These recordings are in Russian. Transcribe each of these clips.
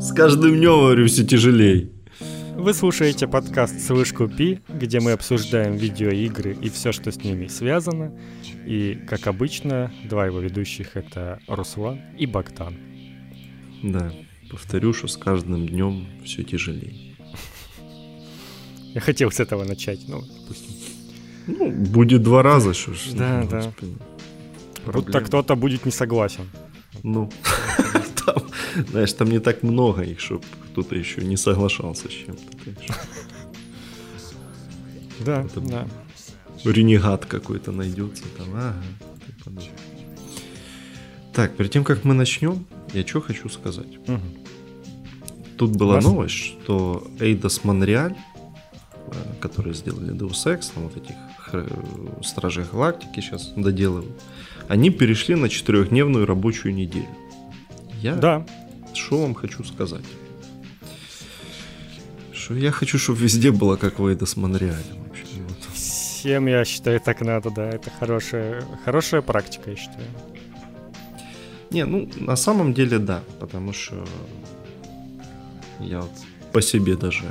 С каждым днем, говорю, все тяжелей. Вы слушаете подкаст «Слышку Пи», где мы обсуждаем видеоигры и все, что с ними связано. И, как обычно, два его ведущих — это Руслан и Богдан. Да, повторю, что с каждым днем все тяжелее. Я хотел с этого начать, ну, допустим. Ну, будет два раза, что ж. Да, да. Будто кто-то будет не согласен. Ну, знаешь, там не так много их, чтобы кто-то еще не соглашался с чем-то. Да, да. Ренегат какой-то найдется там. Ага. Так, перед тем, как мы начнем, я что хочу сказать. Мгм. Тут была Вас- новость, что Eidos Montreal, э, которые сделали Deus Ex, там вот этих э, Стражей Галактики сейчас доделывают, они перешли на четырехдневную рабочую неделю. Я Да, что вам хочу сказать? Что я хочу, чтобы везде было как в Montreal. вообще. Вот. всем, я считаю, так надо, да. Это хорошая, хорошая практика, я считаю. Не, ну на самом деле да, потому что я вот по себе даже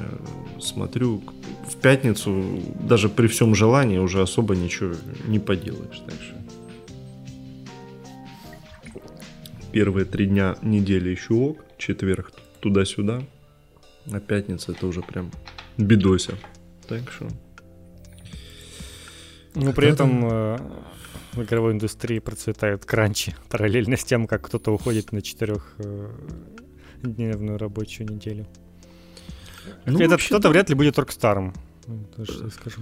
смотрю, в пятницу даже при всем желании уже особо ничего не поделаешь. Так что первые три дня недели еще ок, четверг туда-сюда, а пятница это уже прям бедося. Так что Ну, при этом э, в игровой индустрии процветают кранчи параллельно с тем, как кто-то уходит на четырехдневную рабочую неделю. Ну, Этот вообще, кто-то вряд ли будет Rockstar ом. То, что я скажу.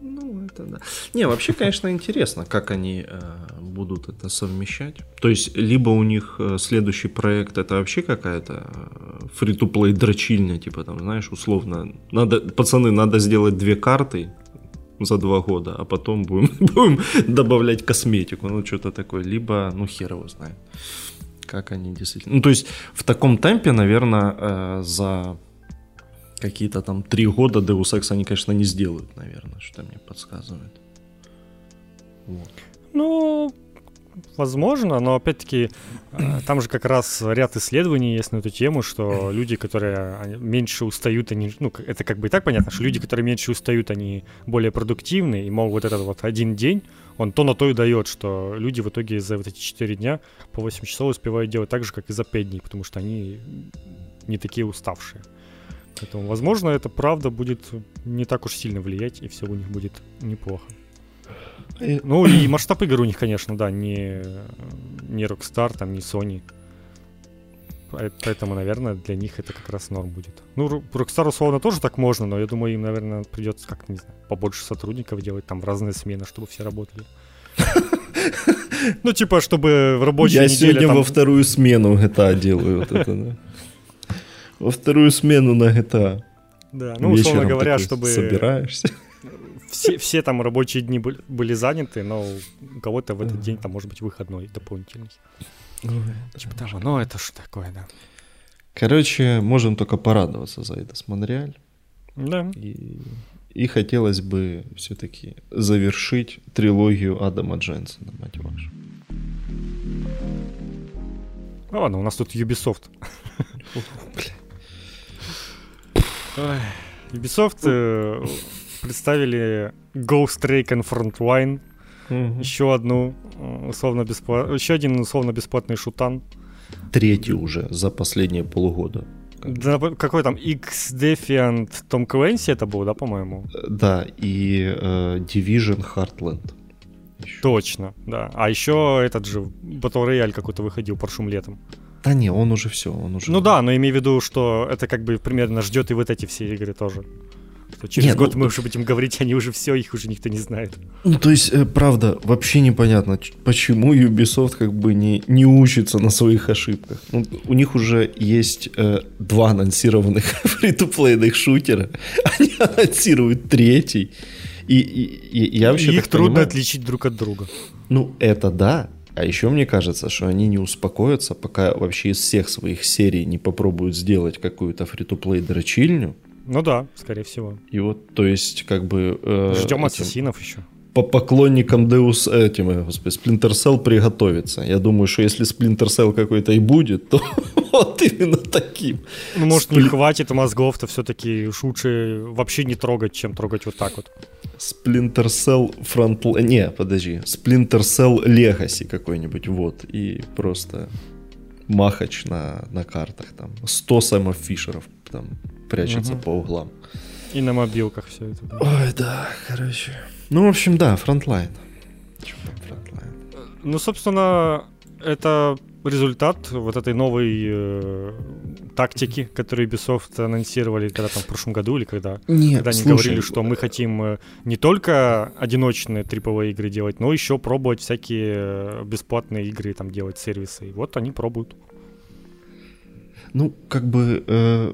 Ну, это да. Не, вообще, конечно, интересно, как они э, будут это совмещать. То есть, либо у них э, следующий проект это вообще какая-то э, free-to-play дрочильня, типа там, знаешь, условно, надо, пацаны, надо сделать две карты за два года, а потом будем, будем добавлять косметику, ну, что-то такое. Либо, ну, хер его знает, как они действительно... Ну, то есть, в таком темпе, наверное, э, за какие-то там три года Deus Ex они, конечно, не сделают, наверное, что мне подсказывает. Вот. Ну, возможно, но опять-таки э, там же как раз ряд исследований есть на эту тему, что люди, которые они меньше устают, они, ну, это как бы и так понятно, что люди, которые меньше устают, они более продуктивны, и, мол, вот этот вот один день, он то на то и дает, что люди в итоге за вот эти 4 дня по 8 часов успевают делать так же, как и за 5 дней, потому что они не такие уставшие. Поэтому, возможно, это правда будет не так уж сильно влиять, и все у них будет неплохо. Ну и масштаб игр у них, конечно, да, не, не Rockstar, там, не Sony. По- Поэтому, наверное, для них это как раз норм будет. Ну, Rockstar условно тоже так можно, но я думаю, им, наверное, придется как-то, не знаю, побольше сотрудников делать, там, в разные смены, чтобы все работали. Ну, типа, чтобы в рабочей Я неделе сегодня там- во вторую смену делаю вот это, да. Во вторую смену на GTA. Да, ну, условно Вечером говоря, такой чтобы Собираешься. все, все там рабочие дни были, были заняты, но у кого-то в этот день там может быть выходной дополнительный. Типа того, ну это ж такое, да. Короче, можем только порадоваться за Eidos Montreal. Да. И, и хотелось бы все-таки завершить трилогию Адама Дженсона, мать вашу. Ну ладно, у нас тут Ubisoft. Ой, Ubisoft э, представили Ghost Recon Frontline, Мгм. еще одну э, условно бесплатный, еще один условно бесплатный шутан. Третий уже за последние полгода. Да, какой там X Defiant Tom Clancy это был, да, по-моему? Э, Да, и э, Division Heartland. Ещё. Точно, да. А еще этот же Battle Royale какой-то выходил прошлым летом. Да не, он уже все, он уже... Ну да, но имею в виду, что это как бы примерно ждет и вот эти все игры тоже. Что через Не, год ну- мы уже будем говорить, они уже все, их уже никто не знает. Ну, то есть, э, правда, вообще непонятно, почему Ubisoft как бы не, не учится на своих ошибках. Ну, у них уже есть э, два анонсированных фри-то-плейных шутера, они анонсируют третий. И, и- и я вообще И их трудно понимаю- отличить друг от друга. Ну, это да. А еще мне кажется, что они не успокоятся, пока вообще из всех своих серий не попробуют сделать какую-то фри-то-плей дрочильню. Ну да, скорее всего. И вот, то есть, как бы... э, Ждем этим- ассасинов еще. По поклонникам Deus этим, э, господи, Splinter Cell приготовиться. Я думаю, что если Splinter Cell какой-то и будет, то Вот именно таким. Ну, может, не хватит мозгов-то все-таки лучше вообще не трогать, чем трогать вот так вот. Splinter Cell Front... Не, подожди. Splinter Cell Legacy какой-нибудь, вот. И просто махач на, на картах там. 100 Сэмов Фишеров там прячется угу. по углам. И на мобилках все это. Да. Ой, да, короче. Ну, в общем, да, Frontline. Ну, собственно, это результат вот этой новой э, тактики, которую Ubisoft анонсировали когда там в прошлом году или когда, Нет, когда они слушай, говорили, что мы хотим э, не только одиночные триповые игры делать, но еще пробовать всякие э, бесплатные игры, там делать сервисы. И вот они пробуют. Ну, как бы э,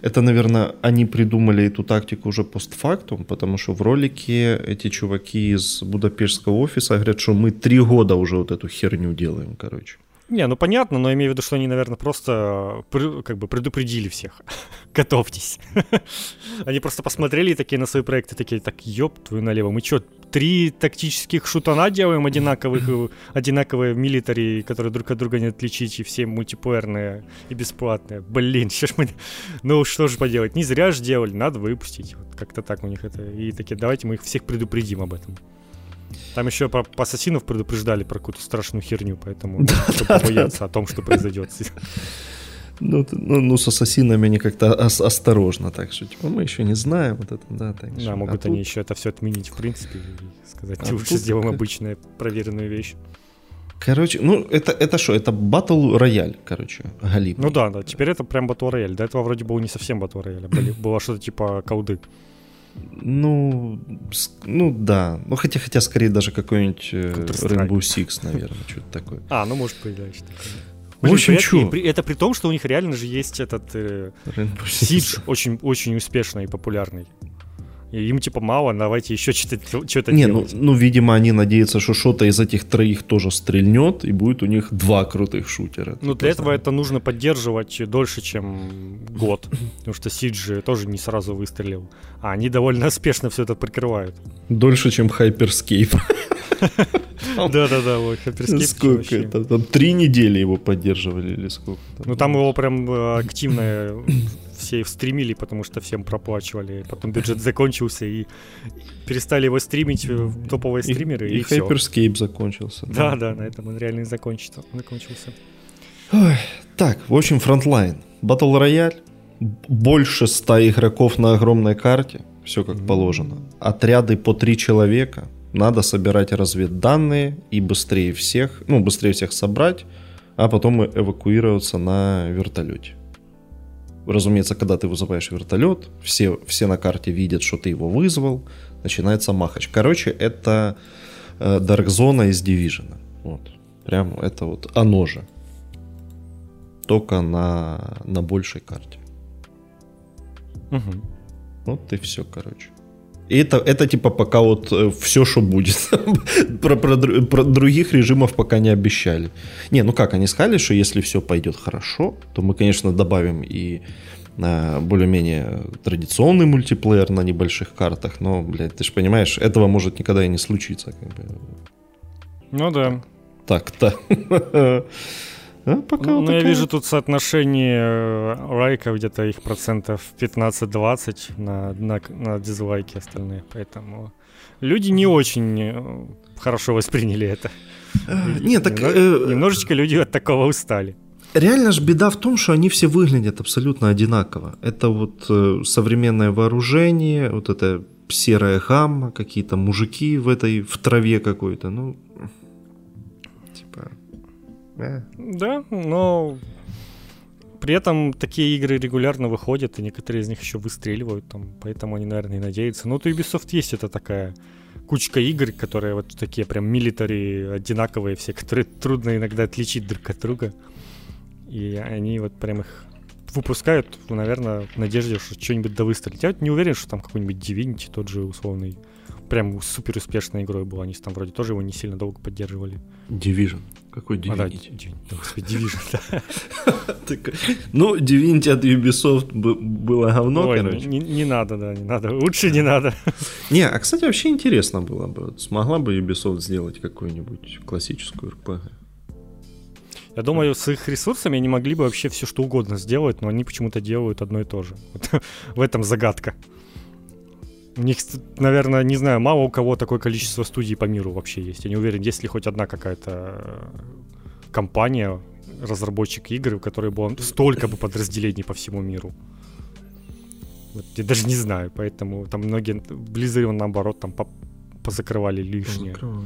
это, наверное, они придумали эту тактику уже постфактум, потому что в ролике эти чуваки из Будапештского офиса говорят, что мы три года уже вот эту херню делаем, короче. Не, ну понятно, но имею в виду, что они, наверное, просто как бы предупредили всех. Готовьтесь. они просто посмотрели такие на свои проекты, такие, так, ёб твою налево, мы что, три тактических шутана делаем одинаковых, одинаковые милитари, которые друг от друга не отличить, и все мультиплеерные и бесплатные. Блин, ж мы... Ну, что же поделать, не зря же делали, надо выпустить. Вот как-то так у них это. И такие, давайте мы их всех предупредим об этом. Там еще по ассасинов предупреждали про какую-то страшную херню, поэтому да, бояться о том, что произойдет. Ну, ну, ну, с ассасинами они как-то ос- осторожно, так что типа, мы еще не знаем вот это, да. Так да, могут а они тут... еще это все отменить, в принципе, и сказать, а лучше сделаем обычную проверенную вещь. Короче, ну это это что? Это батл рояль, короче, галип. Ну да, да, теперь это прям батл рояль. До этого вроде был не совсем батл рояль, а было что-то типа колды. Ну, ну да. Ну, хотя, хотя скорее даже какой-нибудь э, Rainbow Six, наверное, что-то такое. А, ну, может, появляется такое. Блин, в общем, что? Это при том, что у них реально же есть этот э, Siege очень, очень успешный и популярный. И им типа мало, давайте еще что-то, что-то Не, ну, делать. Ну, ну, видимо, они надеются, что что-то из этих троих тоже стрельнет, и будет у них два крутых шутера. Ну, для этого это нужно поддерживать дольше, чем год. Потому что Сиджи тоже не сразу выстрелил. А они довольно успешно все это прикрывают. Дольше, чем Hyperscape. Да-да-да, вот Hyperscape. Сколько это? Там три недели его поддерживали или сколько? Ну, там его прям э, активно все стримили, потому что всем проплачивали. Потом бюджет закончился, и перестали его стримить топовые стримеры, и, и, и Hyperscape закончился. Да, да, на этом он реально и закончился. закончился. Ой, так, в общем, Frontline. Battle Royale. Больше ста игроков на огромной карте. Все как положено. Отряды по три человека. Надо собирать разведданные и быстрее всех, ну, быстрее всех собрать, а потом эвакуироваться на вертолете. Разумеется, когда ты вызываешь вертолет, все, все на карте видят, что ты его вызвал, начинается махач. Короче, это э, Dark Zone из Division. Вот. Прям это вот оно же. Только на, на большей карте. Угу. Вот и все, короче. И это, это типа пока вот э, все, что будет. про, про, про других режимов пока не обещали. Не, ну как, они сказали, что если все пойдет хорошо, то мы, конечно, добавим и э, более-менее традиционный мультиплеер на небольших картах, но, блядь, ты же понимаешь, этого может никогда и не случиться. Как бы. Ну да. Так-то. А пока ну, вот ну, я вижу тут соотношение э, лайков где-то их процентов 15-20 на, на, на дизлайки остальные, поэтому люди не очень э, хорошо восприняли это. А, нет, так... Немного, немножечко люди от такого устали. Реально же беда в том, что они все выглядят абсолютно одинаково. Это вот э, современное вооружение, вот это серая гамма, какие-то мужики в этой, в траве какой-то, ну, Да, но при этом такие игры регулярно выходят, и некоторые из них еще выстреливают, там, поэтому они, наверное, и надеются. Но вот у Ubisoft есть это такая кучка игр, которые вот такие прям милитари одинаковые все, которые трудно иногда отличить друг от друга. И они вот прям их выпускают, ну, наверное, в надежде, что что-нибудь да выстрелить. Я вот не уверен, что там какой-нибудь Divinity, тот же условный, прям супер успешной игрой был. Они там вроде тоже его не сильно долго поддерживали. Division. Какой Divinity? А, да, Division, да. Ну, Divinity от Ubisoft было говно, Ой, короче. Не, не надо, да, не надо. Лучше не надо. Не, а, кстати, вообще интересно было бы. Смогла бы Ubisoft сделать какую-нибудь классическую RPG? Я думаю, с их ресурсами они могли бы вообще все что угодно сделать, но они почему-то делают одно и то же. Вот в этом загадка. У них, наверное, не знаю, мало у кого такое количество студий по миру вообще есть. Я не уверен, есть ли хоть одна какая-то э, компания, разработчик игр, у которой было столько бы подразделений по всему миру. Вот, я даже не знаю, поэтому там многие Blizzard, наоборот, там по позакрывали лишнее. да.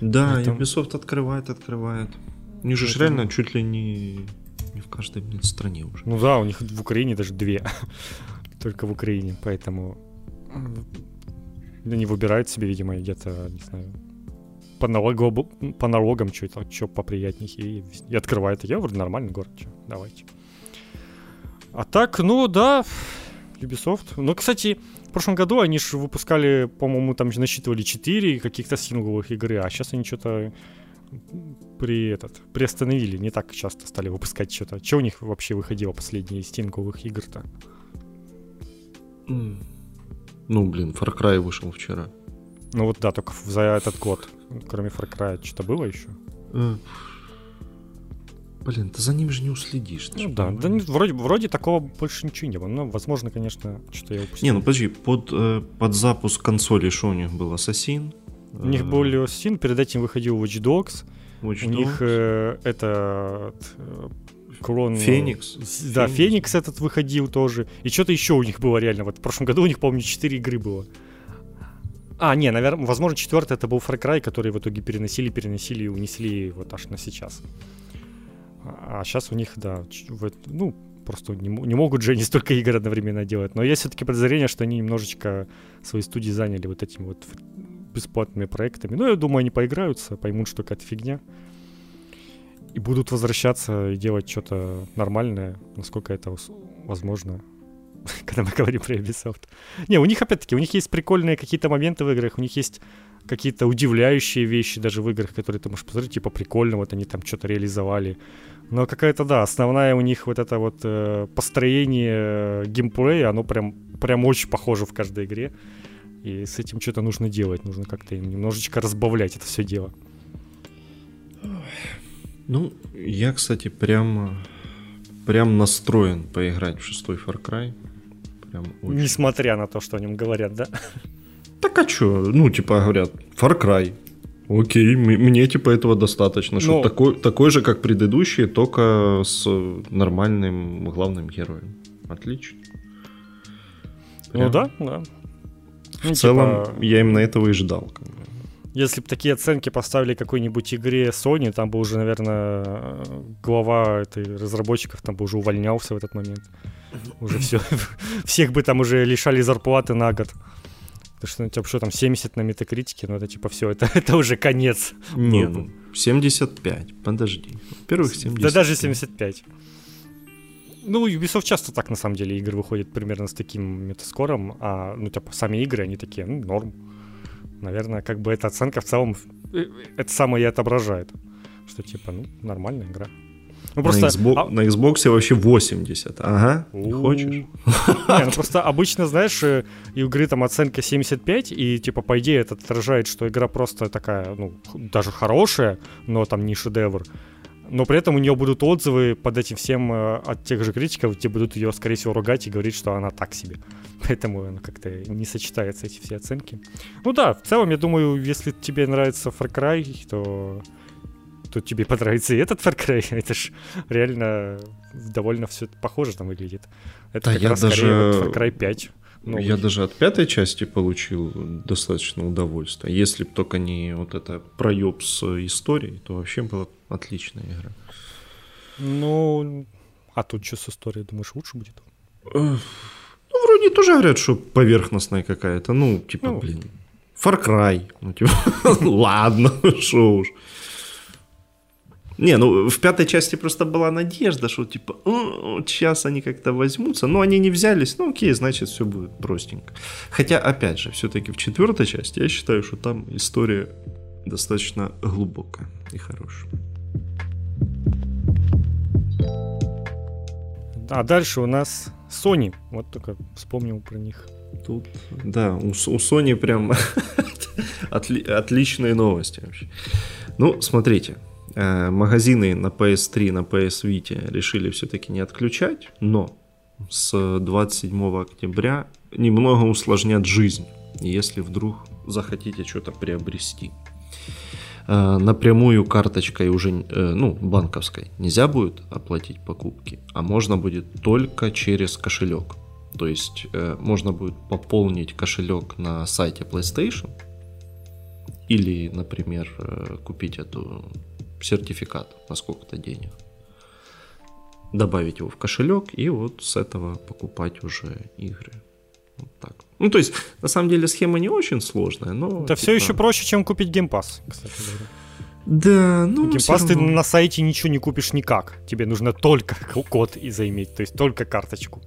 Да, Поэтому... Ubisoft открывает, открывает. У них же реально чуть ли не, не в каждой блин, стране уже. Ну да, у них в Украине даже две. Только в Украине, поэтому они выбирают себе, видимо, где-то, не знаю, по, налогу, по налогам что-то, что поприятнее, и, и открывает. Я вроде нормальный город, что, давайте. А так, ну да, Ubisoft. Ну, кстати, в прошлом году они же выпускали, по-моему, там насчитывали 4 каких-то сингловых игры, а сейчас они что-то при этот приостановили, не так часто стали выпускать что-то. Что у них вообще выходило последние из сингловых игр-то? Ну, блин, Far Cry вышел вчера. Ну вот да, только за этот год. Кроме Far Cry, что-то было еще? Э, блин, ты за ним же не уследишь. Ну да, да вроде, вроде такого больше ничего не было. Но, возможно, конечно, что я упустил. Не, ну подожди, под, э, под запуск консоли что у них был? Ассасин? У них был Ассасин, перед этим выходил Watch Dogs. Watch у Dogs. них э, это э, Клон... Феникс. Да, Феникс этот выходил тоже. И что-то еще у них было реально. Вот в прошлом году у них, помню, 4 игры было. А, не, наверное, возможно, четвертый это был Far Cry, который в итоге переносили, переносили и унесли вот аж на сейчас. А сейчас у них, да, ну, просто не, не могут же они столько игр одновременно делать. Но есть все-таки подозрение, что они немножечко свои студии заняли вот этими вот бесплатными проектами. Ну, я думаю, они поиграются, поймут, что какая-то фигня и будут возвращаться и делать что-то нормальное, насколько это возможно, когда мы говорим про Ubisoft. Не, у них, опять-таки, у них есть прикольные какие-то моменты в играх, у них есть какие-то удивляющие вещи даже в играх, которые ты можешь посмотреть, типа прикольно, вот они там что-то реализовали. Но какая-то, да, основная у них вот это вот э, построение э, геймплея, оно прям, прям очень похоже в каждой игре. И с этим что-то нужно делать, нужно как-то немножечко разбавлять это все дело. Ну, я, кстати, прям, прям настроен поиграть в шестой Far Cry. Прям очень. Несмотря на то, что о нем говорят, да? Так а чё? Ну, типа, говорят, Far Cry. Окей, мне типа этого достаточно. Что Но... такой, такой же, как предыдущие, только с нормальным главным героем. Отлично. Прям. Ну да, да. В ну, целом, типа... я именно этого и ждал. Как бы. Если бы такие оценки поставили какой-нибудь игре Sony, там бы уже, наверное, глава этой разработчиков там бы уже увольнялся в этот момент. Уже все. Всех бы там уже лишали зарплаты на год. Потому что, ну, типа, что там, 70 на метакритике, ну это типа все, это, это уже конец. Не, ну, 75, подожди. Во-первых, 75. Да даже 75. Ну, Ubisoft часто так, на самом деле, игры выходят примерно с таким метаскором, а, ну, типа, сами игры, они такие, ну, норм наверное, как бы эта оценка в целом э, это самое и отображает. Что типа, ну, нормальная игра. Ну, просто... на, Xbox, а... на Xbox вообще 80. Ага, не хочешь? Не, ну просто обычно, знаешь, э, и у игры там оценка 75, и типа по идее это отражает, что игра просто такая, ну, даже хорошая, но там не шедевр но при этом у нее будут отзывы под этим всем э, от тех же критиков, где будут ее, скорее всего, ругать и говорить, что она так себе. Поэтому она как-то не сочетается, эти все оценки. Ну да, в целом, я думаю, если тебе нравится Far Cry, то, то тебе понравится и этот Far Cry. Это ж реально довольно все похоже там выглядит. Это да как я раз даже... скорее вот Far Cry 5. Новый. Я даже от пятой части получил достаточно удовольствия. Если бы только не вот это проеб с историей, то вообще была отличная игра. Ну, а тут что с историей, думаешь, лучше будет? Ну, вроде тоже говорят, что поверхностная какая-то. Ну, типа, ну, блин, Far Cry. Ну, типа, ладно, что уж. Не, ну в пятой части просто была надежда, что типа, сейчас они как-то возьмутся, но они не взялись, ну окей, значит все будет простенько. Хотя, опять же, все-таки в четвертой части я считаю, что там история достаточно глубокая и хорошая. А дальше у нас Sony. Вот только вспомнил про них. Тут, да, у, у Sony прям отли, отличные новости вообще. Ну, смотрите, Э, магазины на PS3, на PS Vita решили все-таки не отключать, но с 27 октября немного усложнят жизнь, если вдруг захотите что-то приобрести. Э, напрямую карточкой уже, э, ну, банковской нельзя будет оплатить покупки, а можно будет только через кошелек. То есть можно будет пополнить кошелек на сайте PlayStation или, например, купить эту сертификат на сколько-то денег. Добавить его в кошелек и вот с этого покупать уже игры. Вот так. Ну, то есть, на самом деле, схема не очень сложная, но... Да типа... все еще проще, чем купить Game Pass, кстати говоря. Да, ну... Game Pass ты на сайте ничего не купишь никак. Тебе нужно только код и заиметь, то есть только карточку.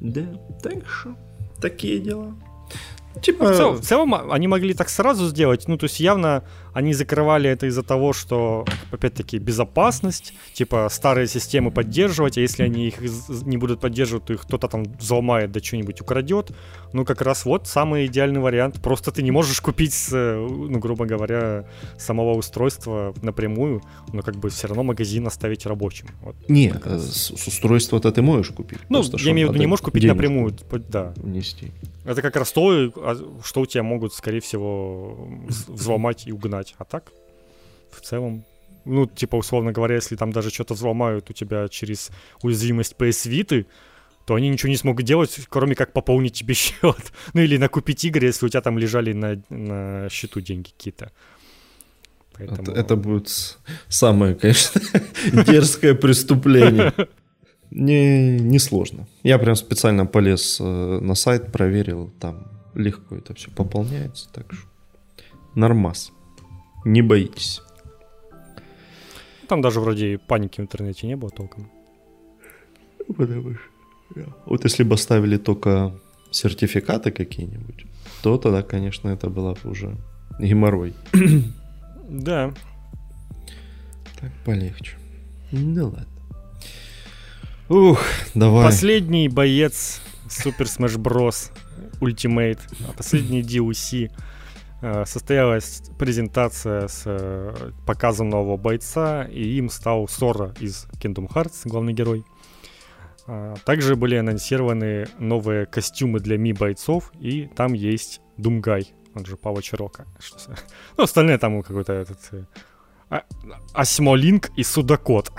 Да, так что такие дела. Типа... В, цел, в целом они могли так сразу сделать, ну то есть явно они закрывали это из-за того, что, опять-таки, безопасность, типа старые системы поддерживать, а если они их не будут поддерживать, то их кто-то там взломает, да что-нибудь украдет. Ну как раз вот самый идеальный вариант. Просто ты не можешь купить, ну грубо говоря, самого устройства напрямую, но как бы все равно магазин оставить рабочим. Вот, не, э, с, с устройства-то ты можешь купить. Ну, я имею в виду, не можешь купить напрямую, да. Внести. Это как раз то, а, что у тебя могут, скорее всего, взломать и угнать. А так, в целом, ну, типа, условно говоря, если там даже что-то взломают у тебя через уязвимость PS Vita, то они ничего не смогут делать, кроме как пополнить тебе счет. ну, или накупить игры, если у тебя там лежали на, на счету деньги какие-то. Поэтому... Это, это будет самое, конечно, дерзкое преступление. Не, не сложно. Я прям специально полез э, на сайт, проверил, там легко это все пополняется, так что нормас. Не боитесь. Там даже вроде паники в интернете не было толком. Потому что... Вот если бы оставили только сертификаты какие-нибудь, то тогда, конечно, это было бы уже геморрой. Да. Так полегче. Ну ладно. Ух, давай. Последний боец Super Smash Bros. Ultimate, а последний DLC состоялась презентация с э, показом нового бойца, и им стал Сора из Kingdom Hearts, главный герой. А, также были анонсированы новые костюмы для Ми бойцов, и там есть Думгай, он же Пава Чирока. Ну, остальные там какой-то этот... Э, а, Осьмолинк и Судакот.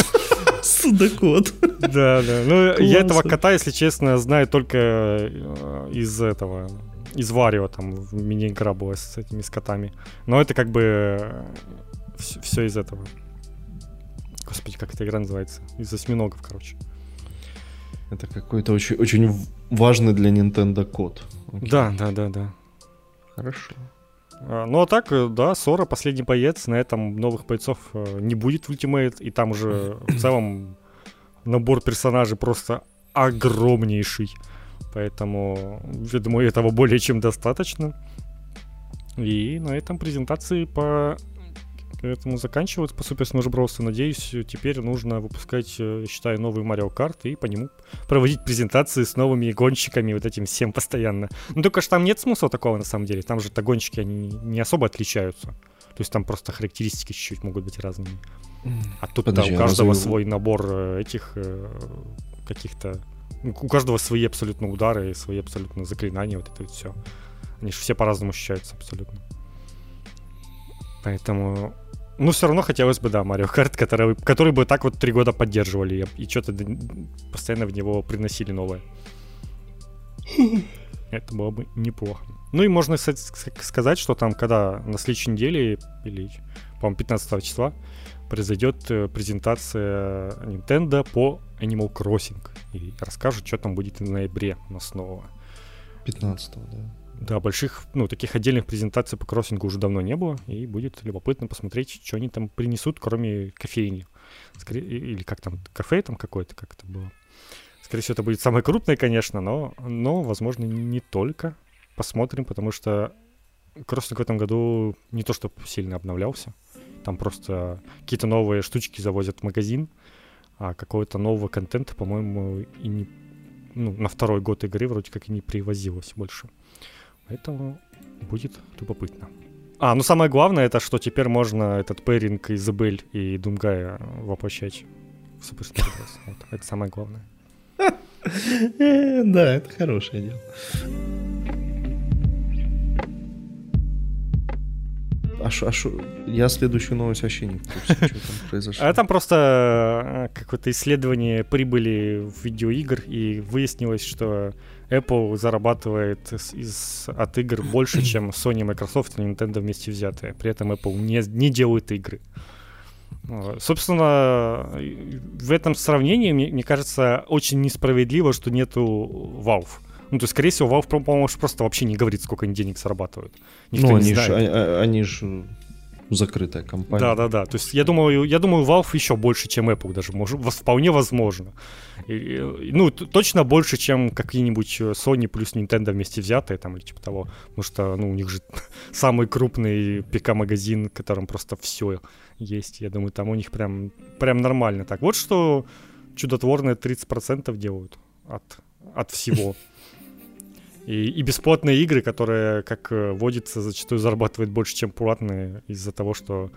Судокот. Да, да. Ну, я этого кота, если честно, знаю только э, из этого, из Варио, там, в мини-игра была с этими с котами. Но это как бы все, э, все из этого. Господи, как эта игра называется? Из осьминогов, короче. Это какой-то очень, очень важный для Nintendo код. Окей. Да, да, да, да. Хорошо. А, ну а так, э, да, Сора последний боец, на этом новых бойцов э, не будет в Ultimate, и там уже в целом набор персонажей просто огромнейший. Поэтому, я думаю, этого более чем достаточно. И на этом презентации по этому заканчивают по Super Smash Bros. Надеюсь, теперь нужно выпускать, э, считаю, новый Mario Kart и по нему проводить презентации с новыми гонщиками, вот этим всем постоянно. Ну, только что там нет смысла такого, на самом деле. Там же то гонщики, они не особо отличаются. То есть там просто характеристики чуть-чуть могут быть разными. А тут Подожди, у каждого разве... свой набор э, этих э, каких-то... Ну, у каждого свои абсолютно удары, свои абсолютно заклинания, вот это вот все. Они же все по-разному ощущаются абсолютно. Поэтому ну, все равно хотелось бы, да, Марио Карт, который, который бы так вот три года поддерживали и что-то постоянно в него приносили новое. Это было бы неплохо. Ну и можно сказать, что там, когда на следующей неделе, или, по-моему, 15 числа, произойдет э, презентация Nintendo по Animal Crossing. И расскажут, что там будет в ноябре у нас нового. 15 да. Да, больших, ну, таких отдельных презентаций по кроссингу уже давно не было, и будет любопытно посмотреть, что они там принесут, кроме кофейни. Скорее, или как там, кафе там какое-то, как это было. Скорее всего, это будет самое крупное, конечно, но, но возможно, не только. Посмотрим, потому что кроссинг в этом году не то, что сильно обновлялся. Там просто какие-то новые штучки завозят в магазин, а какого-то нового контента, по-моему, и не, ну, на второй год игры вроде как и не привозилось больше. Поэтому будет любопытно. А, ну самое главное, это что теперь можно этот пэринг Изабель и Думгая воплощать в Bros. Вот, это самое главное. Да, это хорошее дело. А шо, а шо, я следующую новость вообще не курсе, что там произошло. А там просто э, какое-то исследование прибыли в видеоигр, и выяснилось, что Apple зарабатывает из, из, от игр больше, чем Sony, Microsoft и Nintendo вместе взятые. При этом Apple не, не делает игры. Собственно, в этом сравнении, мне, мне кажется, очень несправедливо, что нету Valve. Ну, то есть, скорее всего, Valve, по-моему, просто вообще не говорит, сколько они денег зарабатывают. Никто ну, они же а, они ж закрытая компания. Да, да, да. То есть я думаю, я думаю, Valve еще больше, чем Apple даже может, вполне возможно. И, ну, точно больше, чем какие-нибудь э, Sony плюс Nintendo вместе взятые, там, или типа того. Потому что, ну, у них же самый крупный ПК-магазин, в котором просто все есть. Я думаю, там у них прям, прям нормально так. Вот что чудотворные 30% делают от, от всего. И, и бесплатные игры, которые, как э, водится, зачастую зарабатывают больше, чем платные, из-за того, что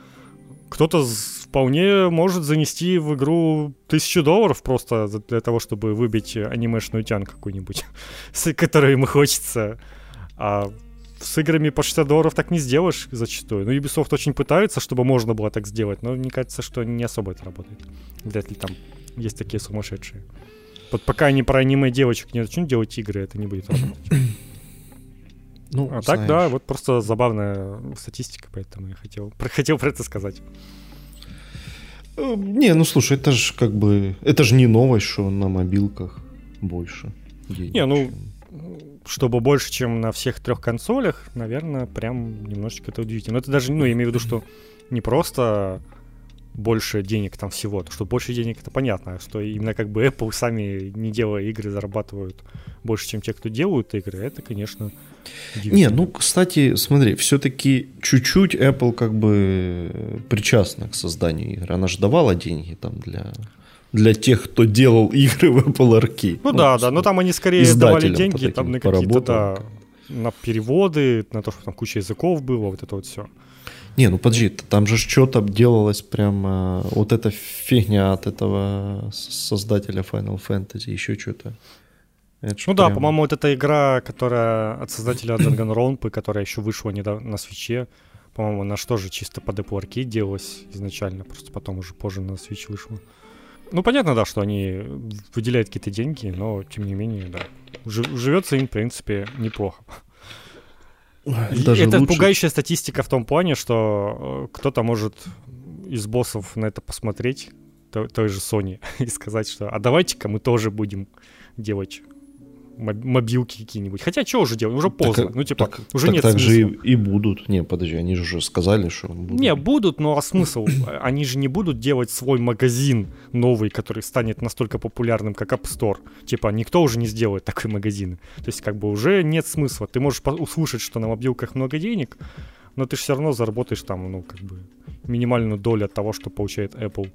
кто-то вполне может занести в игру тысячу долларов просто для того, чтобы выбить анимешную тян какую-нибудь, с которой ему хочется. А с играми по 60 долларов так не сделаешь зачастую. Ну, Ubisoft очень пытается, чтобы можно было так сделать, но мне кажется, что не особо это работает. Вряд ли там есть такие сумасшедшие. Вот пока они про аниме девочек не начнут делать игры, это не будет работать. Ну, а так, да, вот просто забавная статистика, поэтому я хотел, хотел про это сказать. Э, не, ну слушай, это же как бы... Это же не новость, что на мобилках больше денег. Не, ну, чтобы больше, чем на всех трех консолях, наверное, прям немножечко это удивительно. Но это даже, ну, я имею в виду, что не просто больше денег там всего. То, что больше денег, это понятно, что именно как бы Apple сами, не делая игры, зарабатывают больше, чем те, кто делают игры, это, конечно, Не, ну, кстати, смотри, все-таки чуть-чуть Apple как бы причастна к созданию игр. Она же давала деньги там для для тех, кто делал игры в Apple Arcade. Ну, ну да, да, но там они скорее давали деньги там на какие-то, да, на переводы, на то, что там куча языков было, вот это вот все. Не, ну подожди, там же что-то делалось прямо, вот эта фигня от этого создателя Final Fantasy, еще что-то. Это ну да, по-моему, вот эта игра, которая от создателя Danganronpa, которая еще вышла недавно на свече, по-моему, она же чисто под Apple Arcade делалась изначально, просто потом уже позже на Switch вышла. Ну, понятно, да, что они выделяют какие-то деньги, но, тем не менее, да. Живется им, в принципе, неплохо. Даже это лучше... пугающая статистика в том плане, что э, кто-то может из боссов на это посмотреть, той, той же Sony, и сказать, что а давайте-ка мы тоже будем делать мобилки какие-нибудь. Хотя что уже делать? Уже поздно. Так, ну, типа, так, уже так, нет так смысла. же и, и будут. Не, подожди, они же уже сказали, что будут. Не, будут, но а смысл? Они же не будут делать свой магазин новый, который станет настолько популярным, как App Store. Типа, никто уже не сделает такой магазин. То есть, как бы, уже нет смысла. Ты можешь услышать, что на мобилках много денег, но ты же все равно заработаешь там, ну, как бы, минимальную долю от того, что получает Apple.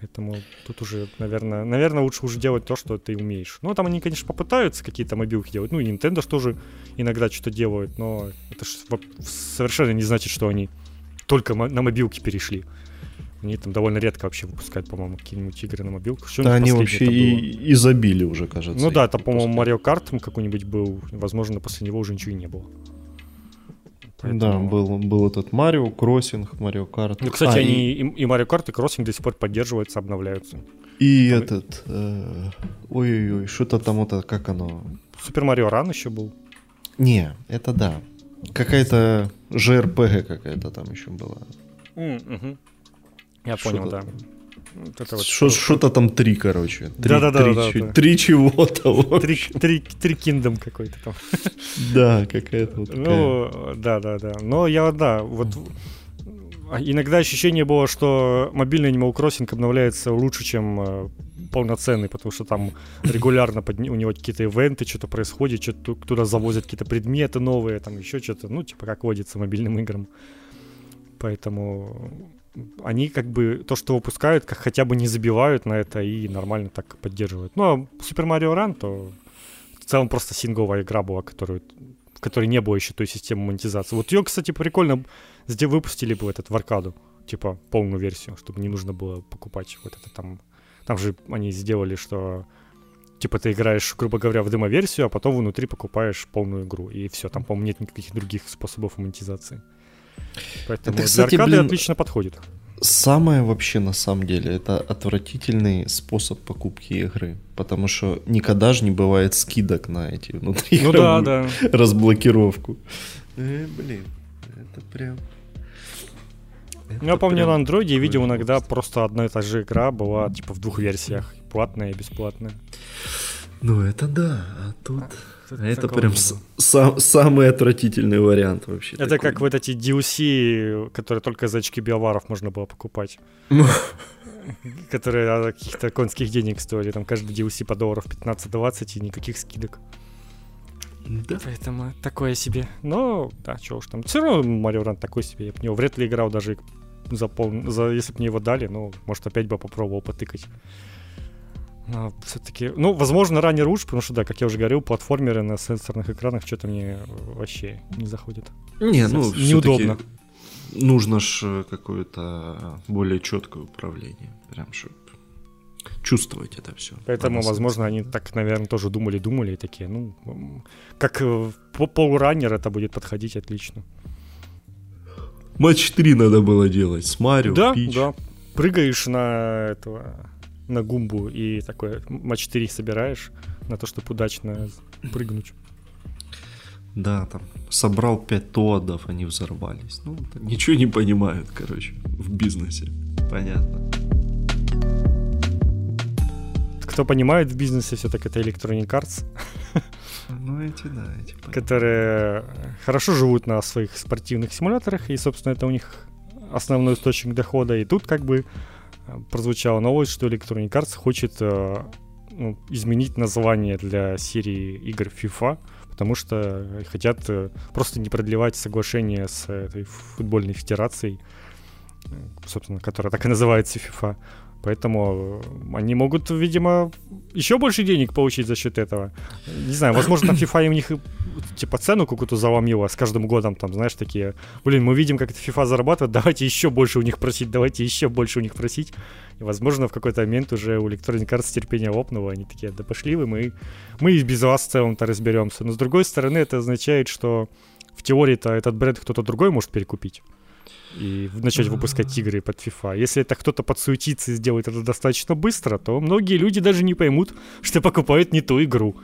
Поэтому тут уже, наверное, наверное, лучше уже делать то, что ты умеешь. Ну, там они, конечно, попытаются какие-то мобилки делать. Ну, и Nintendo тоже иногда что-то делают, но это же совершенно не значит, что они только на мобилки перешли. Они там довольно редко вообще выпускают, по-моему, какие-нибудь игры на мобилку. Что да, они вообще и, и забили уже, кажется. Ну да, это, по-моему, Mario Kart какой-нибудь был. Возможно, после него уже ничего и не было. Поэтому... Да, был, был этот Mario, Crossing, Mario Kart. Ну, кстати, а, они и... Mario Kart, и Crossing до сих пор поддерживаются, обновляются. И там... этот... Э... Ой-ой-ой, что-то там, это, как оно... Super Mario Run еще был. Не, это да. Какая-то JRPG какая-то там еще была. Mm-hmm. Я понял, да. Что-то там три, короче. Да-да-да. Три чего-то. Три киндом какой-то там. Да, какая-то вот Ну, да-да-да. Но я, да, вот иногда ощущение было, что мобильный Animal Crossing обновляется лучше, чем э, полноценный, потому что там регулярно под, у него какие-то ивенты, что-то происходит, что-то туда завозят какие-то предметы новые, там еще что-то, ну, типа как водится мобильным играм. Поэтому они как бы то, что выпускают, как хотя бы не забивают на это и нормально так поддерживают. Ну, а Super Mario Run, то в целом просто сингловая игра была, которую в которой не было еще той системы монетизации. Вот ее, кстати, прикольно где выпустили бы этот в аркаду, типа полную версию, чтобы не нужно было покупать вот это там. Там же они сделали, что типа ты играешь, грубо говоря, в демо-версию, а потом внутри покупаешь полную игру. И все, там, по-моему, нет никаких других способов монетизации. Поэтому это, кстати, для аркады блин, отлично подходит. Самое вообще на самом деле это отвратительный способ покупки игры, потому что никогда же не бывает скидок на эти внутри ну, да, да. разблокировку. Э, блин, это прям. Это я помню, на андроиде видел иногда просто одна и та же игра была типа в двух версиях, платная и бесплатная. Ну это да, а тут... А это прям сам, самый отвратительный вариант вообще. Это такой. как вот эти DLC, которые только за очки биоваров можно было покупать. которые каких-то конских денег стоили. Там каждый DLC по долларов 15-20 и никаких скидок. Да. Поэтому такое себе. Но, да, чего уж там. Все равно Марио Ран такой себе. Я бы в него вряд ли играл даже за пол... за... если бы мне его дали. Ну, может, опять бы попробовал потыкать. Но все-таки, ну, возможно, ранее лучше, потому что, да, как я уже говорил, платформеры на сенсорных экранах что-то мне вообще не заходит. Не, ну, неудобно. Нужно ж какое-то более четкое управление. Прям, чтобы чувствовать это все. Поэтому, возможно, они так, наверное, тоже думали-думали и такие, ну, как э, по полураннер это будет подходить отлично. Матч 3 надо было делать с Марио, Да, Пич. да. Прыгаешь на этого, на гумбу и такой матч 4 собираешь на то, чтобы удачно прыгнуть. Да, там собрал 5 тодов, они взорвались. Ну, ничего не понимают, короче, в бизнесе. Понятно кто понимает в бизнесе, все-таки это Electronic Arts. Ну, эти, да, эти. Которые хорошо живут на своих спортивных симуляторах, и, собственно, это у них основной источник дохода. И тут как бы прозвучала новость, что Electronic Arts хочет э, ну, изменить название для серии игр FIFA, потому что хотят э, просто не продлевать соглашение с этой футбольной федерацией, собственно, которая так и называется FIFA. Поэтому э, они могут, видимо, еще больше денег получить за счет этого. Не знаю, возможно, FIFA им них типа цену какую-то заломила с каждым годом, там, знаешь, такие, блин, мы видим, как это FIFA зарабатывает, давайте еще больше у них просить, давайте еще больше у них просить. И, возможно, в какой-то момент уже у Electronic Arts терпение лопнуло, они такие, да пошли вы, мы, мы и без вас в целом-то разберемся. Но, с другой стороны, это означает, что в теории-то этот бренд кто-то другой может перекупить и начать выпускать игры под FIFA. Если это кто-то подсуетится и сделает это достаточно быстро, то многие люди даже не поймут, что покупают не ту игру.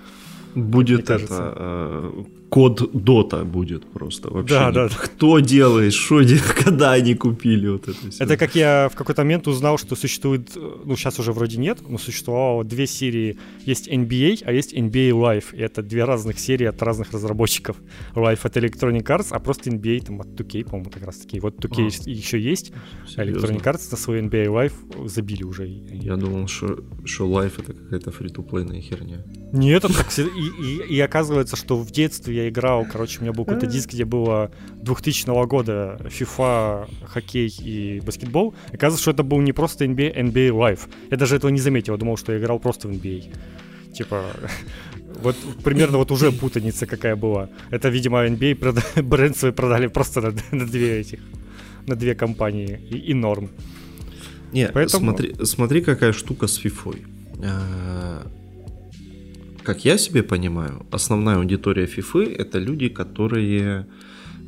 Будет это э, код Дота будет просто вообще. Да, да. Кто делает, что делает, когда они купили вот это все. Это как я в какой-то момент узнал, что существует, ну сейчас уже вроде нет, но существовало две серии. Есть NBA, а есть NBA Live. И это две разных серии от разных разработчиков. Live от Electronic Arts, а просто NBA там от 2K, по-моему, как раз таки. Вот 2K а, еще есть, а Electronic Arts на свой NBA Live забили уже. Я думал, что, что Live это какая-то фри-то-плейная херня. Нет, это так, и, и, и оказывается, что в детстве я играл, короче, у меня был какой-то диск, где было 2000 года FIFA, хоккей и баскетбол. Оказывается, что это был не просто NBA, NBA Live. Я даже этого не заметил, я думал, что я играл просто в NBA. Типа, вот примерно вот уже путаница какая была. Это, видимо, NBA прода- бренд свой продали просто на, на две этих, на две компании и, и норм. Не, Поэтому... смотри, смотри, какая штука с FIFA как я себе понимаю, основная аудитория FIFA это люди, которые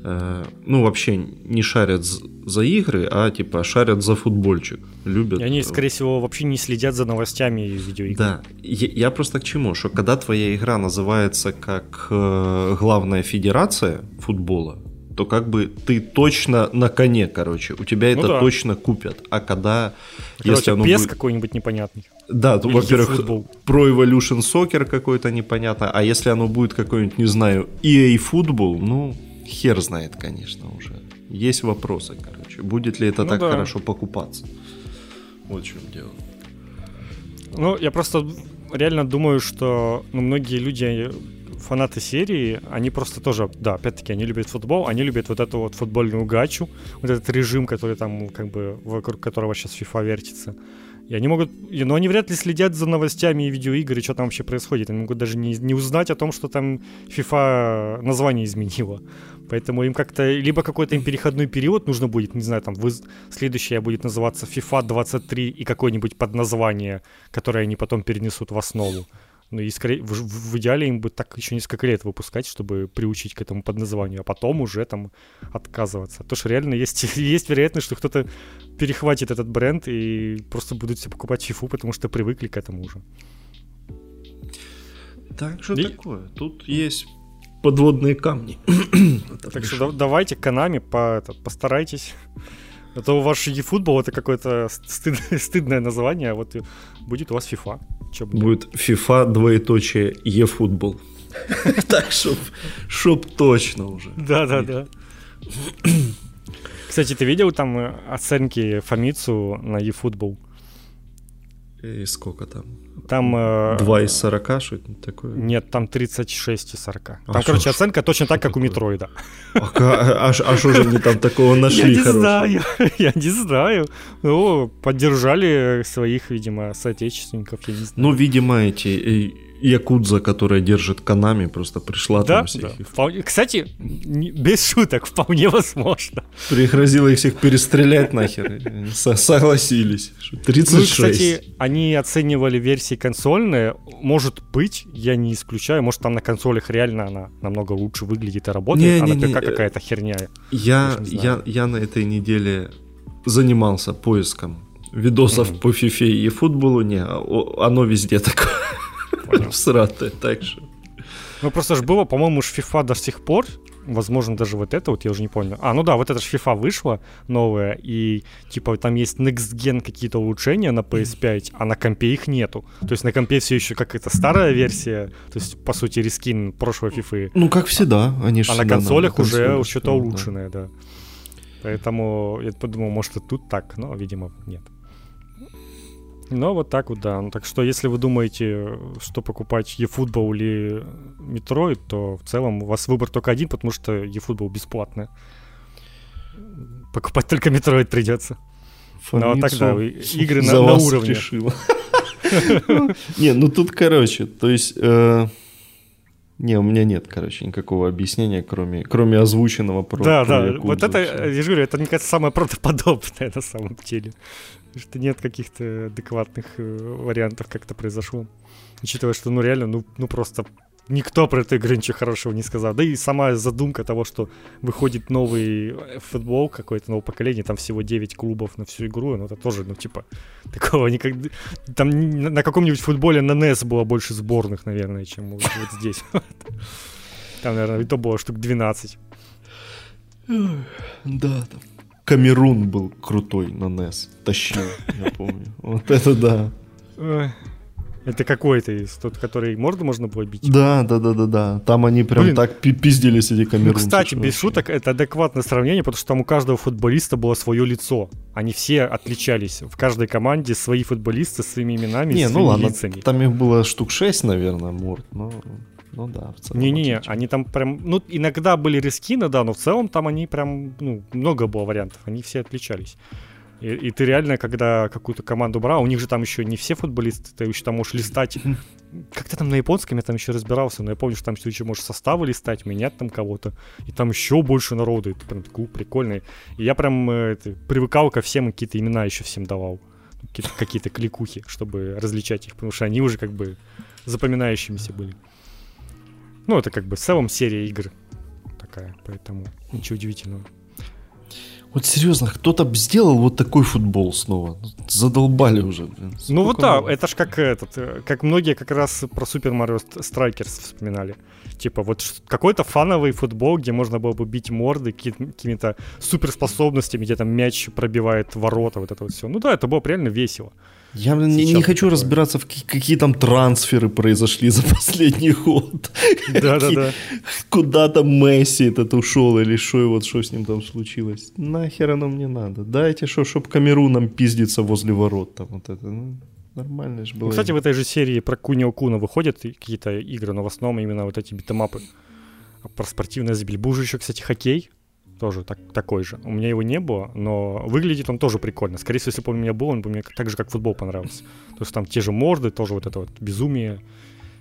э, ну, вообще не шарят за игры, а типа шарят за футбольчик. Любят. И они, скорее всего, вообще не следят за новостями видеоигр. Да. Я, я просто к чему? Что когда твоя игра называется как э, главная федерация футбола, то как бы ты точно на коне, короче. У тебя ну это да. точно купят. А когда... Короче, если оно без будет... какой-нибудь непонятный. Да, то, во-первых, про Evolution Soccer какой-то непонятно. А если оно будет какой-нибудь, не знаю, EA футбол, ну, хер знает, конечно, уже. Есть вопросы, короче. Будет ли это ну, так да. хорошо покупаться? Вот в чем дело. Ну, я просто реально думаю, что ну, многие люди фанаты серии, они просто тоже, да, опять-таки, они любят футбол, они любят вот эту вот футбольную гачу, вот этот режим, который там, как бы, вокруг которого сейчас FIFA вертится. И они могут, но они вряд ли следят за новостями и видеоигр, что там вообще происходит. Они могут даже не, не узнать о том, что там FIFA название изменила. Поэтому им как-то, либо какой-то им переходной период нужно будет, не знаю, там, вы, следующая будет называться FIFA 23 и какое-нибудь подназвание, которое они потом перенесут в основу. Ну и скорее, в, в идеале им бы так еще несколько лет выпускать, чтобы приучить к этому подназванию, а потом уже там отказываться. То что реально есть, есть вероятность, что кто-то перехватит этот бренд и просто будут все покупать фифу, потому что привыкли к этому уже. Так что и... такое? Тут есть подводные камни. так что давайте Канами по, это, постарайтесь. А то ваш eFootball это какое-то стыд, стыдное название, а вот будет у вас FIFA. Будет FIFA двоеточие eFootball. Так, чтоб, чтоб точно уже. Да-да-да. Кстати, ты видел там э, оценки Фомицу на eFootball? И сколько там? Там... Э, 2 из 40, что это такое? Нет, там 36 из 40. Там, а короче, шо, оценка точно так, как такое? у Метроида. А что а, же они там такого нашли Я не знаю, я не знаю. Ну, поддержали своих, видимо, соотечественников, я не знаю. Ну, видимо, эти э, Якудза, которая держит Канами, просто пришла да, там всех. Да. Вполне, кстати, без шуток, вполне возможно. Пригрозила их всех перестрелять нахер. Согласились. 36. Ну, кстати, они оценивали версии консольные. Может быть, я не исключаю, может там на консолях реально она намного лучше выглядит и работает, не, а не, на ПК какая-то херня. Я, я, я на этой неделе занимался поиском видосов mm-hmm. по FIFA и футболу. Не, оно везде такое понял. Всратая, так же. Ну просто ж было, по-моему, ж FIFA до сих пор, возможно, даже вот это вот, я уже не помню. А, ну да, вот это ж FIFA вышла новая, и типа там есть Next Gen какие-то улучшения на PS5, а на компе их нету. То есть на компе все еще какая-то старая версия, то есть, по сути, рескин прошлой FIFA. Ну, как всегда, они А на консолях на уже что-то улучшенное, да. да. Поэтому я подумал, может и тут так, но, видимо, нет. Ну, вот так вот, да. Ну, так что, если вы думаете, что покупать eFootball или Metroid, то в целом у вас выбор только один, потому что eFootball бесплатный. Покупать только Metroid придется. Ну, а так, да, игры на, на уровне. Не, ну тут, короче, то есть... Э, не, у меня нет, короче, никакого объяснения, кроме, кроме озвученного про Да, про да, Якудзу, вот это, я же говорю, это, мне кажется, самое правдоподобное на самом деле что нет каких-то адекватных э, вариантов, как это произошло. Учитывая, что, ну, реально, ну, ну просто никто про эту игру ничего хорошего не сказал. Да и сама задумка того, что выходит новый э, футбол какой-то, новое поколение, там всего 9 клубов на всю игру, ну это тоже, ну типа, такого никогда... Там на каком-нибудь футболе на NES было больше сборных, наверное, чем вот, вот здесь. Там, наверное, и то было штук 12. Да, там Камерун был крутой на NES. Тащил, я помню. Вот это да. Это какой-то из тот, который морду можно было бить? Да, да, да, да, да. Там они прям Блин. так пиздились эти камерунцы. Ну, кстати, без шуток, это адекватное сравнение, потому что там у каждого футболиста было свое лицо. Они все отличались. В каждой команде свои футболисты с своими именами, Не, ну ладно, лицами. там их было штук 6, наверное, морд, но... Ну да, в целом. Не-не-не, они там прям, ну, иногда были рискины, да, но в целом там они прям, ну, много было вариантов, они все отличались. И, и ты реально, когда какую-то команду брал, у них же там еще не все футболисты, ты еще там можешь листать. Как-то там на японском я там еще разбирался, но я помню, что там еще можешь составы листать, менять там кого-то. И там еще больше народу, это прям такой прикольный. И я прям э, это, привыкал ко всем, какие-то имена еще всем давал. Какие-то, какие-то кликухи, чтобы различать их, потому что они уже как бы запоминающимися были. Ну, это как бы в целом серия игр такая, поэтому ничего удивительного. Вот серьезно, кто-то бы сделал вот такой футбол снова. Задолбали уже, блин. ну вот да, это ж как этот, э, как многие как раз про Super Mario Strikers вспоминали. Типа вот какой-то фановый футбол, где можно было бы бить морды какими-то суперспособностями, где там мяч пробивает ворота, вот это вот все. Ну да, это было реально весело. Я блин, не, не хочу такое. разбираться, в какие, какие там трансферы произошли за последний год. Да-да-да. Куда там Месси этот ушел или что, вот что с ним там случилось. Нахер оно мне надо? Дайте, что, чтоб Камеруном пиздиться возле ворот там вот это. Ну, нормально же было. Ну, кстати, в этой же серии про Кунио Куна выходят какие-то игры, но в основном именно вот эти битэмапы. А про спортивное забили. Был же еще, кстати, хоккей тоже так, такой же. У меня его не было, но выглядит он тоже прикольно. Скорее всего, если бы он у меня был, он бы мне так же, как футбол понравился. То есть там те же морды, тоже вот это вот безумие,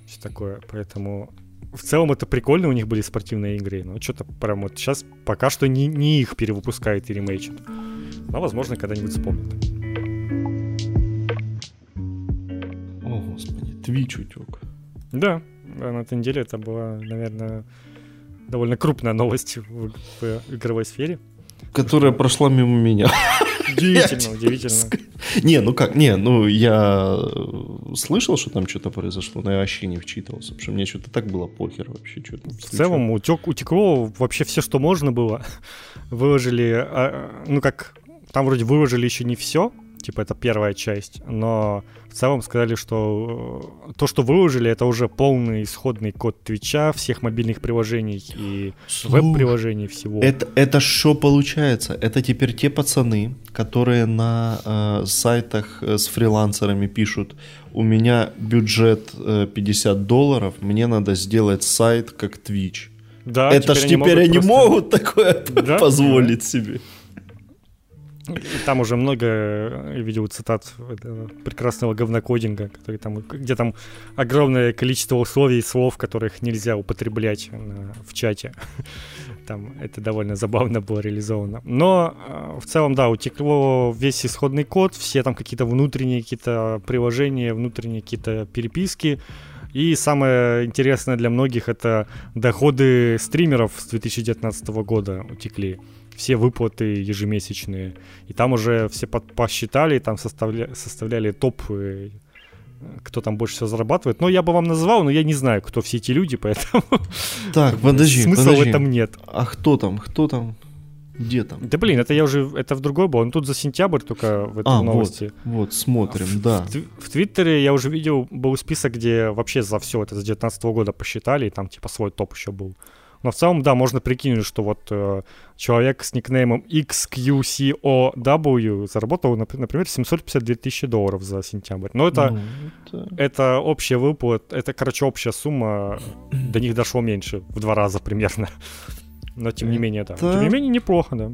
все такое. Поэтому в целом это прикольно, у них были спортивные игры, но что-то прям вот сейчас пока что не, не их перевыпускают и ремейчат. Но, возможно, когда-нибудь вспомнят. О, господи, Твич утек. Да, на этой неделе это была, наверное, довольно крупная новость в, в игровой сфере. Которая что... прошла мимо меня. Удивительно, удивительно. Не, ну как, не, ну я слышал, что там что-то произошло, но я вообще не вчитывался, потому что мне что-то так было похер вообще. Что в целом утек, утекло вообще все, что можно было. Выложили, а, ну как, там вроде выложили еще не все, типа это первая часть, но в целом сказали, что э, то, что выложили, это уже полный исходный код Твича, всех мобильных приложений и веб-приложений всего. Это, это что получается? Это теперь те пацаны, которые на э, сайтах э, с фрилансерами пишут, у меня бюджет э, 50 долларов, мне надо сделать сайт как Twitch. Да, это ж теперь они просто... могут такое да? позволить себе. Там уже много, я видел цитат прекрасного говнокодинга, который там, где там огромное количество условий, слов, которых нельзя употреблять в чате. Там это довольно забавно было реализовано. Но э, в целом, да, утекло весь исходный код, все там какие-то внутренние какие-то приложения, внутренние какие-то переписки. И самое интересное для многих это доходы стримеров с 2019 года утекли все выплаты ежемесячные. И там уже все под, посчитали, там составля, составляли топ, э, кто там больше всего зарабатывает. Но я бы вам назвал, но я не знаю, кто все эти люди, поэтому так, подожди, смысла подожди. в этом нет. А кто там, кто там? Где там? Да блин, это я уже, это в другой был. Он тут за сентябрь только в этой а, новости. Вот, вот смотрим, в, да. В, в Твиттере я уже видел, был список, где вообще за все это с 2019 года посчитали, и там типа свой топ еще был. Но в целом, да, можно прикинуть, что вот э, человек с никнеймом XQCOW заработал, например, 752 тысячи долларов за сентябрь. Но это, ну, это... это общая выплата, это, короче, общая сумма, до них дошло меньше, в два раза примерно. Но тем не менее, да. Это... Тем не менее, неплохо, да.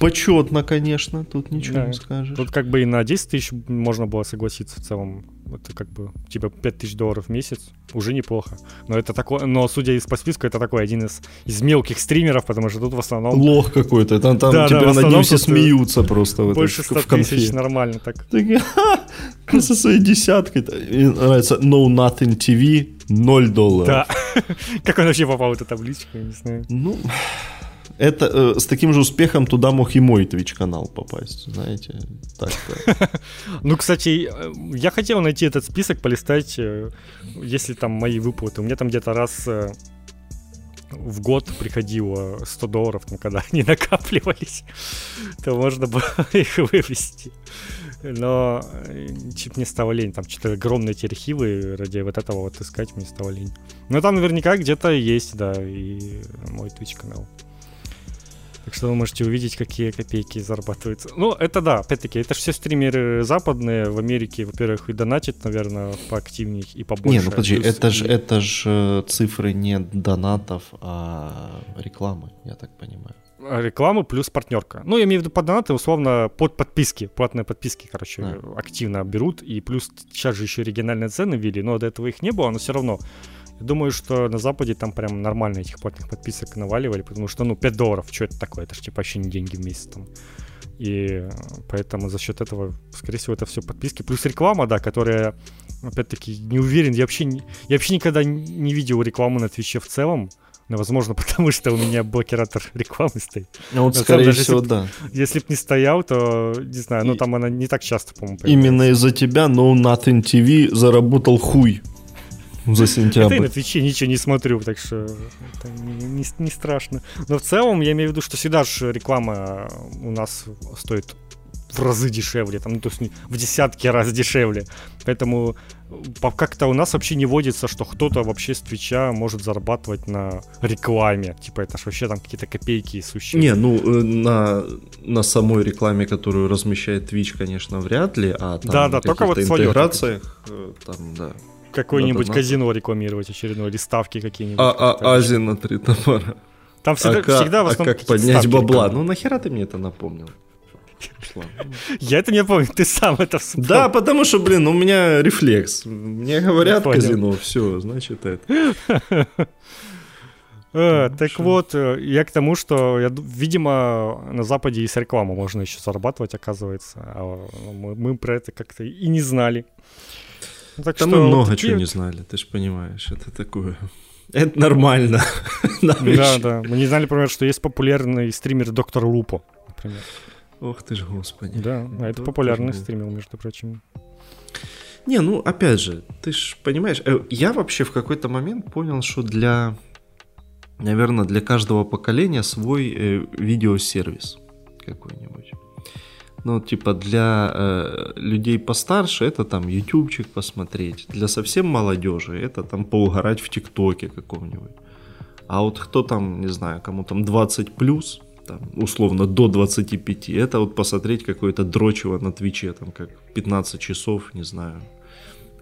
Почетно, конечно, тут ничего да. не скажешь. Тут как бы и на 10 тысяч можно было согласиться в целом это как бы типа 5000 долларов в месяц, уже неплохо. Но это такое, но судя из по списку, это такой один из, из мелких стримеров, потому что тут в основном... Лох какой-то, там, там да, тебя да, над ним все смеются просто. В больше 100 в тысяч нормально так. так со своей десяткой. Мне нравится No Nothing TV, 0 долларов. Да. как он вообще попал в эту табличку, я не знаю. Ну это э, с таким же успехом туда мог и мой Twitch канал попасть, знаете. Так ну, кстати, э, я хотел найти этот список, полистать, э, если там мои выплаты. У меня там где-то раз э, в год приходило 100 долларов, там, когда они накапливались, то можно было их вывести. Но чуть не стало лень, там что-то огромные эти архивы, ради вот этого вот искать мне стало лень. Но там наверняка где-то есть, да, и мой Twitch канал. Так что вы можете увидеть, какие копейки зарабатываются. Ну, это да, опять-таки, это же все стримеры западные. В Америке, во-первых, и донатят, наверное, поактивнее и побольше. Не, ну подожди, это же это ж э, цифры не донатов, а рекламы, я так понимаю. А, рекламы плюс партнерка. Ну, я имею в виду под донаты, условно, под подписки, платные подписки, короче, а. активно берут. И плюс сейчас же еще региональные цены ввели, но до этого их не было, но все равно Думаю, что на Западе там прям нормально этих платных подписок наваливали, потому что, ну, 5 долларов, что это такое? Это же типа вообще не деньги в месяц там. И поэтому за счет этого, скорее всего, это все подписки. Плюс реклама, да, которая, опять-таки, не уверен. Я вообще, я вообще никогда не видел рекламу на Твиче в целом. Но, возможно, потому что у меня блокиратор рекламы стоит. Ну, вот, скорее даже, всего, если, да. Если бы не стоял, то, не знаю, ну, там она не так часто, по-моему, Именно из-за тебя No Nothing TV заработал хуй за сентябрь. Это и на Твиче ничего не смотрю, так что это не, не, страшно. Но в целом я имею в виду, что всегда же реклама у нас стоит в разы дешевле, там, ну, то есть в десятки раз дешевле. Поэтому как-то у нас вообще не водится, что кто-то вообще с Твича может зарабатывать на рекламе. Типа это же вообще там какие-то копейки сущие. Не, ну э, на, на самой рекламе, которую размещает Twitch, конечно, вряд ли, а там да, да, только вот интеграциях, э, там, да какое-нибудь казино рекламировать очередное, или ставки какие-нибудь. А, а Азия на три топора. Там всегда, а, всегда в а основном как поднять бабла? Ну нахера ты мне это напомнил? Я это не помню, ты сам это вспомнил. Да, потому что, блин, у меня рефлекс. Мне говорят казино, все, значит это. Э, так вот, э, я к тому, что, видимо, на Западе и с рекламы можно еще зарабатывать, оказывается. А мы, мы про это как-то и не знали. Ну, Так Да что мы много такие- чего не знали, ты же понимаешь, это такое. Это нормально. Да, да. Мы не знали, например, что есть популярный стример Доктор Лупо, например. Ох ты ж, господи. Да, а это популярный стример, между прочим. Не, ну опять же, ты ж понимаешь, э, я вообще в какой-то момент понял, что для, наверное, для каждого поколения свой э, видеосервис какой-нибудь. Ну, типа для э, людей постарше это там ютубчик посмотреть, для совсем молодежи это там поугарать в тиктоке каком-нибудь. А вот кто там, не знаю, кому там 20 плюс, там, условно до 25, это вот посмотреть какое-то дрочево на Твиче, там как 15 часов, не знаю,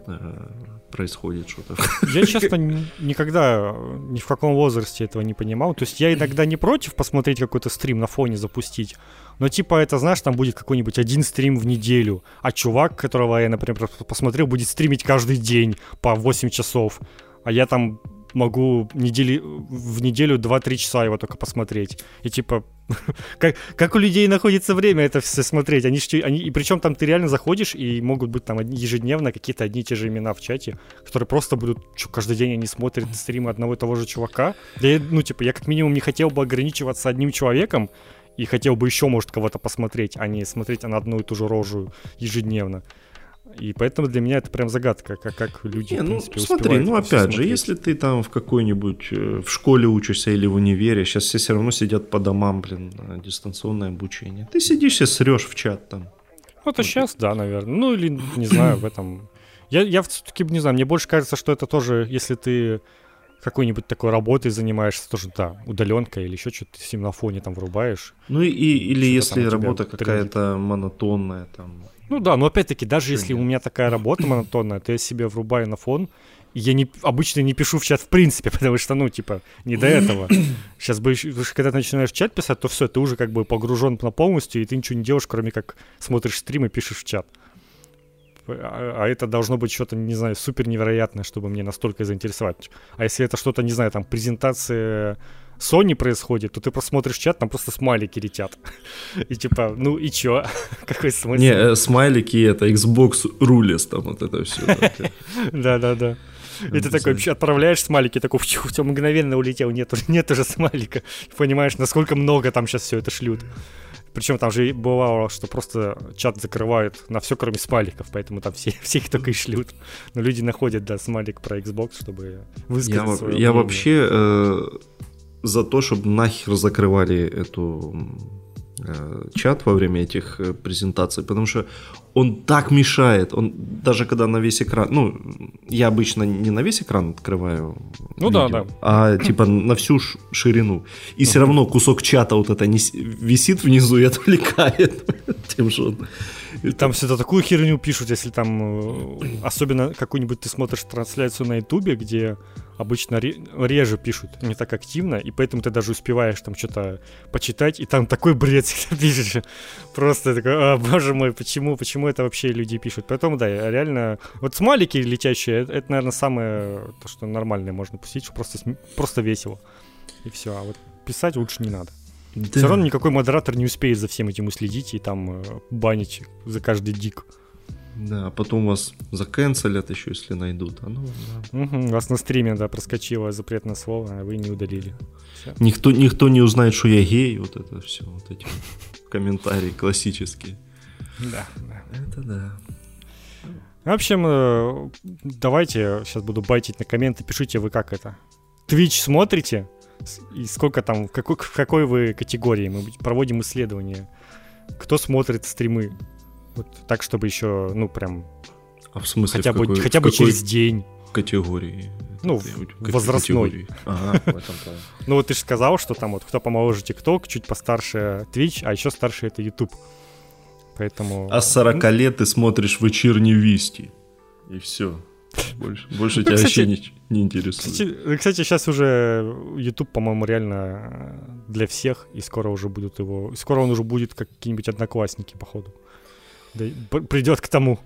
э, происходит что-то. Я, честно, никогда э, ни в каком возрасте этого не понимал. То есть я иногда не против посмотреть какой-то стрим на фоне запустить, но типа это, знаешь, там будет какой-нибудь один стрим в неделю, а чувак, которого я, например, посмотрел, будет стримить каждый день по 8 часов, а я там могу недели, в неделю 2-3 часа его только посмотреть. И типа, как, как у людей находится время это все смотреть? Они, они, и причем там ты реально заходишь, и могут быть там ежедневно какие-то одни и те же имена в чате, которые просто будут, чё, каждый день они смотрят стримы одного и того же чувака. Да я, ну, типа, я как минимум не хотел бы ограничиваться одним человеком, и хотел бы еще, может, кого-то посмотреть, а не смотреть на одну и ту же рожу ежедневно. И поэтому для меня это прям загадка, как, как люди, Не, в ну принципе, смотри, ну это всё опять же, смотреть. если ты там в какой-нибудь э, в школе учишься или в универе, сейчас все все равно сидят по домам, блин, дистанционное обучение. Ты сидишь и срешь в чат там. Ну, это сейчас, да, наверное. Ну, или, не знаю, в этом... Я, я все-таки, не знаю, мне больше кажется, что это тоже, если ты какой-нибудь такой работой занимаешься, тоже, да, удаленка или еще что-то ты на фоне там врубаешь. Ну и, или если работа какая-то монотонная там. Ну да, но опять-таки, даже если у меня такая работа монотонная, то я себе врубаю на фон, я не, обычно не пишу в чат в принципе, потому что, ну, типа, не до этого. Сейчас бы, когда ты начинаешь в чат писать, то все, ты уже как бы погружен на полностью, и ты ничего не делаешь, кроме как смотришь стрим и пишешь в чат. А, а это должно быть что-то, не знаю, супер невероятное, чтобы мне настолько заинтересовать. А если это что-то, не знаю, там, презентация Sony происходит, то ты просто смотришь чат, там просто смайлики летят. И типа, ну и чё? Какой смысл? Не, э, смайлики это Xbox Rules там вот это все. Да-да-да. И ты такой отправляешь смайлики, такой, у тебя мгновенно улетел, нет, нет уже смайлика. Понимаешь, насколько много там сейчас все это шлют. Причем там же бывало, что просто чат закрывают на все, кроме смайликов, поэтому там все, все их только и шлют. Но люди находят, да, смайлик про Xbox, чтобы высказать Я, во- свое я мнение. вообще э, за то, чтобы нахер закрывали эту чат во время этих э, презентаций, потому что он так мешает, он даже когда на весь экран, ну, я обычно не на весь экран открываю, Ну да, видео, да. а типа на всю ширину, и все равно кусок чата вот это не висит внизу и отвлекает тем, что он... Там всегда такую херню пишут, если там, э, особенно какую-нибудь ты смотришь трансляцию на Ютубе, где обычно ре- реже пишут, не так активно, и поэтому ты даже успеваешь там что-то почитать, и там такой бред всегда пишешь. Просто такой, а, боже мой, почему, почему это вообще люди пишут? Поэтому, да, реально... Вот смайлики летящие, это, это, наверное, самое, то, что нормальное можно пустить, просто, просто весело. И все, а вот писать лучше не надо. Все равно никакой модератор не успеет за всем этим уследить и там э, банить за каждый дик. Да, а потом вас заканцелят еще, если найдут. А ну, да. Мгм, У вас на стриме, да, проскочило запретное слово, а вы не удалили. Никто, никто не узнает, что я гей, вот это все, вот эти комментарии классические. Да, да. Это да. В общем, э, давайте, сейчас буду байтить на комменты, пишите вы как это. Twitch смотрите? И сколько там, в какой, в какой вы категории? Мы проводим исследование. Кто смотрит стримы? Вот так, чтобы еще, ну, прям, А в смысле, хотя в бы, какой, хотя в бы через день. категории? Ну, в- возрастной. Ага, в этом плане. Ну вот ты же сказал, что там вот кто помоложе TikTok, чуть постарше Twitch, а еще старше это YouTube. Поэтому... А с 40 лет ты смотришь вечерний висти. И все. больше, больше тебя вообще не, не интересует. Кстати, кстати, сейчас уже YouTube, по-моему, реально для всех, и скоро уже будут его... Скоро он уже будет как какие-нибудь одноклассники, походу. Да, придет к тому,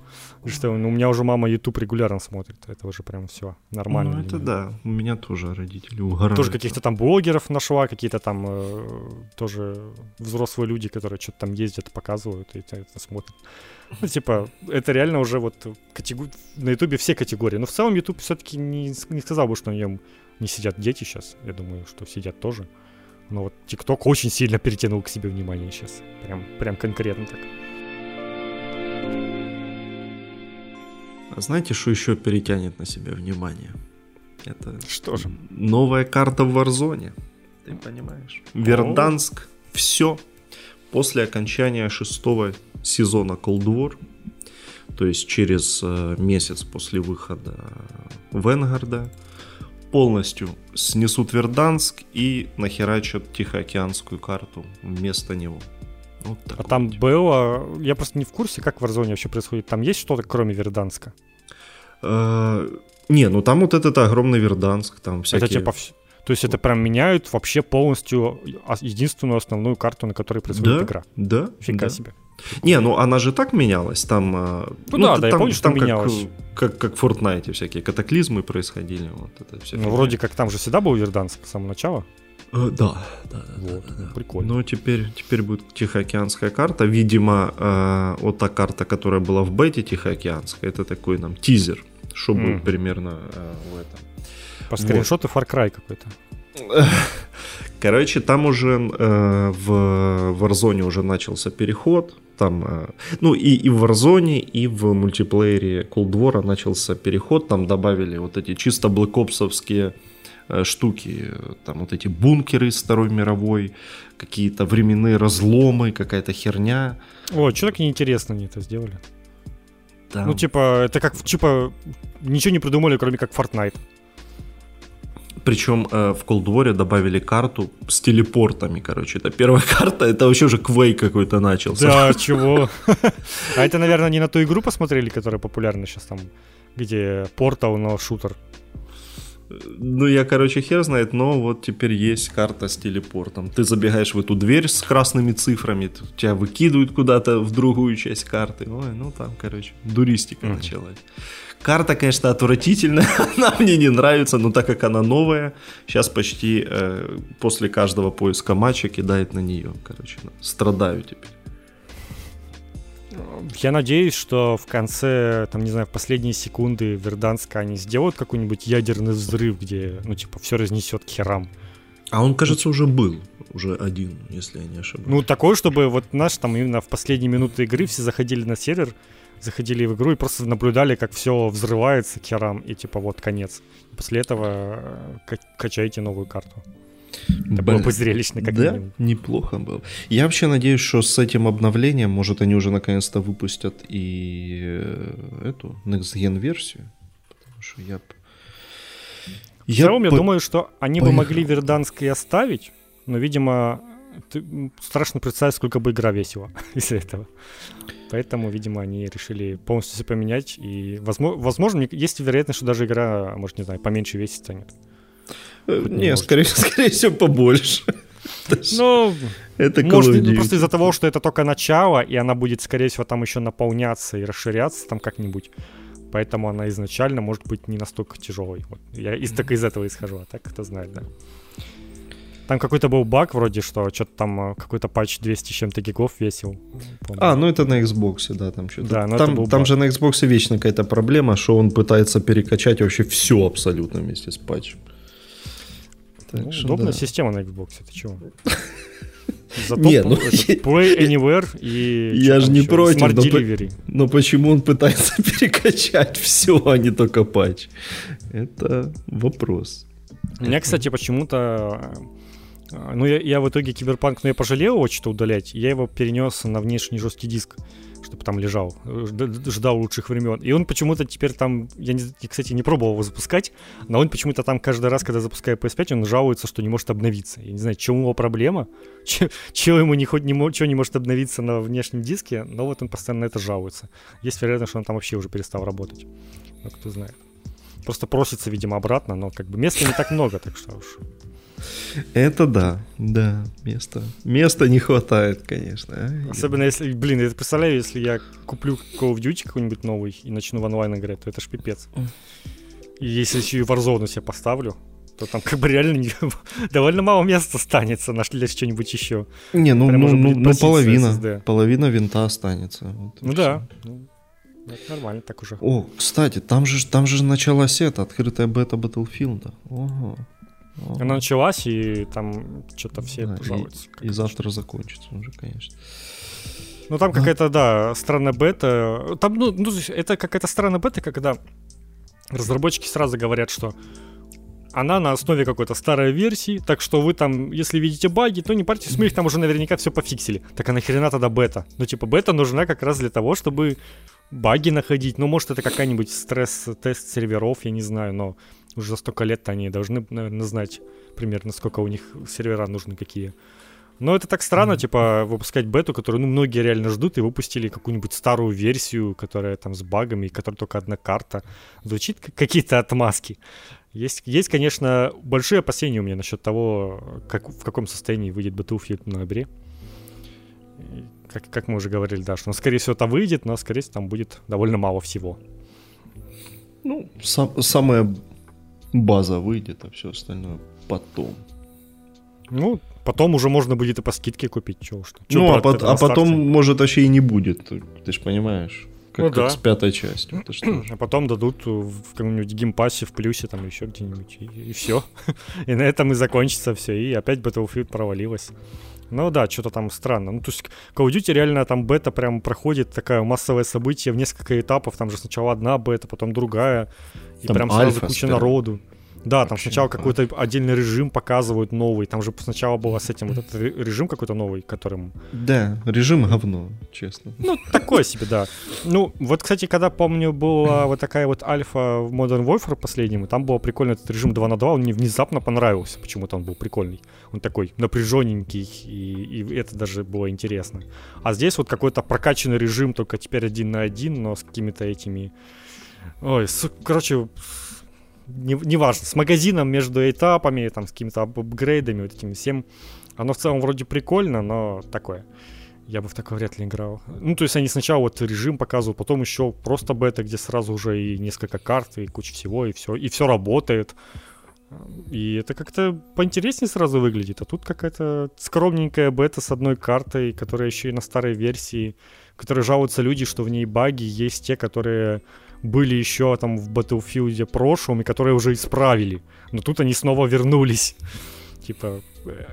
что ну, у меня уже мама YouTube регулярно смотрит. Это уже прям все нормально. Ну, это да. У меня тоже родители угорают. Тоже каких-то там блогеров нашла, какие-то там э, тоже взрослые люди, которые что-то там ездят, показывают и это смотрят. Ну, типа, это реально уже вот категор... на Ютубе все категории. Но в целом YouTube все-таки не, не сказал бы, что на нем не сидят дети сейчас. Я думаю, что сидят тоже. Но вот TikTok очень сильно перетянул к себе внимание сейчас. Прям, прям конкретно так. Знаете, что еще перетянет на себя внимание? Это что же? Новая карта в Warzone. Ты понимаешь? Верданск. Все. После окончания шестого сезона Cold War, то есть через э, месяц после выхода Венгарда, полностью снесут Верданск и нахерачат Тихоокеанскую карту вместо него. Вот а там вот. было... Я просто не в курсе, как в Warzone вообще происходит. Там есть что-то, кроме Верданска? Э, не, ну там вот этот огромный Верданск, там всякие... Это типа... То есть это прям меняют вообще полностью единственную основную карту, на которой происходит да, игра. Да. Фига да. себе. Не, ну она же так менялась, там... Э, ну, ну да, да, там, я помню, что там менялась. Как, как, как в Fortnite всякие катаклизмы происходили, вот это все. Ну, вроде как там же всегда был Верданск с самого начала. Э, да, да, да, вот, да, да. Прикольно. Но теперь, теперь будет Тихоокеанская карта. Видимо, э, вот та карта, которая была в бете Тихоокеанская, это такой нам тизер, что mm. будет примерно э, в этом. По скриншоту вот. Far Cry какой-то. Короче, там уже э, в Warzone уже начался переход. Там, э, ну и, и в Warzone, и в мультиплеере Cold War начался переход. Там добавили вот эти чисто блэкопсовские Э, штуки, там вот эти бункеры из Второй мировой, какие-то временные разломы, какая-то херня. О, что так неинтересно они это сделали? Там... Ну, типа, это как, типа, ничего не придумали, кроме как Fortnite. Причем э, в Cold War добавили карту с телепортами, короче. Это первая карта, это вообще уже квей какой-то начался. Да, чего? А это, наверное, не на ту игру посмотрели, которая популярна сейчас там, где портал, но шутер. Ну, я, короче, хер знает, но вот теперь есть карта с телепортом. Ты забегаешь в эту дверь с красными цифрами, тебя выкидывают куда-то в другую часть карты. Ой, ну там, короче, дуристика mm-hmm. началась. Карта, конечно, отвратительная, она мне не нравится, но так как она новая, сейчас почти э, после каждого поиска матча кидает на нее. Короче, страдаю теперь. Я надеюсь, что в конце, там, не знаю, в последние секунды Верданска они сделают какой-нибудь ядерный взрыв, где, ну, типа, все разнесет к херам. А он, кажется, уже был, уже один, если я не ошибаюсь. Ну, такой, чтобы вот наш там именно в последние минуты игры все заходили на сервер, заходили в игру и просто наблюдали, как все взрывается к херам, и типа вот конец. После этого э, качайте новую карту. Это было бы зрелищно, как Да, минимум. неплохо было. Я вообще надеюсь, что с этим обновлением, может, они уже наконец-то выпустят и э, эту Next Gen версию. Потому что я... В целом, я по... думаю, что они Поехал. бы могли Верданск и оставить, но, видимо, ты... страшно представить, сколько бы игра весила из-за этого. Поэтому, видимо, они решили полностью все поменять. И, возможно, возможно, есть вероятность, что даже игра, может, не знаю, поменьше весить станет. Э, не, скорее, скорее всего, побольше. Ну, это может, ну, просто из-за того, что это только начало, и она будет, скорее всего, там еще наполняться и расширяться там как-нибудь. Поэтому она изначально может быть не настолько тяжелой. Вот. Я из, только из этого исхожу, а так кто знает, да. Там какой-то был баг вроде, что что-то там э, какой-то патч 200 с чем-то гигов весил. Помню. А, ну это на Xbox, да, там что-то. Да, но там, там баг. же на Xbox вечно какая-то проблема, что он пытается перекачать вообще все абсолютно вместе с патчем. Так ну, что, удобная да. система на Xbox, ты чего? Зато не, ну, Play Anywhere и я же не против, Smart но, Delivery. но почему он пытается перекачать все, а не только патч? Это вопрос. Меня, кстати, почему-то э, ну, я, я в итоге киберпанк, ну, я пожалел его что-то удалять, я его перенес на внешний жесткий диск чтобы там лежал, ждал лучших времен. И он почему-то теперь там, я, не, кстати, не пробовал его запускать, но он почему-то там каждый раз, когда запускаю PS5, он жалуется, что не может обновиться. Я не знаю, чем его проблема, чего ему не, хоть, не, чего не может обновиться на внешнем диске, но вот он постоянно на это жалуется. Есть вероятность, что он там вообще уже перестал работать. Но кто знает. просто просится, видимо, обратно, но как бы места не так много, так что уж. Это да, да, места. Места не хватает, конечно. А? Особенно если, блин, я представляю, если я куплю Call of Duty какой-нибудь новый и начну в онлайн играть, то это ж пипец. И если еще и Warzone себе поставлю, то там как бы реально не, довольно мало места останется на для что-нибудь еще. Не, ну, ну, ну, ну половина, SSD. половина винта останется. Вот, ну да, ну, это нормально так уже. О, кстати, там же, там же началась эта открытая бета Battlefield. Ого. Она началась, и там что-то все да, жалуются. И, и завтра закончится уже, конечно. Ну там какая-то, да, странная бета. Там, ну, ну, это какая-то странная бета, когда разработчики сразу говорят, что она на основе какой-то старой версии, так что вы там, если видите баги, то не парьтесь, мы их там уже наверняка все пофиксили. Так а нахрена тогда бета? Ну типа бета нужна как раз для того, чтобы баги находить. Ну может это какая-нибудь стресс-тест серверов, я не знаю, но уже за столько лет они должны, наверное, знать примерно, сколько у них сервера нужны какие. Но это так странно, mm-hmm. типа, выпускать бету, которую, ну, многие реально ждут, и выпустили какую-нибудь старую версию, которая там с багами, которая только одна карта. Звучит как какие-то отмазки. Есть, есть, конечно, большие опасения у меня насчет того, как, в каком состоянии выйдет Battlefield в ноябре. Как, как мы уже говорили, да, что, ну, скорее всего, это выйдет, но, скорее всего, там будет довольно мало всего. Ну, сам, самая база выйдет, а все остальное потом. Ну, потом уже можно будет и по скидке купить, чего что. Чё ну, а, по- а потом, может, вообще и не будет, ты же понимаешь. Как, ну, как да. с пятой частью. Это что а потом дадут в каком-нибудь Game Pass е, в плюсе, там еще где-нибудь, и, и все. и на этом и закончится все, и опять Battlefield провалилась. Ну да, что-то там странно. Ну, то есть Call of Duty реально там бета прям проходит такое массовое событие в несколько этапов. Там же сначала одна бета, потом другая. И там прям сразу куча сперва. народу. Да, там сначала какой-то отдельный режим показывают новый. Там же сначала было с этим вот этот режим какой-то новый, которым... Да, режим говно, честно. Ну, такое себе, да. Ну, вот, кстати, когда, помню, была вот такая вот альфа в Modern Warfare последнем, там был прикольный этот режим 2 на 2, он мне внезапно понравился, почему-то он был прикольный. Он такой напряженненький, и, и это даже было интересно. А здесь вот какой-то прокачанный режим, только теперь один на один, но с какими-то этими... Ой, короче, неважно, не с магазином между этапами, там, с какими-то апгрейдами, вот этим всем. Оно в целом вроде прикольно, но такое. Я бы в такое вряд ли играл. Ну, то есть они сначала вот режим показывают, потом еще просто бета, где сразу уже и несколько карт, и куча всего, и все, и все работает. И это как-то поинтереснее сразу выглядит. А тут какая-то скромненькая бета с одной картой, которая еще и на старой версии, которые жалуются люди, что в ней баги. Есть те, которые были еще там в Battlefield прошлом, и которые уже исправили. Но тут они снова вернулись. Типа, э,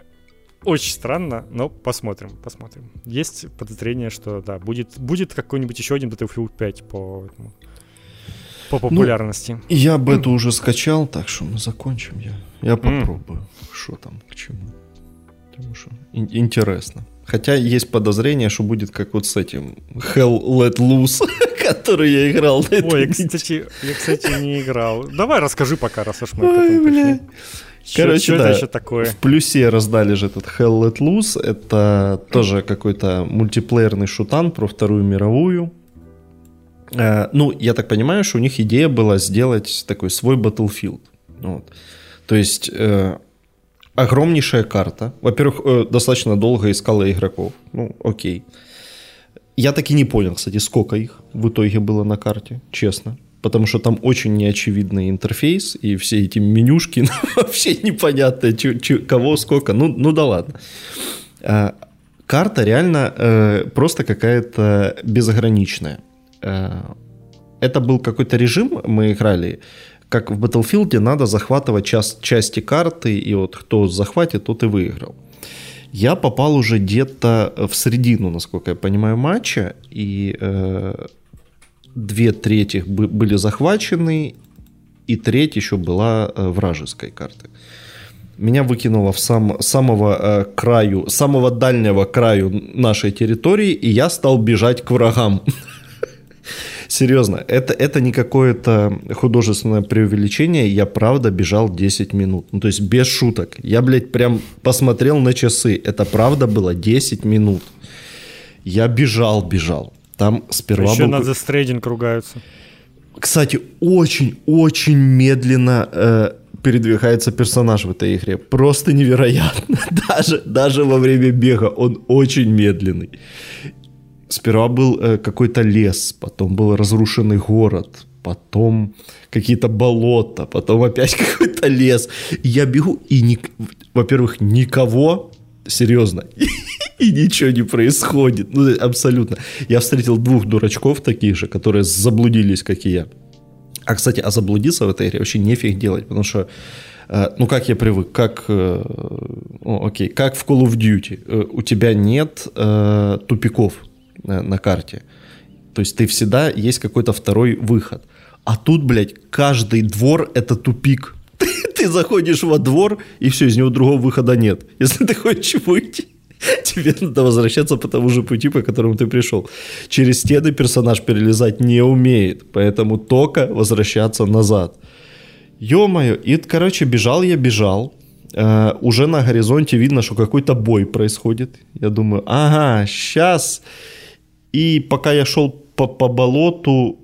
очень странно, но посмотрим, посмотрим. Есть подозрение, что да, будет, будет какой-нибудь еще один Battlefield 5 по этому, по ну, популярности. Ну, я бету уже скачал, так что мы закончим. Я, я попробую, что mm. там, к чему. Потому что интересно. Хотя есть подозрение, что будет как вот с этим Hell Let Loose, который я играл. Ой, я, кстати, я, кстати, не играл. Давай расскажи пока, раз уж мы Ой, бля. Короче, что да, это еще такое? В плюсе раздали же этот Hell Let Loose. Это тоже какой-то мультиплеерный шутан про Вторую мировую. Э, ну, я так понимаю, что у них идея была сделать такой свой Battlefield. Вот. То есть э, огромнейшая карта. Во-первых, э, достаточно долго искала игроков. Ну, окей. Я так и не понял, кстати, сколько их в итоге было на карте, честно. Потому что там очень неочевидный интерфейс, и все эти менюшки ну, вообще непонятно, чё, чё, кого сколько. Ну, ну да ладно. А, карта реально э, просто какая-то безограничная. Э, это был какой-то режим, мы играли, как в Battlefield надо захватывать час, части карты, и вот кто захватит, тот и выиграл. Я попал уже где-то в середину, насколько я понимаю, матча, и э, две трети были захвачены, и треть еще была э, вражеской карты. Меня выкинуло в сам, самого э, краю, самого дальнего краю нашей территории, и я стал бежать к врагам. Серьезно, это, это не какое-то художественное преувеличение. Я правда бежал 10 минут. Ну, то есть без шуток. Я, блядь, прям посмотрел на часы. Это правда было 10 минут. Я бежал, бежал. Там сперва Еще был... на Trading ругаются. Кстати, очень-очень медленно э, передвигается персонаж в этой игре. Просто невероятно. Даже, даже во время бега он очень медленный. Сперва был э, какой-то лес, потом был разрушенный город, потом какие-то болота, потом опять какой-то лес. я бегу, и, ни, во-первых, никого, серьезно, и ничего не происходит. Ну, абсолютно. Я встретил двух дурачков таких же, которые заблудились, как и я. А, кстати, а заблудиться в этой игре вообще нефиг делать, потому что э, ну, как я привык, как, э, окей, как в Call of Duty, э, у тебя нет э, тупиков на, карте. То есть ты всегда есть какой-то второй выход. А тут, блядь, каждый двор это тупик. Ты, ты заходишь во двор, и все, из него другого выхода нет. Если ты хочешь выйти, тебе надо возвращаться по тому же пути, по которому ты пришел. Через стены персонаж перелезать не умеет, поэтому только возвращаться назад. Ё-моё, и, короче, бежал я, бежал. Uh, уже на горизонте видно, что какой-то бой происходит. Я думаю, ага, сейчас. И пока я шел по, по болоту,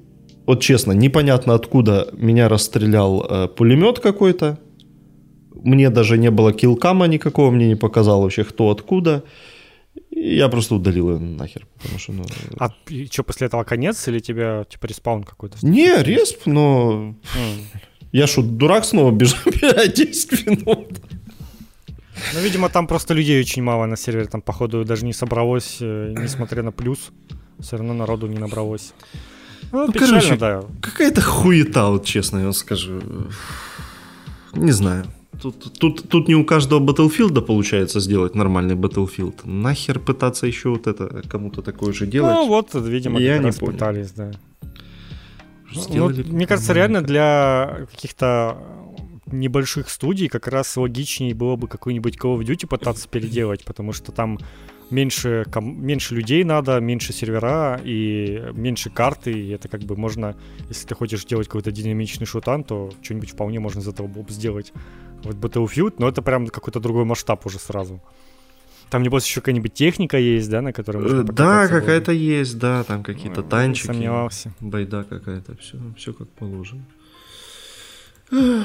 вот честно, непонятно откуда меня расстрелял uh, пулемет какой-то. Мне даже не было killcam а никакого, мне не показал вообще кто откуда. И я просто удалил его нахер. Потому что, ну... А что, после этого конец или тебя типа respawn какой-то? Не, респ, но... Mm. Я что, дурак снова бежал 10 минут? Ну, видимо, там просто людей очень мало на сервере. Там, походу, даже не собралось, э, несмотря на плюс. Все равно народу не набралось. Ну, ну печально, короче, да. Какая-то хуета, вот честно я вам скажу. Не знаю. Тут, тут, тут не у каждого Battlefield получается сделать нормальный Battlefield. Нахер пытаться еще вот это кому-то такое же делать? Ну вот, видимо, я не понял. пытались, да. Ну, мне кажется, реально для каких-то небольших студий как раз логичнее было бы какой-нибудь Call of Duty пытаться переделать, потому что там меньше, ком- меньше людей надо, меньше сервера и меньше карты, и это как бы можно, если ты хочешь делать какой-то динамичный шутан, то что-нибудь вполне можно из этого было бы сделать. Вот Battlefield, но это прям какой-то другой масштаб уже сразу. Там, небось, еще какая-нибудь техника есть, да, на которой можно э, Да, какая-то есть, да, там какие-то танчики. Сомневался. Байда какая-то, все, все как положено. Ну,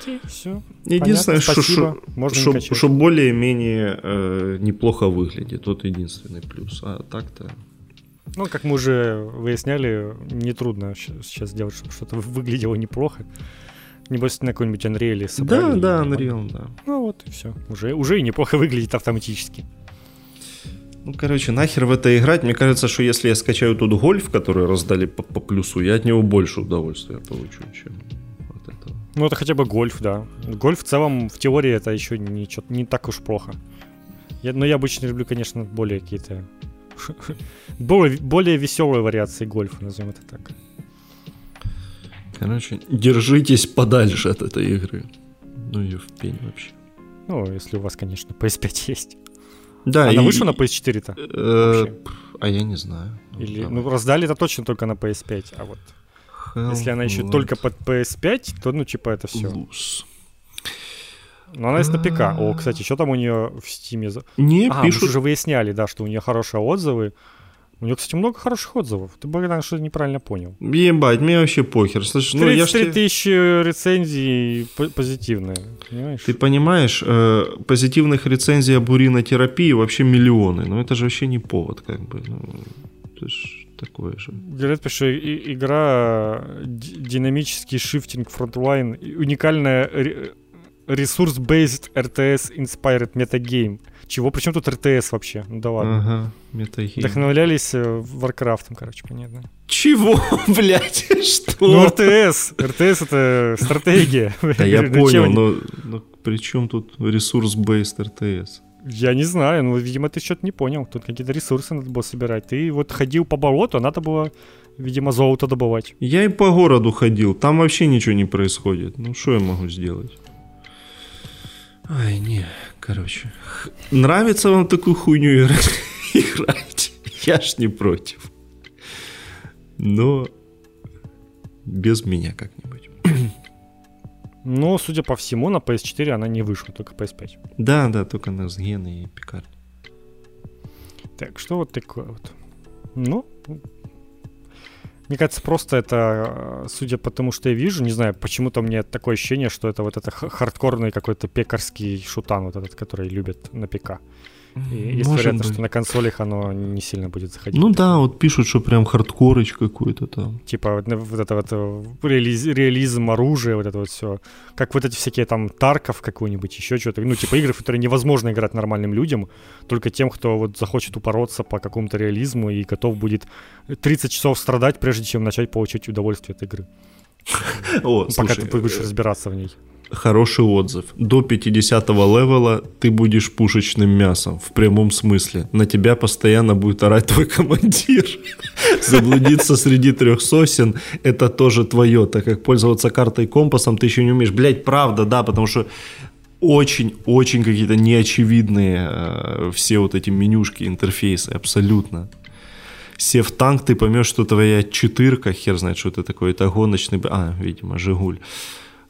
Окей, все. Единственное, что, что более-менее э, неплохо выглядит. Вот единственный плюс. А так-то... Ну, как мы уже выясняли, нетрудно сейчас сделать, чтобы что-то выглядело неплохо. Небось, на какой-нибудь Unreal собрали. Да, да, Unreal, да. Ну вот и все. Уже, уже и неплохо выглядит автоматически. Ну, короче, нахер в это играть. Мне кажется, что если я скачаю тут гольф, который раздали по, по плюсу, я от него больше удовольствия получу, чем. Ну, это хотя бы гольф, да. Гольф в целом, в теории, это еще не, не так уж плохо. Я, но я обычно люблю, конечно, более какие-то... более, более веселые вариации гольфа, назовем это так. Короче, держитесь подальше от этой игры. Ну ее в пень вообще. Ну, если у вас, конечно, PS5 есть. Да, Она и... вышла на PS4-то? Э, а я не знаю. Или, ну, раздали это точно только на PS5, а вот если она еще только под PS5, то, ну, типа, это все. Но она есть на ПК. О, кстати, что там у нее в Стиме? Не, а, пишут... мы уже выясняли, да, что у нее хорошие отзывы. У него, кстати, много хороших отзывов. Ты, Богдан, что неправильно понял. Ебать, мне вообще похер. Слушай, ну, я тебе... тысячи рецензий позитивные, понимаешь? Ты понимаешь, э, позитивных рецензий об уринотерапии вообще миллионы. Но это же вообще не повод, как бы. Ну, это ж такое же. Говорят, что игра динамический shifting frontline, уникальная resource-based RTS inspired metagame. Чего? Причем тут РТС вообще? Ну да ладно. Ага, metagame. Вдохновлялись э, Warcraft ом, короче, понятно. Чего, блядь, что? Ну РТС, РТС это стратегия. Да я понял, но, но при чем тут resource-based РТС? Я не знаю, ну, видимо, ты что-то не понял. Тут какие-то ресурсы надо было собирать. Ты вот ходил по болоту, а надо было, видимо, золото добывать. Я и по городу ходил, там вообще ничего не происходит. Ну, что я могу сделать? Ай, не, короче. Нравится вам такую хуйню играть? Я ж не против. Но без меня как-нибудь. Но, судя по всему, на PS4 она не вышла, только PS5. Да, да, только на Sgen и Picard. Так, что вот такое вот. Ну, Мне кажется, просто это, э, судя по тому, что я вижу, не знаю, почему-то у меня такое ощущение, что это вот это хардкорный какой-то пекарский шутан, вот этот, который любят на ПК. И есть Может вероятность, быть. что на консолях оно не сильно будет заходить. Ну да, вот пишут, что прям хардкорыч какой-то там. Типа вот, вот это вот э, реализ, реализм оружия, вот это вот все. Как вот эти всякие там Тарков какой-нибудь, еще что-то. Ну, типа игры, в которые невозможно играть нормальным людям, только тем, кто вот захочет упороться по какому-то реализму и готов будет 30 часов страдать, прежде чем начать получать удовольствие от игры. О, Пока ты будешь э, разбираться в ней хороший отзыв. До 50 левела ты будешь пушечным мясом, в прямом смысле. На тебя постоянно будет орать твой командир. Заблудиться среди трех сосен – это тоже твое, так как пользоваться картой компасом ты еще не умеешь. Блять, правда, да, потому что очень-очень какие-то неочевидные э, все вот эти менюшки, интерфейсы, абсолютно. Сев танк, ты поймешь, что твоя четырка, хер знает, что это такое, это гоночный... А, видимо, Жигуль.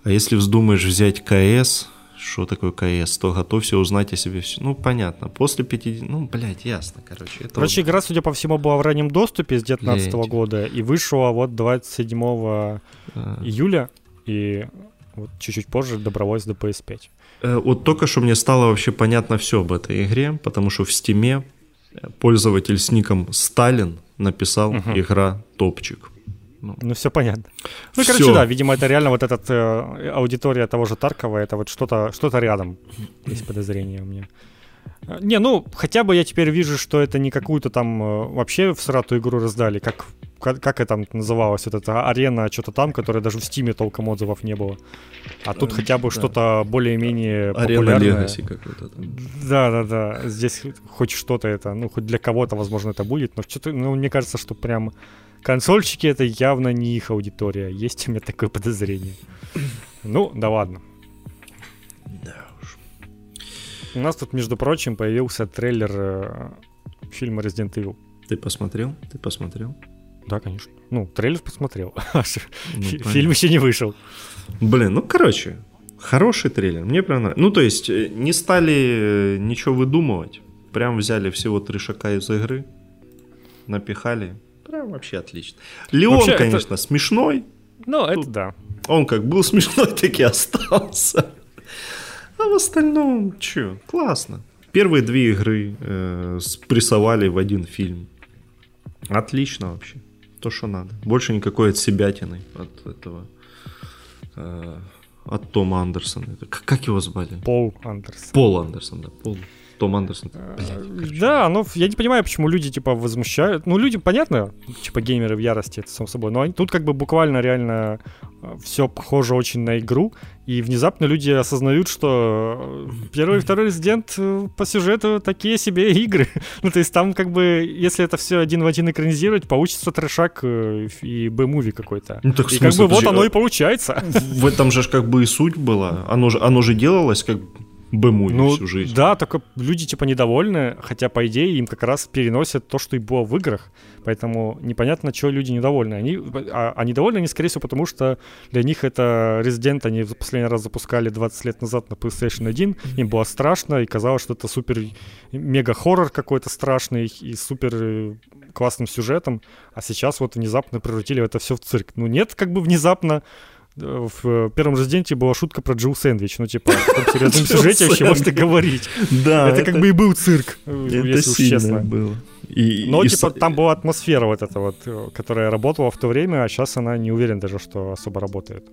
А если вздумаешь взять КС, что такое КС, то готовься узнать о себе все. Ну, понятно. После 50... Ну, блядь, ясно, короче. Это короче, вот... игра, судя по всему, была в раннем доступе с 2019 -го года и вышла вот 27 а... июля, и вот чуть-чуть позже добралась до PS5. Э, вот только что мне стало вообще понятно все об этой игре, потому что в Стиме пользователь с ником Сталин написал угу. игра топчик. Ну, ну все понятно. Ну, короче, Всё. да, видимо, это реально вот эта э, аудитория того же Таркова, это вот что-то что рядом, есть подозрение у меня. Э, не, ну, хотя бы я теперь вижу, что это не какую-то там э, вообще в срату игру раздали, как, как, как это называлось, вот эта арена, что-то там, которая даже в Стиме толком отзывов не было. А тут хотя бы да. что-то более-менее Арена популярное. Legacy какой-то там. Да, да, да. Здесь хоть что-то это, ну, хоть для кого-то, возможно, это будет, но что-то, ну, мне кажется, что прям консольщики это явно не их аудитория. Есть у меня такое подозрение. Ну, да ладно. У нас тут, между прочим, появился трейлер э, фильма Resident Evil. Ты посмотрел? Ты посмотрел? Да, конечно. Ну, трейлер посмотрел. Ну, Фильм еще не вышел. Блин, ну, короче, хороший трейлер. Мне прям нравится. Ну, то есть, э, не стали э, ничего выдумывать. Прям взяли всего три шака из игры, напихали, Прям вообще отлично. Леон, вообще, конечно, это... смешной. Ну, это да. Он как был смешной, так и остался. А в остальном, чё, классно. Первые две игры э, спрессовали в один фильм. Отлично вообще. То, что надо. Больше никакой от себятины, от этого... Э, от Тома Андерсона. Как, как его звали? Пол Андерсон. Пол Андерсон, да. Пол. Том Андерсон. Блядь, да, ну я не понимаю, почему люди типа возмущают. Ну, люди, понятно, типа геймеры в ярости, это само собой. Но они, тут как бы буквально реально э, все похоже очень на игру. И внезапно люди осознают, что э, первый и второй резидент э, по сюжету такие себе игры. ну, то есть там как бы, если это все один в один экранизировать, получится трешак и Б-муви какой-то. Ну, так, и смысле, как бы вот оно и получается. В этом же как бы и суть была. Оно же, оно же делалось как бэмуви ну, всю жизнь. Да, только люди типа недовольны, хотя по идее им как раз переносят то, что и было в играх, поэтому непонятно, чего люди недовольны. Они, а, а недовольны они, скорее всего, потому что для них это Resident они в последний раз запускали 20 лет назад на PlayStation 1, им было страшно, и казалось, что это супер мега-хоррор какой-то страшный и супер э, классным сюжетом, а сейчас вот внезапно превратили это все в цирк. Ну нет, как бы внезапно в первом Резиденте была шутка про Джилл Сэндвич. Ну, типа, в таком серьезном сюжете вообще можно говорить. Да. Это как бы и был цирк, если уж честно. было. И, Но, и типа, с... там была атмосфера вот эта вот, которая работала в то время, а сейчас она не уверен даже, что особо работает.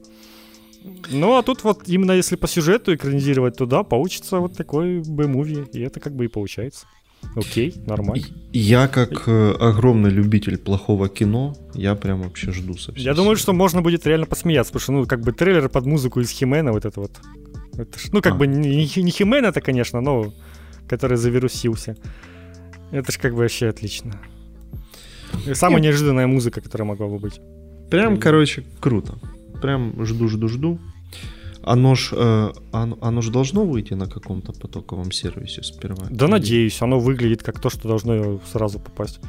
Ну, а тут вот именно если по сюжету экранизировать туда, получится вот такой B-муви, и это как бы и получается. Окей, нормально. Я как э, огромный любитель плохого кино, я прям вообще жду совсем. Я думаю, что можно будет реально посмеяться, потому что, ну, как бы трейлер под музыку из Химена, вот это вот. Это ж, ну, как а. бы не, не Химен это, конечно, но который завирусился. Это ж как бы вообще отлично. И самая неожиданная музыка, которая могла бы быть. Прям, короче, круто. Прям жду, жду, жду. Оно ж, э, оно, оно ж должно выйти на каком-то потоковом сервисе сперва? Да Или... надеюсь, оно выглядит как то, что должно сразу попасть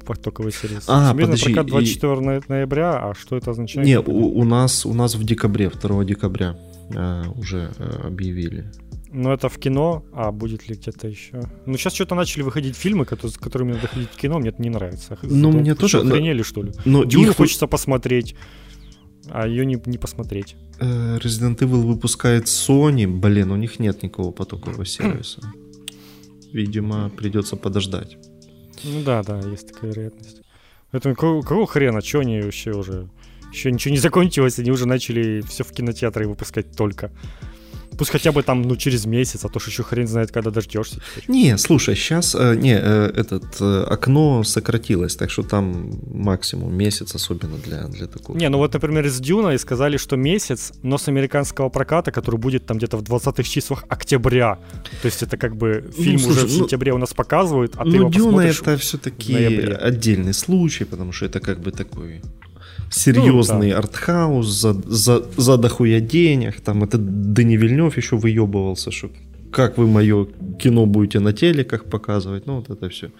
в потоковый сервис. А, Всемирный подожди, прокат 24 и... ноября, а что это означает? Не, у, у, нас, у нас в декабре, 2 декабря э, уже э, объявили. Ну, это в кино, а будет ли где-то еще? Ну, сейчас что-то начали выходить фильмы, которые, с которыми надо ходить в кино, мне это не нравится. Ну, мне тоже... Охренели, что ли? Но Дюну их... хочется посмотреть, а ее не, не посмотреть. Э, Resident Evil выпускает Sony, блин, у них нет никакого потокового сервиса. Видимо, придется подождать. Ну да, да, есть такая вероятность. Поэтому какого, какого хрена, что они вообще уже... Еще ничего не закончилось, они уже начали все в кинотеатры выпускать только. Пусть хотя бы там, ну, через месяц, а то что еще хрен знает, когда дождешься. Теперь. Не, слушай, сейчас, э, не, э, этот, э, окно сократилось, так что там максимум месяц, особенно для, для такого. Не, ну вот, например, из Дюна сказали, что месяц, но с американского проката, который будет там где-то в 20-х числах октября. То есть это как бы ну, фильм ну, слушай, уже в сентябре у нас показывают, а ну, ты его Дюна это все-таки отдельный случай, потому что это как бы такой серьезный ну, да. артхаус за, за, за дохуя денег. Там это Дани Вильнев еще выебывался, что как вы мое кино будете на телеках показывать. Ну, вот это все.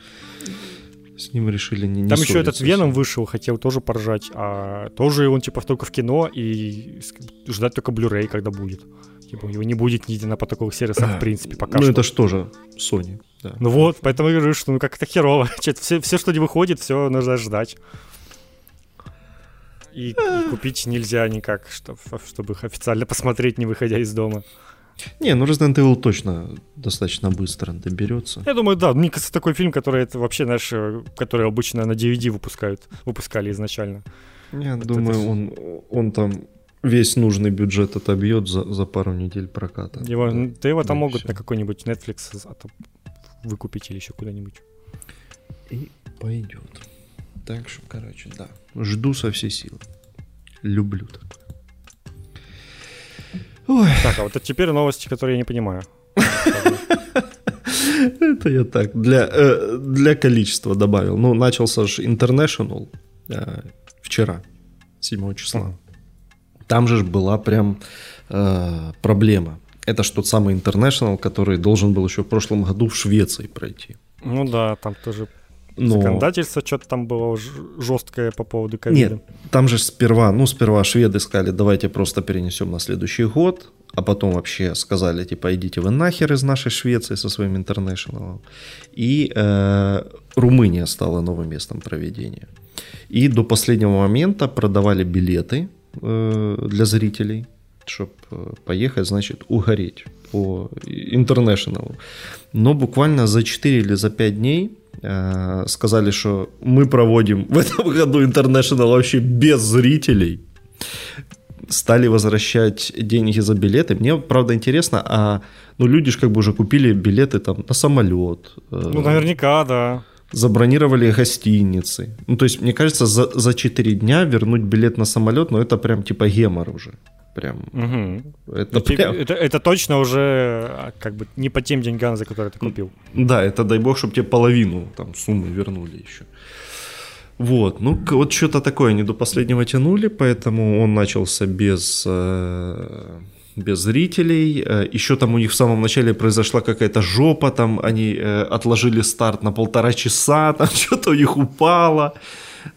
С ним решили не, не Там еще этот Веном вышел, хотел тоже поржать, а тоже он типа только в кино и ждать только Blu-ray, когда будет. Типа его не будет нигде на потоковых сервисах, в принципе, пока Ну что. это ж тоже Sony. Да. Ну вот, поэтому я говорю, что ну как-то херово. Все, все, что не выходит, все нужно ждать и, и купить нельзя никак, чтобы, чтобы их официально посмотреть, не выходя из дома. Не, ну Resident Evil точно достаточно быстро доберется. Я думаю, да. Мне кажется, такой фильм, который это вообще, знаешь, э, который обычно на DVD выпускают, выпускали изначально. Я вот думаю, это... он, он там весь нужный бюджет отобьет за, за пару недель проката. Его, да, да его там да, могут все. на какой-нибудь Netflix выкупить или еще куда-нибудь. И пойдет. Так что, короче, да. Жду со всей силы. Люблю такое. Ой. Так, а вот теперь новости, которые я не понимаю. Это я так, для, э, для количества добавил. Ну, начался же International э, вчера, 7 числа. Там же была прям э, проблема. Это ж тот самый International, который должен был еще в прошлом году в Швеции пройти. Ну да, там тоже но... Законодательство что-то там было жесткое по поводу ковида. Нет, там же сперва, ну, сперва шведы сказали, давайте просто перенесем на следующий год, а потом вообще сказали, типа, идите вы нахер из нашей Швеции со своим интернешналом. И э, Румыния стала новым местом проведения. И до последнего момента продавали билеты э, для зрителей, чтобы э, поехать, значит, угореть по интернешналу. Но буквально за 4 или за 5 дней сказали, что мы проводим в этом году International вообще без зрителей. Стали возвращать деньги за билеты. Мне, правда, интересно, а ну, люди же как бы уже купили билеты там на самолет. Э, ну, наверняка, да. Забронировали гостиницы. Ну, то есть, мне кажется, за, за 4 дня вернуть билет на самолет, ну, это прям типа гемор уже прям. Угу. Это, ну, прям... Это, это точно уже а, как бы не по тем деньгам, за которые ты купил. Да, это дай бог, чтобы тебе половину там суммы вернули еще. Вот, ну вот что-то такое они до последнего тянули, поэтому он начался без, э, без зрителей. Э, еще там у них в самом начале произошла какая-то жопа, там они э, отложили старт на полтора часа, там что-то у них упало.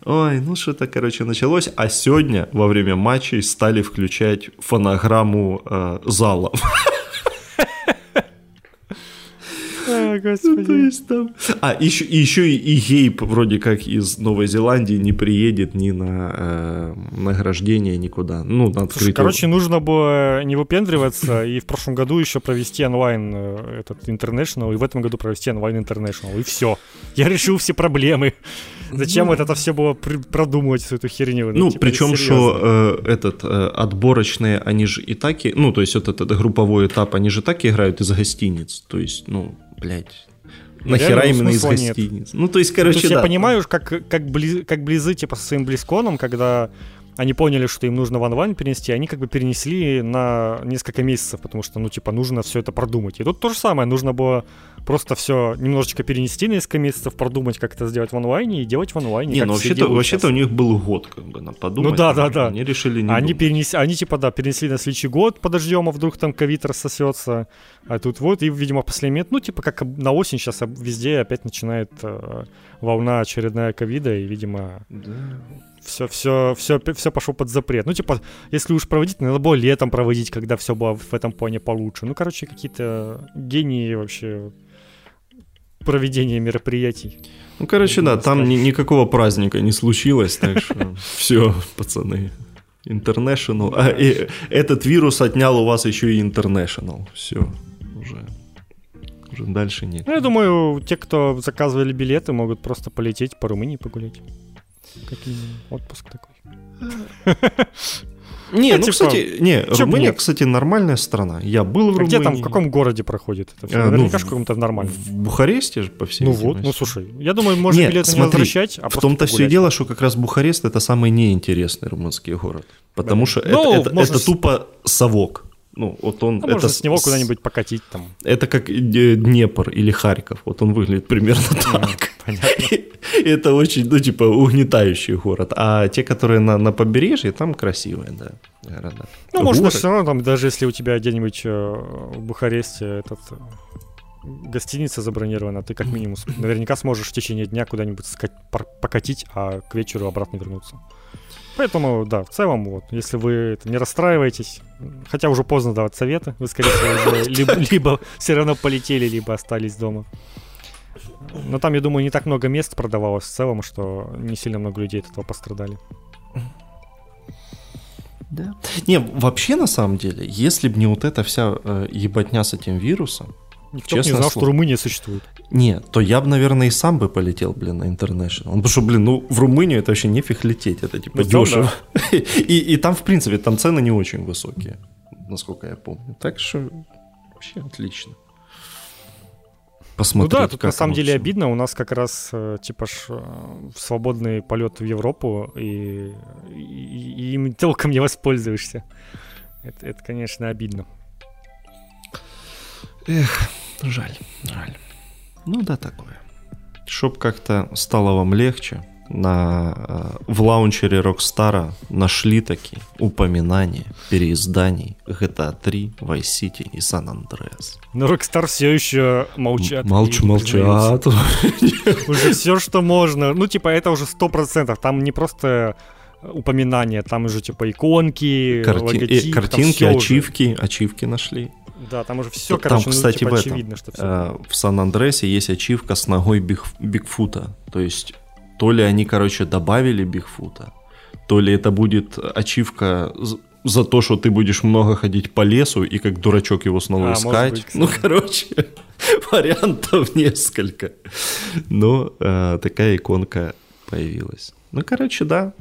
Ой, ну что-то, короче, началось. А сегодня во время матчей стали включать фонограмму э, зала. А, господи. Ну, то есть там... А, еще, еще и, и Гейб вроде как из Новой Зеландии не приедет ни на э, награждение, никуда. Ну, на Слушай, короче, нужно было не выпендриваться и в прошлом году еще провести онлайн э, этот International, и в этом году провести онлайн International, и все. Я решил все проблемы. Зачем ну, это все было продумывать, всю эту херню? Ну, ну типа, причем, что э, этот э, отборочные, они же и так, и, ну, то есть вот этот групповой этап, они же так играют из гостиниц, то есть, ну, блядь, Нахера именно из гостиниц? Нет. Ну, то есть, короче, то есть да. я понимаю, как, как, близ, как близы, типа, со своим близконом, когда они поняли, что им нужно в онлайн перенести, они как бы перенесли на несколько месяцев, потому что, ну, типа, нужно все это продумать. И тут то же самое, нужно было просто все немножечко перенести на несколько месяцев, продумать, как это сделать в онлайне и делать в онлайне. Не, ну вообще-то, вообще-то у них был год, как бы, на подумать. Ну да, да, да. Они решили не Они, перенесли, они типа, да, перенесли на следующий год, подождем, а вдруг там ковид рассосется. А тут вот, и, видимо, в последний момент, ну, типа, как на осень сейчас везде опять начинает э, волна очередная ковида, и, видимо, да. все, все, все, все пошло под запрет. Ну, типа, если уж проводить, надо было летом проводить, когда все было в этом плане получше. Ну, короче, какие-то гении вообще проведения мероприятий. Ну, короче, да, там ни, никакого праздника не случилось, так что все, пацаны. International. А, и этот вирус отнял у вас еще и International. Все, уже, уже дальше нет. Ну, я думаю, те, кто заказывали билеты, могут просто полететь по Румынии погулять. Какой отпуск такой. Не, ну, типа, кстати, не, Румыния, нет? кстати, нормальная страна. Я был в а Румынии. где там, в каком городе проходит это все? А, Наверняка ну, в каком-то нормальном. В Бухаресте же, по всей Ну вот, ну слушай, я думаю, можно билеты смотри, не возвращать, а В том-то все дело, что как раз Бухарест это самый неинтересный румынский город. Потому что ну, это, это, это тупо совок. Ну, вот он... А это можно с него куда-нибудь покатить там. Это как Днепр или Харьков. Вот он выглядит примерно так. Понятно. это очень, ну, типа, угнетающий город. А те, которые на, на побережье, там красивые, да, города. Ну, можно все равно, там, даже если у тебя где-нибудь э, в Бухаресте этот э, гостиница забронирована, ты как минимум наверняка сможешь в течение дня куда-нибудь покатить, а к вечеру обратно вернуться. Поэтому, да, в целом, вот, если вы не расстраиваетесь, хотя уже поздно давать советы, вы, скорее всего, либо, либо все равно полетели, либо остались дома. Но там, я думаю, не так много мест продавалось в целом, что не сильно много людей от этого пострадали. Да. Не, вообще на самом деле, если бы не вот эта вся э, ебатня с этим вирусом, Никто не знал, слово, что Румыния существует. Нет, то я бы, наверное, и сам бы полетел, блин, на International. Потому что, блин, ну в Румынию это вообще нефиг лететь, это типа ну, дешево. Да. и, и там, в принципе, там цены не очень высокие, насколько я помню. Так что вообще отлично посмотреть. Ну да, тут на самом деле обидно. У нас как раз э, типа ж, э, свободный полет в Европу, и, и, и им толком не воспользуешься. Это, это, конечно, обидно. Эх, жаль, жаль. Ну да, такое. Чтоб как-то стало вам легче, на, э, в лаунчере Rockstar нашли такие упоминания переизданий GTA 3, Vice City и San Andreas. Но Rockstar все еще молчат. Молчу, молчат. Уже все, что можно. Ну, типа, это уже сто процентов. Там не просто упоминания, там уже типа иконки, Карти... логотип, э, картинки, ачивки, уже. ачивки нашли. Да, там уже все, короче, там, кстати, ну, типа, в этом, очевидно, что все. Э, в Сан-Андресе есть ачивка с ногой Биг, Бигфута. То есть то ли они, короче, добавили Бигфута, то ли это будет ачивка за то, что ты будешь много ходить по лесу и как дурачок его снова а, искать. Быть, ну, короче, вариантов несколько. Но э, такая иконка появилась. Ну, короче, да.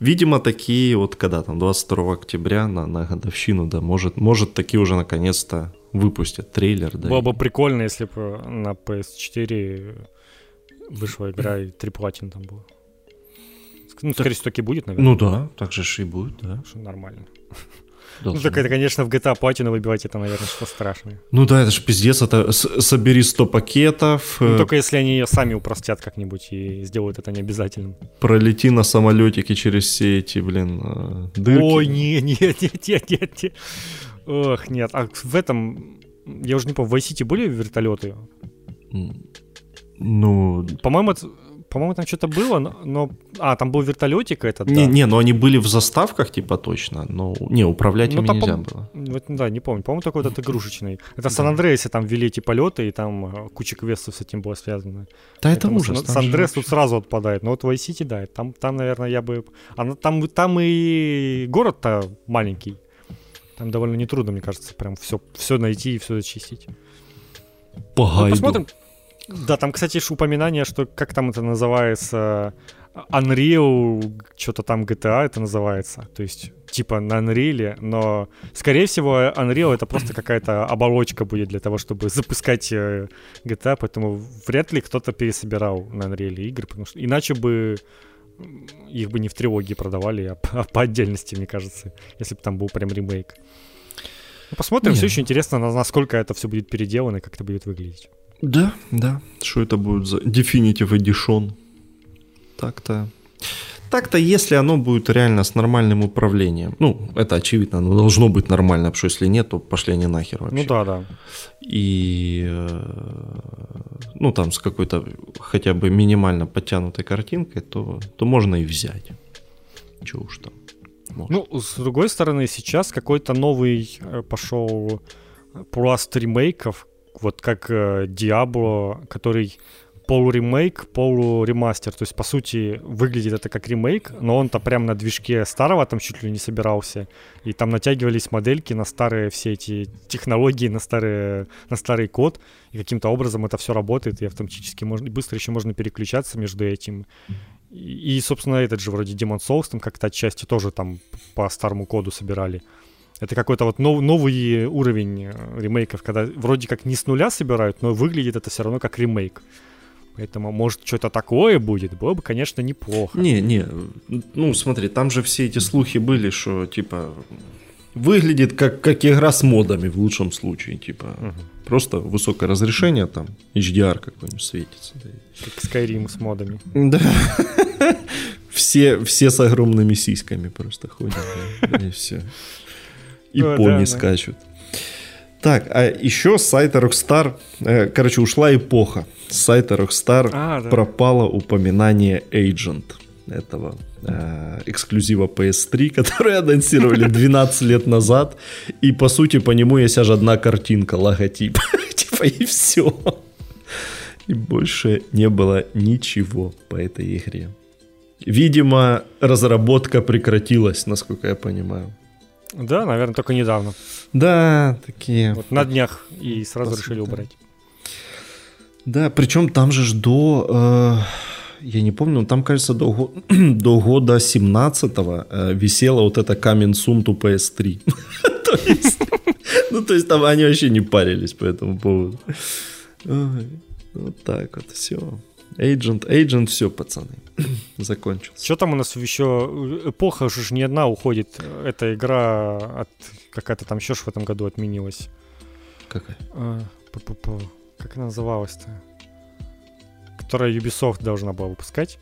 Видимо, такие вот, когда там 22 октября на, на годовщину, да, может, может такие уже наконец-то выпустят трейлер. Да, Было бы прикольно, если бы на PS4 вышла игра, и три платин там было. Ну, скорее всего, так и будет, наверное. Ну да, так же и будет, да. Что нормально. Должен. Ну, так это, конечно, в GTA платину выбивать, это, наверное, что страшное. Ну да, это же пиздец, это собери 100 пакетов. Ну, э, только если они ее сами упростят как-нибудь и сделают это необязательным. Пролети на самолетике через все эти, блин, э, дырки. Ой, нет, нет, нет, нет, нет, нет. Ох, нет, а в этом, я уже не помню, в Vice City были вертолеты? Ну... По-моему, по-моему, там что-то было, но, но... А, там был вертолетик этот, Не, да. не, но они были в заставках, типа, точно, но... Не, управлять ну, ими нельзя по... было. Вот, да, не помню, по-моему, такой этот игрушечный. Это в Сан-Андреасе там ввели эти полеты, и там э, куча квестов с этим было связано. Да, это ужас. Сан-Андреас тут сразу отпадает, но вот Vice City, да, там, там наверное, я бы... А, там, там и город-то маленький. Там довольно нетрудно, мне кажется, прям все, все найти и все зачистить. Погайду. Ну, посмотрим, да, там, кстати, ж упоминание, что как там это называется, Unreal, что-то там GTA это называется. То есть, типа на Unreal, но, скорее всего, Unreal это просто какая-то оболочка будет для того, чтобы запускать э, GTA, поэтому вряд ли кто-то пересобирал на Unreal игры, потому что иначе бы их бы не в трилогии продавали, а, а по отдельности, мне кажется, если бы там был прям ремейк. Ну, посмотрим, Нет. все еще интересно, насколько это все будет переделано и как это будет выглядеть. Да, да. Что это будет за Definitive Edition? Так-то. Так-то, если оно будет реально с нормальным управлением, ну, это очевидно, оно должно быть нормально, потому что если нет, то пошли они нахер вообще. Ну да, да. И, э, ну, там с какой-то хотя бы минимально подтянутой картинкой, то, то можно и взять. Чего уж там. Может. Ну, с другой стороны, сейчас какой-то новый э, пошел пласт ремейков, вот как э, Diablo, который полуремейк, полуремастер. То есть, по сути, выглядит это как ремейк, но он-то прям на движке старого там чуть ли не собирался. И там натягивались модельки на старые все эти технологии, на, старые, на старый код. И каким-то образом это все работает, и автоматически можно, быстро еще можно переключаться между этим. И, и, собственно, этот же вроде Demon Souls там как-то отчасти тоже там по старому коду собирали. Это какой-то вот нов, новый уровень э, ремейков, когда вроде как не с нуля собирают, но выглядит это все равно как ремейк. Поэтому, может, что-то такое будет, было бы, конечно, неплохо. Не, не, ну смотри, там же все эти слухи были, что типа выглядит как, как игра с модами в лучшем случае, типа угу. просто высокое разрешение, там HDR какой-нибудь светится. Как Skyrim с модами. Да. Все, все с огромными сиськами просто ходят, и все. И О, пони да, скачут. Так, а еще с сайта Rockstar, э, короче, ушла эпоха. С сайта Rockstar а, да. пропало упоминание Agent этого э, эксклюзива PS3, который анонсировали 12 лет назад. И по сути по нему есть аж одна картинка, логотип. типа и все. И больше не было ничего по этой игре. Видимо, разработка прекратилась, насколько я понимаю. Да, наверное, только недавно. Да, такие. Вот на днях и сразу Посмотрим. решили убрать. Да, причем там же ж до, э, я не помню, там, кажется, до, до года 17-го э, висела вот эта Soon to PS3. Ну, то есть там они вообще не парились по этому поводу. Вот так вот, все. Agent, Agent, все, пацаны, закончился. Что там у нас еще? Эпоха же не одна уходит. Эта игра от какая-то там еще ж в этом году отменилась. Какая? А, как она называлась-то? Которая Ubisoft должна была выпускать.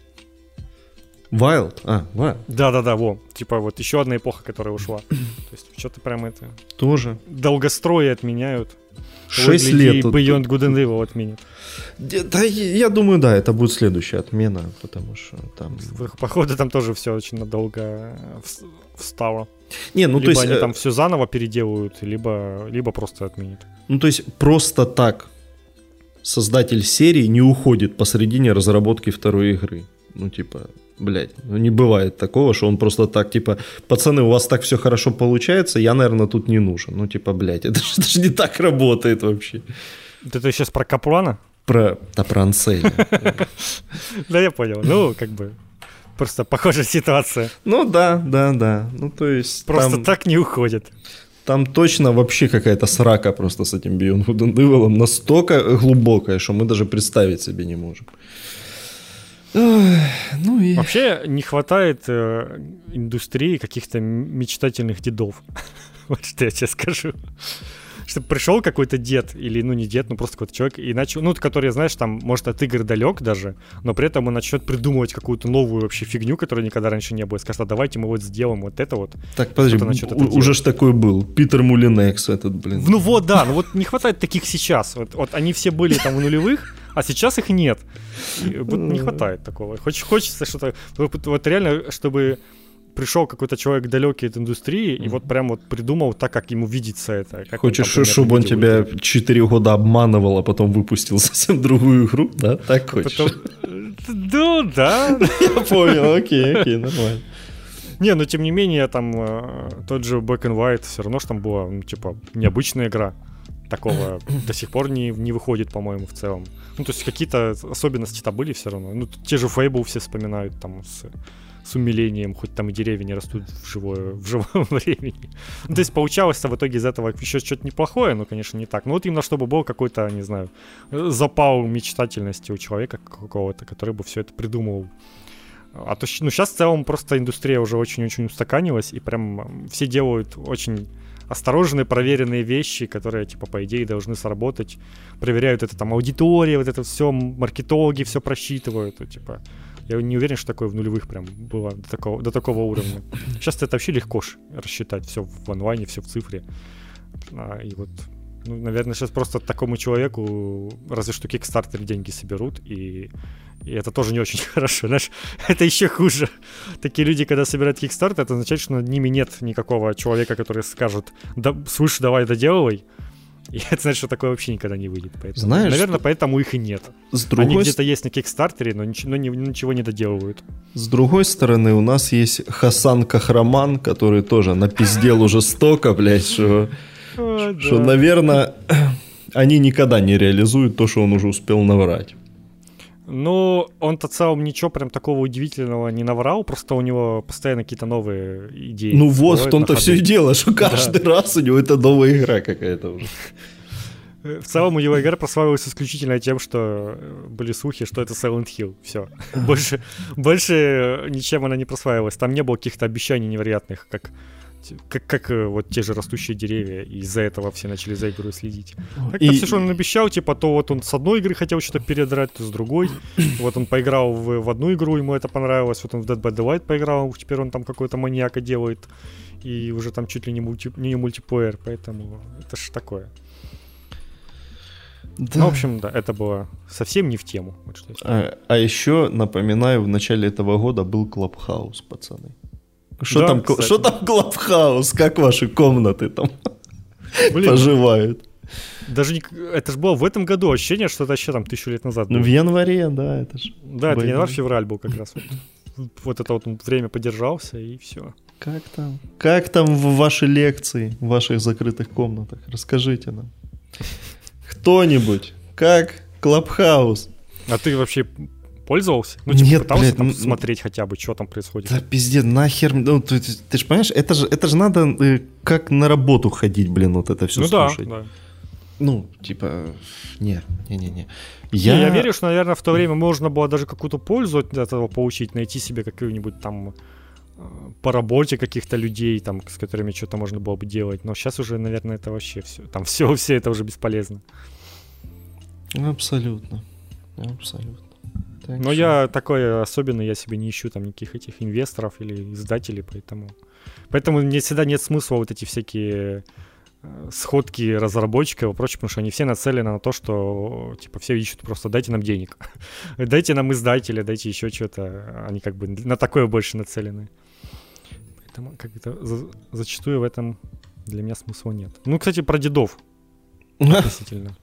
Wild? А, Wild. Да-да-да, во. Типа вот еще одна эпоха, которая ушла. То есть что-то прям это... Тоже. Долгострои отменяют. 6 лет. Beyond Good and Evil отменят. Да, я думаю, да, это будет следующая отмена, потому что там... Походу там тоже все очень надолго встало. Не, ну либо то есть... они э, там все заново переделают, либо, либо просто отменят. Ну то есть просто так создатель серии не уходит посредине разработки второй игры. Ну типа, блядь, ну не бывает такого, что он просто так, типа, пацаны, у вас так все хорошо получается, я, наверное, тут не нужен. Ну типа, блядь, это же, это же не так работает вообще. Это ты сейчас про Каплана? Про, да, про Анселя. Да, я понял. Ну, как бы, просто похожая ситуация. Ну да, да, да. Ну то есть... Просто так не уходит. Там точно вообще какая-то срака просто с этим Beyond Good настолько глубокая, что мы даже представить себе не можем. Ну и... Вообще не хватает э, индустрии каких-то мечтательных дедов. вот что я тебе скажу чтобы пришел какой-то дед, или, ну, не дед, ну, просто какой-то человек, и начал, ну, который, знаешь, там, может, от игр далек даже, но при этом он начнет придумывать какую-то новую вообще фигню, которая никогда раньше не было, и скажет, а давайте мы вот сделаем вот это вот. Так, подожди, у- уже ж такой был, Питер Мулинекс этот, блин. Ну вот, да, ну вот не хватает таких сейчас, вот, вот они все были там в нулевых, а сейчас их нет. И вот не хватает такого. Хоч, хочется что-то... Вот, вот реально, чтобы пришел какой-то человек далекий от индустрии mm-hmm. и вот прям вот придумал так, как ему видится это. Как хочешь, он, чтобы он тебя 4 года обманывал, а потом выпустил совсем другую игру, да? Так хочешь? Потом... Ну, да. Я понял, окей, окей, нормально. Не, но тем не менее, там э, тот же Black and White все равно что там была, ну, типа, необычная игра. Такого до сих пор не, не выходит, по-моему, в целом. Ну, то есть какие-то особенности-то были все равно. Ну, те же Fable все вспоминают там с с умилением, хоть там и деревья не растут в, живое, в живом времени. Ну, то есть получалось в итоге из этого еще что-то неплохое, но, конечно, не так. Но вот именно чтобы был какой-то, не знаю, запал мечтательности у человека какого-то, который бы все это придумывал. А то, ну, сейчас в целом просто индустрия уже очень-очень устаканилась, и прям все делают очень осторожные, проверенные вещи, которые, типа, по идее, должны сработать. Проверяют это там аудитория, вот это все, маркетологи все просчитывают, и, типа, я не уверен, что такое в нулевых прям было до такого, до такого уровня. Сейчас это вообще легко рассчитать все в онлайне, все в цифре. А, и вот Ну, наверное, сейчас просто такому человеку разве что Kickstarter деньги соберут, и, и это тоже не очень хорошо. Знаешь, это еще хуже. Такие люди, когда собирают Kickstarter, это означает, что над ними нет никакого человека, который скажет, да, слышь, давай доделывай. И это значит, что такое вообще никогда не выйдет. Поэтому, Знаешь, наверное, поэтому их и нет. С другой Они где-то есть на Кикстартере, но ничего, но ни- ничего не доделывают. С другой стороны, у нас есть Хасан Кахраман, который тоже напиздел уже столько, блядь, что, что, наверное, они никогда не реализуют то, что он уже успел наврать. Ну, он-то целом ничего прям такого удивительного не наврал, просто у него постоянно какие-то новые идеи. Ну вот, в том-то все и дело, что каждый раз у него это новая игра какая-то уже. В целом у его игра прославилась исключительно тем, что были слухи, что это Silent Hill. Все. Больше, больше ничем она не прославилась. Там не было каких-то обещаний невероятных, как, как, как э, вот те же растущие деревья, и из-за этого все начали за игрой следить. Так И- все, что он обещал, типа, то вот он с одной игры хотел что-то передрать, то с другой. Вот он поиграл в, в одну игру, ему это понравилось, вот он в Dead by Daylight поиграл, теперь он там какой-то маньяка делает, и уже там чуть ли не, мульти, не мультиплеер, поэтому это ж такое. Да. Ну, в общем, да, это было совсем не в тему. Вот что. А, а еще, напоминаю, в начале этого года был Clubhouse, пацаны. Что Да, там, кстати. что там Clubhouse? Как ваши комнаты там Блин, поживают? даже не... это же было в этом году ощущение, что это еще там тысячу лет назад Ну, было. в январе, да, это ж. Да, это январь-февраль был как раз. Вот, вот это вот время подержался, и все. Как там? Как там в ваши лекции, в ваших закрытых комнатах? Расскажите нам. Кто-нибудь, как Клабхаус? А ты вообще пользовался? Ну, типа, Нет, пытался блядь, там м- смотреть хотя бы, что там происходит? Да пиздец, нахер, ну ты, ты, же понимаешь, это же, это же надо э, как на работу ходить, блин, вот это все ну да, слушать. да. Ну, типа, не, не, не, не. Я... я верю, что, наверное, в то время можно было даже какую-то пользу от этого получить, найти себе какую-нибудь там э, по работе каких-то людей, там, с которыми что-то можно было бы делать. Но сейчас уже, наверное, это вообще все. Там все, все это уже бесполезно. Абсолютно, абсолютно. Так Но что- я такой особенный, я себе не ищу там никаких этих инвесторов или издателей, поэтому... Поэтому мне всегда нет смысла вот эти всякие э, сходки разработчиков и прочее, потому что они все нацелены на то, что типа все ищут просто дайте нам денег, дайте нам издателя, дайте еще что-то, они как бы на такое больше нацелены. Поэтому как это за- зачастую в этом для меня смысла нет. Ну, кстати, про дедов относительно.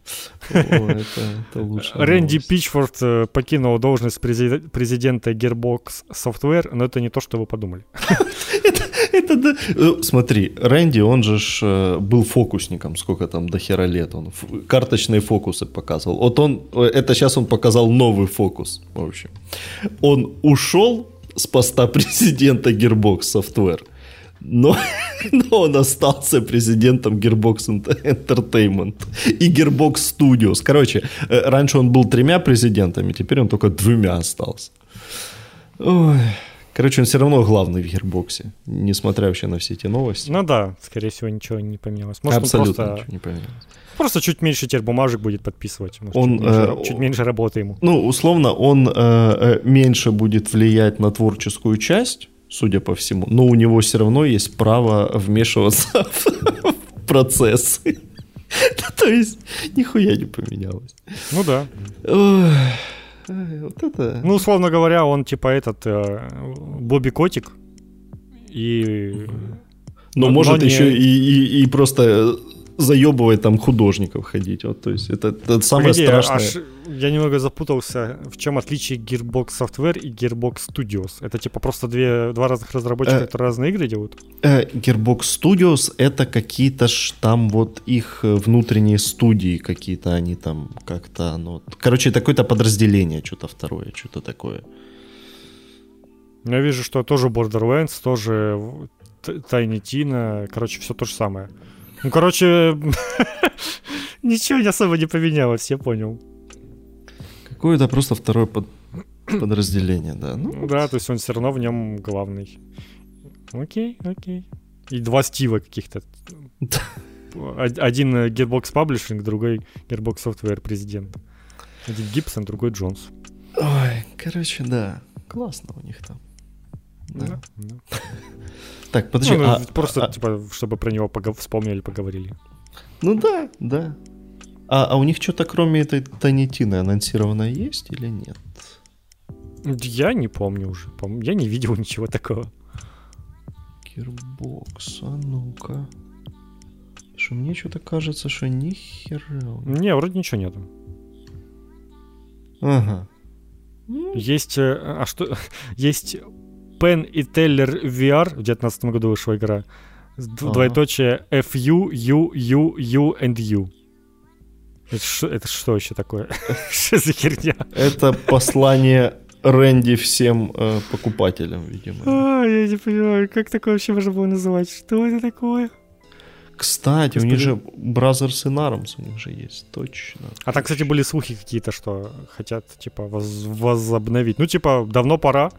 Это, лучше. Рэнди Пичфорд э, покинул должность презид- президента Gearbox Software, но это не то, что вы подумали. Это да. Э, Смотри, Рэнди, он же ж, э, был фокусником, сколько там до хера лет. Он карточные фокусы показывал. Вот он, это сейчас он показал новый фокус, в общем. Он ушел с поста президента Gearbox Software, но, но он остался президентом Gearbox Ent- Entertainment и Gearbox Studios. Короче, э, раньше он был тремя президентами, теперь он только двумя остался. Ой. Короче, он все равно главный в Гербоксе, несмотря вообще на все эти новости. Ну да, скорее всего, ничего не поменялось. Может, Абсолютно просто, ничего не поменялось. просто чуть меньше теперь бумажек будет подписывать. Может, Он, чуть, меньше, э, чуть меньше работы ему. Ну, условно, он э, э, меньше будет влиять на творческую часть, судя по всему, но у него все равно есть право вмешиваться в процессы. То есть, нихуя не поменялось. Ну да. Вот это... Ну, условно говоря, он типа этот э, Бобби Котик. И... Но но- может но не- еще и, и, и просто заебывать там художников ходить. Вот, то есть это, это самое Погоди, страшное. аж я немного запутался, в чем отличие Gearbox Software и Gearbox Studios. Это типа просто две, два разных разработчика, Э, которые разные игры делают? Э, Gearbox Studios это какие-то ж там вот их э, внутренние студии какие-то, они там как-то, ну, короче, это какое-то подразделение, что-то второе, что-то такое. Я вижу, что тоже Borderlands, тоже Tiny Tina, короче, все то же самое. Ну, короче, ничего особо не поменялось, я понял. Какое-то просто второе под- подразделение, да. Ну, Да, то есть он все равно в нем главный. Окей, окей. И два Стива каких-то. Од- Один Gearbox Publishing, другой Gearbox Software президент. Один Гибсон, другой Джонс. ой, короче, да, классно у них там. Да. Да, да. Так, подожди, Ну, а- просто, а- типа, чтобы про него пого- вспомнили, поговорили. Ну да, да. А, а у них что-то кроме этой Танитины анонсировано есть или нет? Я не помню уже. Я не видел ничего такого. Gearbox, а ну-ка. Что мне что-то кажется, что ни хера. Не, вроде ничего нету. Ага. Есть, э, а что, есть Pen и Teller VR, в 2019 году вышла игра. Двоеточие FU, U, U, U and U. Это что, это что вообще такое? Что за херня? Это послание Рэнди всем э, покупателям, видимо. А, я не понимаю, как такое вообще можно было называть? Что это такое? Кстати, Господи. у них же Brothers in Arms у них же есть, точно. А так, кстати, были слухи какие-то, что хотят, типа, воз- возобновить. Ну, типа, давно пора.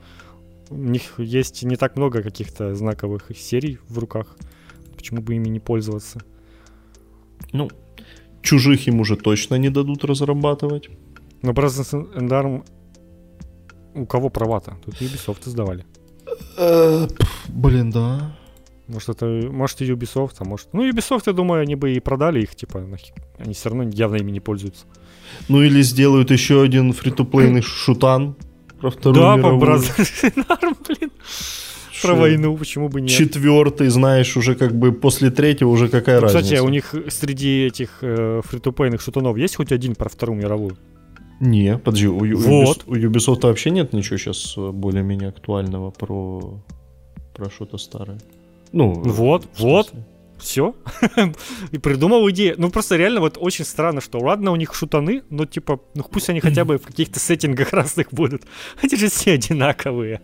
У них есть не так много каких-то знаковых серий в руках. Почему бы ими не пользоваться? Ну, чужих им уже точно не дадут разрабатывать. Но Brothers in Arms у кого права-то? Тут Ubisoft издавали. Э, блин, да. Может, это, может, и Ubisoft, а может... Ну, Ubisoft, я думаю, они бы и продали их, типа, они все равно явно ими не пользуются. Ну, или сделают еще один фри-то-плейный шутан про Вторую да, мировую. Да, по блин. Шо? Про войну, почему бы нет? Четвертый, знаешь, уже как бы после третьего уже какая ну, разница. Кстати, у них среди этих э, фри-то-плейных шутанов есть хоть один про Вторую мировую? Не, подожди, у, вот. у Ubisoft вообще нет ничего сейчас э, более-менее актуального про, про что-то старое. Ну, вот, вот, все. и придумал идею. Ну, просто реально вот очень странно, что ладно, у них шутаны, но типа, ну пусть они хотя бы в каких-то сеттингах разных будут. Они же все одинаковые.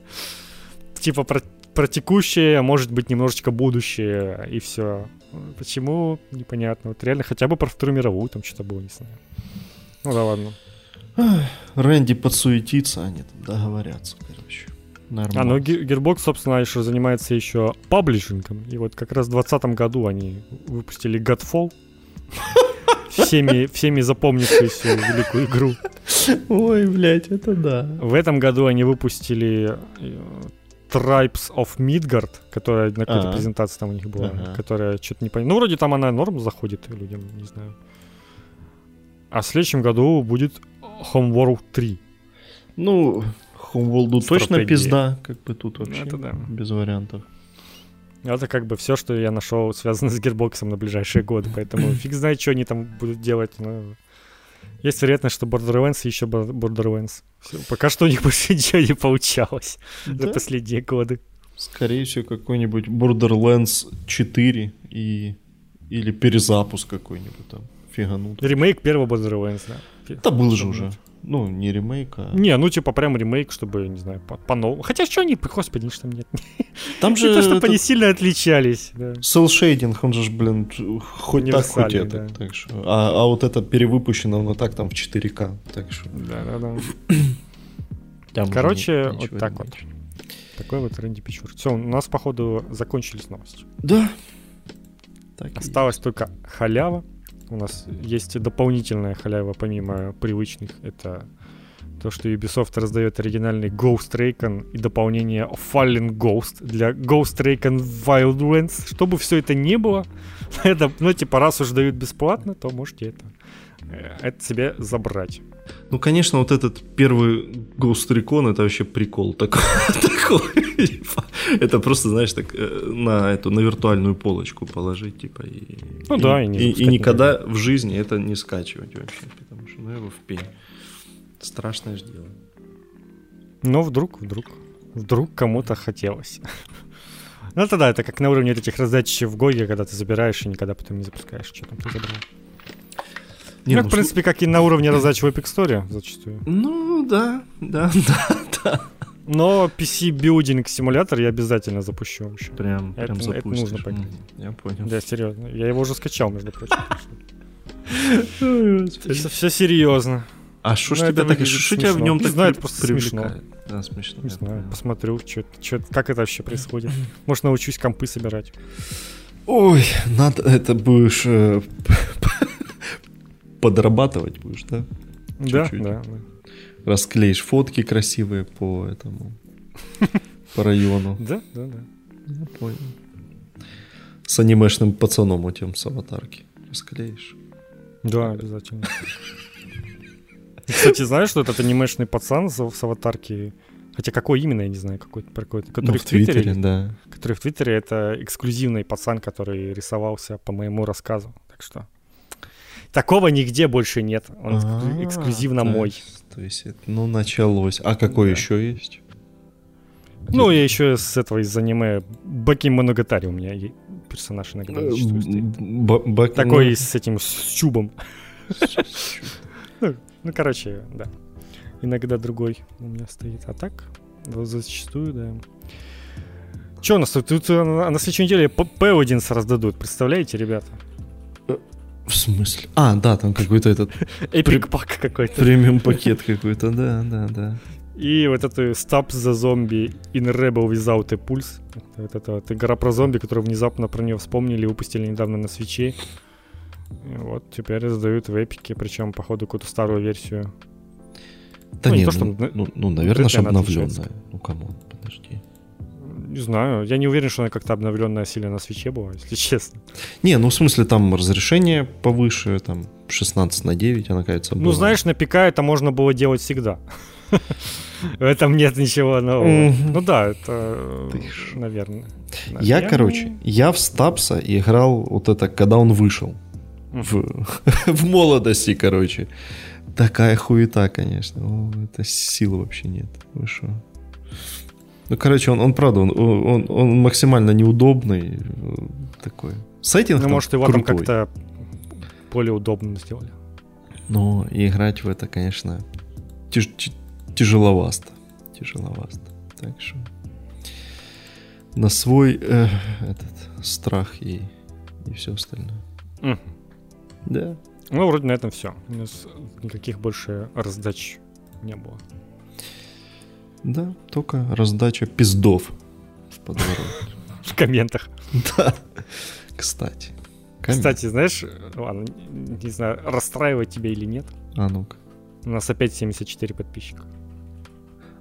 Типа про, про текущее, а может быть немножечко будущее, и все. Почему? Непонятно. Вот реально хотя бы про Вторую мировую там что-то было, не знаю. Ну да ладно. Рэнди подсуетится, они там договорятся, короче. Нормально. А, ну Gearbox, собственно, еще занимается еще паблишингом. И вот как раз в 2020 году они выпустили Godfall. Всеми, всеми запомнившуюся великую игру. Ой, блядь, это да. В этом году они выпустили э, Tribes of Midgard, которая на какой-то презентации там у них была, ага. которая что-то не поняла. Ну, вроде там она норм заходит людям, не знаю. А в следующем году будет Homeworld 3. Ну, Homeworld точно пизда, как бы тут вообще Это да. без вариантов. Это как бы все, что я нашел, связано с Gearbox на ближайшие годы, поэтому фиг знает, что они там будут делать. Но есть вероятность, что Borderlands еще Borderlands. Все, пока что у них больше ничего не получалось да? за последние годы. Скорее всего, какой-нибудь Borderlands 4 и... или перезапуск какой-нибудь там фиганут. Ремейк первого Borderlands, да. Да был же уже. Ну, не ремейк, а... Не, ну типа прям ремейк, чтобы, не знаю, по, по новому. Хотя что они, господи, что там нет. Там же... То, чтобы они сильно отличались. Да. Cell он же, блин, хоть так, хоть это. Да. Так что... а, а вот это перевыпущено, но так там в 4К. Так что... Да-да-да. Короче, вот так вот. Такой вот Рэнди Пичур. Все, у нас, походу, закончились новости. Да. Так Осталась только халява у нас есть дополнительная халява помимо привычных. Это то, что Ubisoft раздает оригинальный Ghost Recon и дополнение Fallen Ghost для Ghost Recon Wildlands. Чтобы все это не было, это, ну, типа, раз уж дают бесплатно, то можете это, э, это себе забрать. Ну, конечно, вот этот первый Ghost Recon это вообще прикол такой. это просто, знаешь, так э, на эту на виртуальную полочку положить, типа. И, ну и, да, и, не и, и никогда в жизни это не скачивать вообще, потому что ну его в пень. Страшное же дело. Но вдруг, вдруг, вдруг кому-то хотелось. Ну тогда это как на уровне этих раздач в GOG е, когда ты забираешь и никогда потом не запускаешь, что там ты забрал. Не, ну, ну, в принципе, как и на уровне раздачи в Epic Store зачастую. Ну, да, да, да, да. Но PC Building Simulator я обязательно запущу вообще. Прям, это, прям это нужно понять. Я понял. Да, серьезно. Я его уже скачал, между прочим. все, все серьезно. А что ж ну, тебя так, что тебя в нем так знаю, это просто смешно. Да, смешно. Не знаю, посмотрю, как это вообще происходит. Может, научусь компы собирать. Ой, надо, это будешь э, подрабатывать будешь, да? Да, да, да. Расклеишь фотки красивые по этому, по району. Да, да, да. Я понял. С анимешным пацаном у тем с аватарки. склеишь. Да, обязательно. Кстати, знаешь, что этот анимешный пацан с, аватарки, хотя какой именно, я не знаю, какой-то, какой-то который Ну, в Твиттере, Твиттере, да. который в Твиттере, это эксклюзивный пацан, который рисовался по моему рассказу, так что такого нигде больше нет, он А, эксклюзивно то мой. есть- То есть, ну, началось. А какой Да. еще есть? Ну, я еще с этого из аниме Баки Моногатари у меня персонаж иногда Э. Б- Бак- Такой с этим, с чубом. Ну, ну, короче, да. Иногда другой у меня стоит. А так, зачастую, да. Че у нас тут? Э, на следующей неделе П- P11 раздадут, представляете, ребята? В смысле? А, да, там какой-то этот Эпик пак какой-то. премиум пакет какой-то, да, да, да. И вот эту Stop the Zombie in Rebel Without a Pulse. Это Вот эта вот игра про зомби, которую внезапно про нее вспомнили и выпустили недавно на свече. Вот теперь раздают в Epic е, причем, походу, какую-то старую версию. Да Ну, не нет, то, что ну, на- ну, ну, наверное, что обновленная. Ну, come on, подожди. Не знаю, я не уверен, что она как-то обновленная сильно на Switch е была, если честно. Не, ну, в смысле, там разрешение повыше, там, 16 на 9, она, кажется, Ну, была. знаешь, на ПК это можно было делать всегда. В этом нет ничего нового. Ну да, это, наверное. Я, короче, я в Стапса играл вот это, когда он вышел. В, молодости, короче. Такая хуета, конечно. О, это силы вообще нет. Вы шо? Ну, короче, он, он правда, он, он, он максимально неудобный. э, Такой. Сеттинг Ну, там может, его там крутой. как-то более удобным сделали. Но играть в это, конечно, тяж- тяжеловасто. Тяжеловасто. Так что на свой э, этот страх и, и все остальное. Мгм. Да. Ну, вроде на этом все. У нас никаких больше раздач не было. Да, только раздача пиздов в подворот. В комментах. Да. Кстати. Кстати, знаешь, ладно, не знаю, расстраивать тебя или нет. А ну-ка. У нас опять 74 подписчика.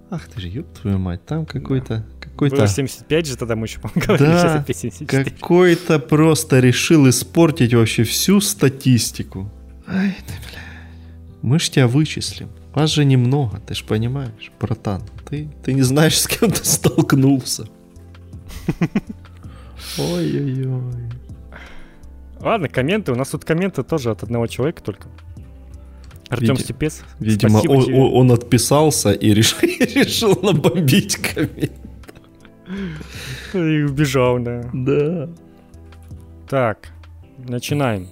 Ах ты же, ёб твою мать, там какой-то, какой-то, Было 75 же, тогда мы еще говорили, Да, сейчас опять 74. какой-то просто решил испортить вообще всю статистику. Ай ты, бля. Мы ж тебя вычислим. Вас же немного, ты ж понимаешь, братан. Ты, ты не знаешь, с кем ты столкнулся. Ой-ой-ой. Ладно, комменты. У нас тут комменты тоже от одного человека только. Артем Види- Степец. Видимо, он, тебе. он отписался и решил, решил набомбить коммент. И убежал, да. Да. Так, начинаем.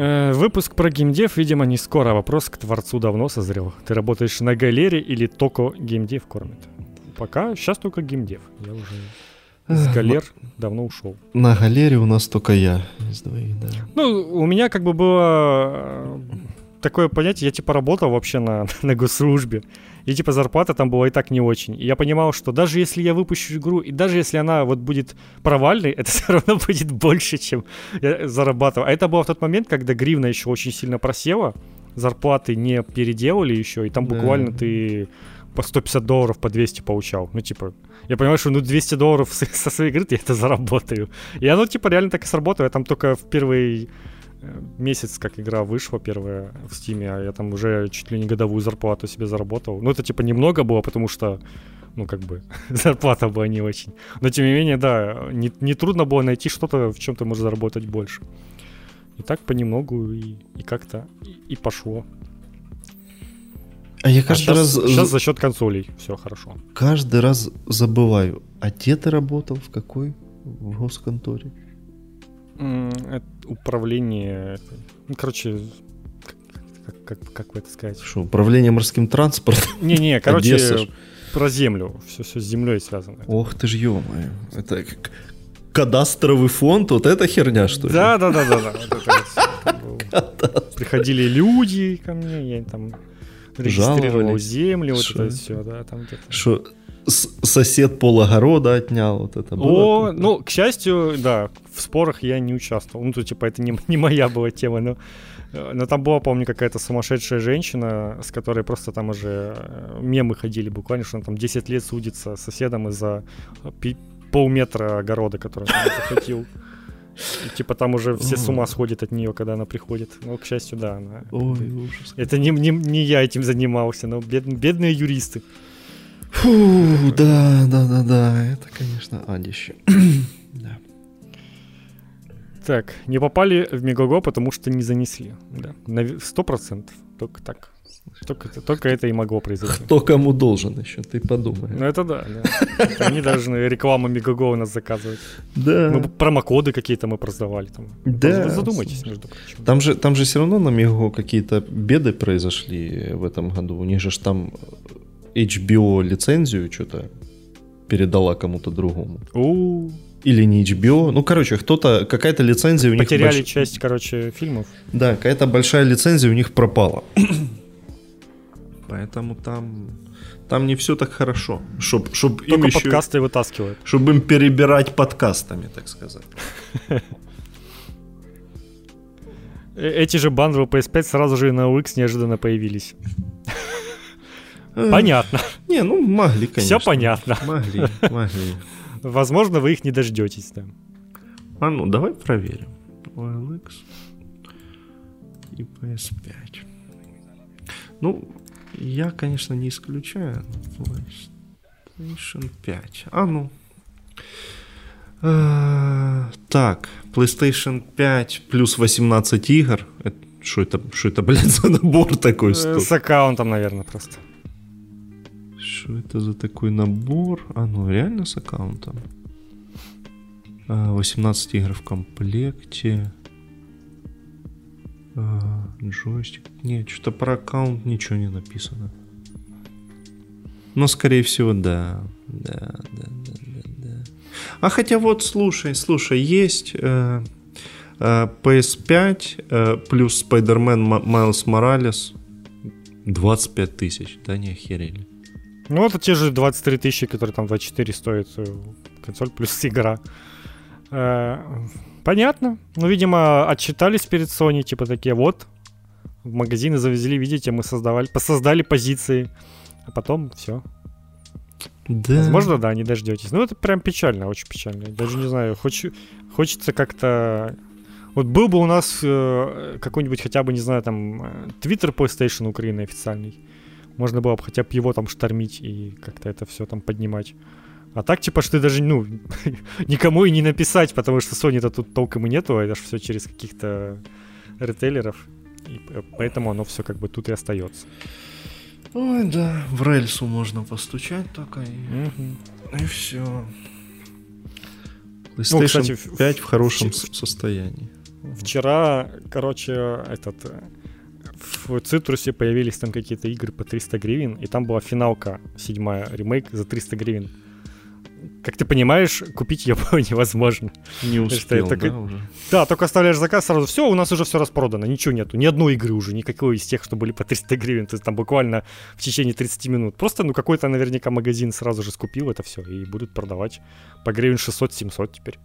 Э, выпуск про геймдев, видимо, не скоро. Вопрос к творцу давно созрел. Ты работаешь на галере или только геймдев кормит? Пока сейчас только геймдев. Я уже с галер давно ушел. На галере у нас только я из двоих, да. Ну, у меня как бы было э, такое понятие, я типа работал вообще на, на госслужбе, и типа зарплата там была и так не очень. И я понимал, что даже если я выпущу игру, и даже если она вот будет провальной, это все равно будет больше, чем я зарабатывал. А это было в тот момент, когда гривна еще очень сильно просела, зарплаты не переделали еще, и там Да. буквально ты по 150 долларов, по 200 получал. Ну, типа, я понимаю, что ну 200 долларов со своей игры я это заработаю. И оно, типа, реально так и сработало. Я там только в первый месяц, как игра вышла первая в Стиме, а я там уже чуть ли не годовую зарплату себе заработал. Ну, это, типа, немного было, потому что, ну, как бы, зарплата была не очень. Но, тем не менее, да, не, не трудно было найти что-то, в чем ты можешь заработать больше. И так понемногу и, и как-то и, и пошло. А я А каждый сейчас, раз, сейчас за счет консолей все хорошо. каждый раз забываю, а где ты работал, в какой? В госконторе. Управление, ну, короче, как, как, как, бы это сказать? Что, управление морским транспортом? Не-не, короче, Одесса про землю, все, все с землей связано. Ох ты ж, ё Это как кадастровый фонд, вот эта херня, что ли? Да, да, да, да, да. вот это вот всё, как бы Приходили люди ко мне, я там регистрировал землю, вот это? все, да, там где-то. Сосед пол огорода отнял, вот это было? О, ну, к счастью, да, в спорах я не участвовал. Ну, то, типа, это не, не моя была тема, но, э, но там была, помню, какая-то сумасшедшая женщина, с которой просто там уже э, мемы ходили буквально, что она там 10 лет судится с соседом из-за пи- полметра огорода, который он захватил. И, типа там уже все с ума сходят от нее, когда она приходит. Ну, к счастью, да, она. Ой, ужас. Это не, не, не я этим занимался, но бед, бедные юристы. Фу, да, да, да, да, это, конечно, адище. да. Так, не попали в Мегаго, потому что не занесли. Да, сто процентов. Только так. Только, только это и могло произойти. Кто кому должен еще, ты подумай. Ну это да, да. Они должны рекламу Мегаго у нас заказывать. Да. Мы промокоды какие-то мы продавали там. Да. Вы задумайтесь, между прочим. Там же, там же все равно на Мегаго какие-то беды произошли в этом году. У них же там HBO лицензию что-то передала кому-то другому. У Или не HBO. Ну, короче, кто-то, какая-то лицензия у них... Потеряли больш... часть, короче, фильмов. Да, какая-то большая лицензия у них пропала. Поэтому там, там не все так хорошо. Чтоб, чтоб Только им еще, подкасты вытаскивают. Чтобы им перебирать подкастами, так сказать. Э, эти же бандлы PS5 сразу же на OX неожиданно появились. Понятно. Не, ну могли, конечно. Все понятно. Могли, могли. Возможно, вы их не дождетесь, да. А ну, давай проверим. OLX и PS5. Ну, я, конечно, не исключаю. PlayStation 5. А ну. А, так, PlayStation 5 плюс 18 игр. Что это, что это, блядь, за набор такой стоит? С аккаунтом, наверное, просто. Что это за такой набор? А, ну реально с аккаунтом. 18 а, игр в комплекте. А, джойстик. Нет, что-то про аккаунт ничего не написано. Но, скорее всего, да. Да, да, да, да, да. А хотя вот, слушай, слушай, есть э, э, PS5 э, плюс Spider-Man Miles Morales 25 тысяч. Да не охерели. Ну, это те же 23 тысячи, которые там 24 стоит э, консоль плюс игра. Э, понятно. Ну, видимо, отчитались перед Sony, типа такие, вот, в магазины завезли, видите, мы создавали, посоздали позиции, а потом все. Да. Возможно, да, не дождетесь. Ну, это прям печально, очень печально. Даже не знаю, хоч, хочется как-то... Вот был бы у нас э, какой-нибудь хотя бы, не знаю, там, Twitter PlayStation Украины официальный. Можно было бы хотя бы его там штормить и как-то это все там поднимать. А так, типа, что ты даже, ну, никому и не написать, потому что Sony-то тут толком и нету, а это же все через каких-то ритейлеров. И поэтому оно все как бы тут и остается. Ой, да, в рельсу можно постучать только и, угу. и все. PlayStation ну, кстати, 5 в хорошем в... состоянии. Вчера, короче, этот э, в Цитрусе появились там какие-то игры по 300 гривен, и там была финалка седьмая ремейк за 300 гривен как ты понимаешь, купить ее было невозможно. Не успел, это, да, уже? Да, только оставляешь заказ сразу, все, у нас уже все распродано, ничего нету, ни одной игры уже, никакой из тех, что были по 300 гривен, то есть там буквально в течение 30 минут. Просто, ну, какой-то наверняка магазин сразу же скупил это все и будут продавать по гривен 600-700 теперь.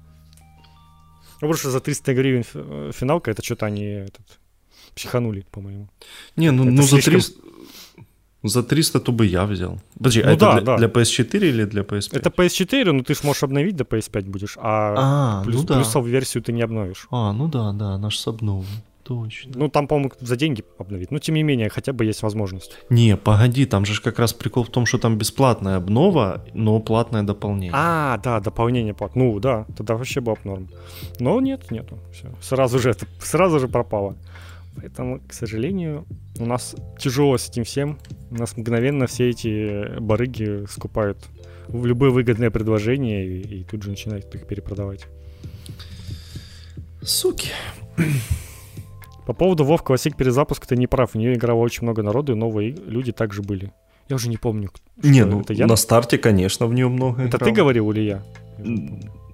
Ну, потому что за 300 гривен э, финалка, это что-то они этот, психанули, по-моему. Не, ну, ну слишком... за 300... За 300 то бы я взял. Подожди, ну, а да, это для, да. для PS4 или для PS5? Это PS4, но ты сможешь обновить до PS5 будешь, а, а плюс, ну да. плюсов версию ты не обновишь. А, ну да, да, наш с обновом. Точно. Ну, там, по-моему, за деньги обновить. Но, тем не менее, хотя бы есть возможность. Не, погоди, там же как раз прикол в том, что там бесплатная обнова, но платное дополнение. А, да, дополнение платное. Ну, да, тогда вообще бы норм. Но нет, нету. Все. Сразу же это, сразу же пропало. Поэтому, к сожалению, у нас тяжело с этим всем. У нас мгновенно все эти барыги скупают в любое выгодное предложение и, и тут же начинают их перепродавать. Суки. По поводу WoW Classic перезапуска ты не прав. В нее играло очень много народу, и новые люди также были. Я уже не помню. Не, ну это я... на старте, конечно, в нее много Это играл. ты говорил или я?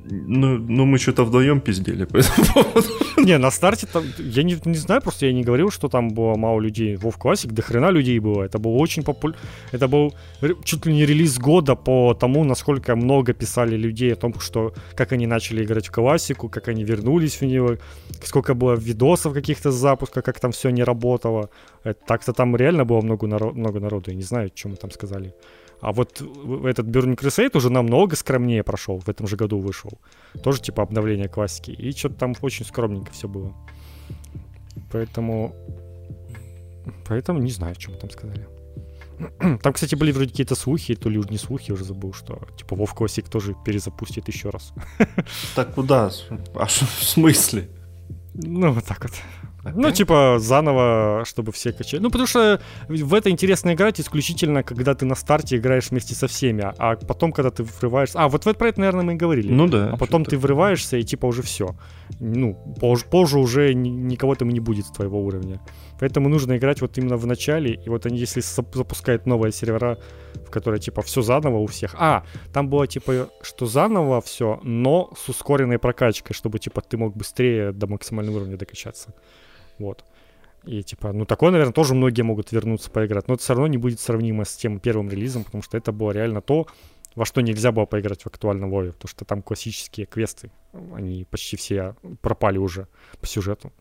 Ну, ну мы что-то вдвоем пиздели по этому поводу. Не, на старте там, я не, не знаю, просто я не говорил, что там было мало людей. Вов Классик, до хрена людей было. Это был очень популярный, это был чуть ли не релиз года по тому, насколько много писали людей о том, что, как они начали играть в классику, как они вернулись в нее, сколько было видосов каких-то с запуска, как там все не работало. Так-то там реально было много, народ, много народу, я не знаю, что мы там сказали. А вот этот Burning Crusade уже намного скромнее прошел, в этом же году вышел. Тоже типа обновление классики. И что-то там очень скромненько все было. Поэтому... Поэтому не знаю, о чем там сказали. Там, кстати, были вроде какие-то слухи, то ли уже не слухи, уже забыл, что типа Вов Classic тоже перезапустит еще раз. Так куда? А в смысле? Ну, вот так вот. Ну, типа, заново, чтобы все качали. Ну, потому что в это интересно играть исключительно, когда ты на старте играешь вместе со всеми, а потом, когда ты врываешься... А, вот про это, наверное, мы и говорили. Ну да. А потом ты врываешься, и типа уже все. Ну, позже, позже уже никого там не будет с твоего уровня. Поэтому нужно играть вот именно в начале, и вот они, если запускают новые сервера, в которые, типа, все заново у всех. А, там было, типа, что заново все, но с ускоренной прокачкой, чтобы, типа, ты мог быстрее до максимального уровня докачаться. Вот. И типа, ну такое, наверное, тоже многие могут вернуться поиграть. Но это все равно не будет сравнимо с тем первым релизом, потому что это было реально то, во что нельзя было поиграть в актуальном Вове, потому что там классические квесты, они почти все пропали уже по сюжету.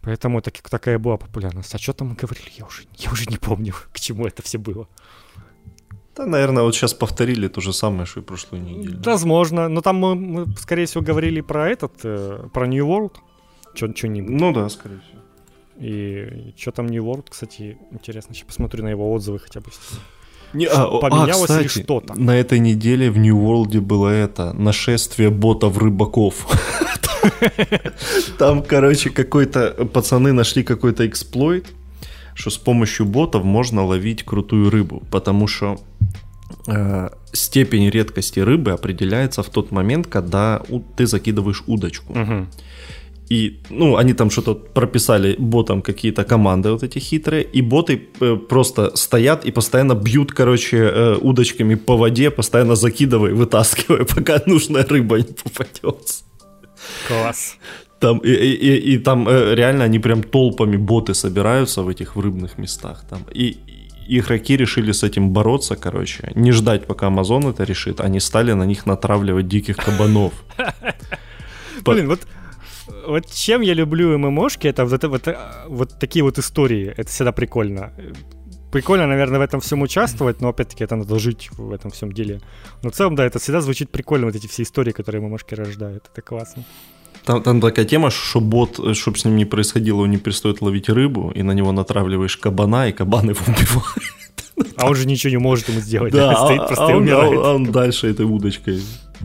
Поэтому так, такая была популярность. А что там мы говорили, я уже, я уже не помню, к чему это все было. Да, наверное, вот сейчас повторили то же самое, что и прошлую неделю. Возможно, но там мы, мы скорее всего, говорили про этот, э, про New World, что-нибудь. Ну да, скорее всего. И что там New World, кстати, интересно. Сейчас посмотрю на его отзывы хотя бы. Не, а, Поменялось а, кстати, ли что-то? На этой неделе в New World было это нашествие ботов рыбаков. Там, короче, какой-то пацаны нашли какой-то эксплойт, что с помощью ботов можно ловить крутую рыбу, потому что э, степень редкости рыбы определяется в тот момент, когда у, ты закидываешь удочку. Угу. И, ну, они там что-то прописали ботам какие-то команды вот эти хитрые, и боты э, просто стоят и постоянно бьют, короче, э, удочками по воде, постоянно закидывая, вытаскивая, пока нужная рыба не попадется. Класс. Там, и, и, и там э, реально они прям толпами боты собираются в этих в рыбных местах. Там. И игроки решили с этим бороться, короче. Не ждать, пока Амазон это решит. Они стали на них натравливать диких кабанов. Блин, вот вот чем я люблю ММОшки, это вот, это, вот, вот такие вот истории. Это всегда прикольно. Прикольно, наверное, в этом всем участвовать, но опять-таки это надо жить в этом всем деле. Но в целом, да, это всегда звучит прикольно, вот эти все истории, которые ММОшки рождают. Это классно. Там, там такая тема, что бот, чтобы с ним не происходило, он не перестает ловить рыбу, и на него натравливаешь кабана, и кабан его убивает. А он же ничего не может ему сделать. Да, стоит, а, просто а, он, а он дальше этой удочкой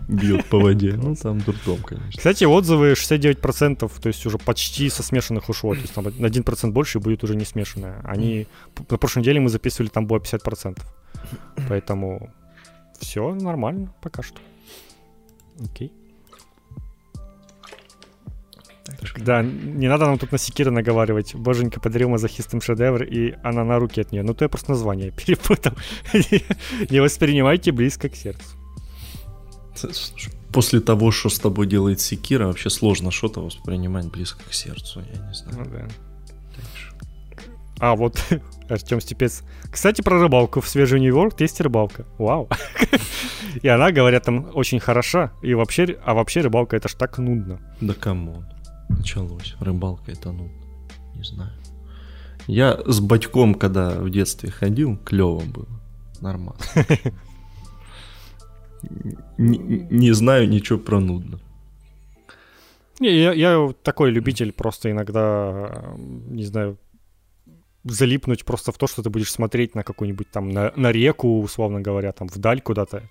бьет по воде. Ну, там дурдом, конечно. Кстати, отзывы 69%, то есть уже почти со смешанных ушло. То есть там на 1% больше будет уже не смешанное. Они... На прошлой неделе мы записывали, там было 50%. Поэтому все нормально пока что. Окей. Так, да, не надо нам тут на секира наговаривать. Боженька подарил мазохистам шедевр, и она на руки от нее. Ну, то я просто название перепутал. Не воспринимайте близко к сердцу. После того, что с тобой делает Секира, вообще сложно что-то воспринимать близко к сердцу, я не знаю. Ну, да. А, вот Артем Степец. Кстати, про рыбалку. В свежий Нью-Йорк есть рыбалка. Вау. И она, говорят, там очень хороша. И вообще, а вообще рыбалка это ж так нудно. Да кому? Началось. Рыбалка это нудно. Не знаю. Я с батьком, когда в детстве ходил, клево было. Нормально. не, знаю ничего про нудно. Я, я такой любитель просто иногда, не знаю, залипнуть просто в то, что ты будешь смотреть на какую-нибудь там, на, на реку, условно говоря, там вдаль куда-то.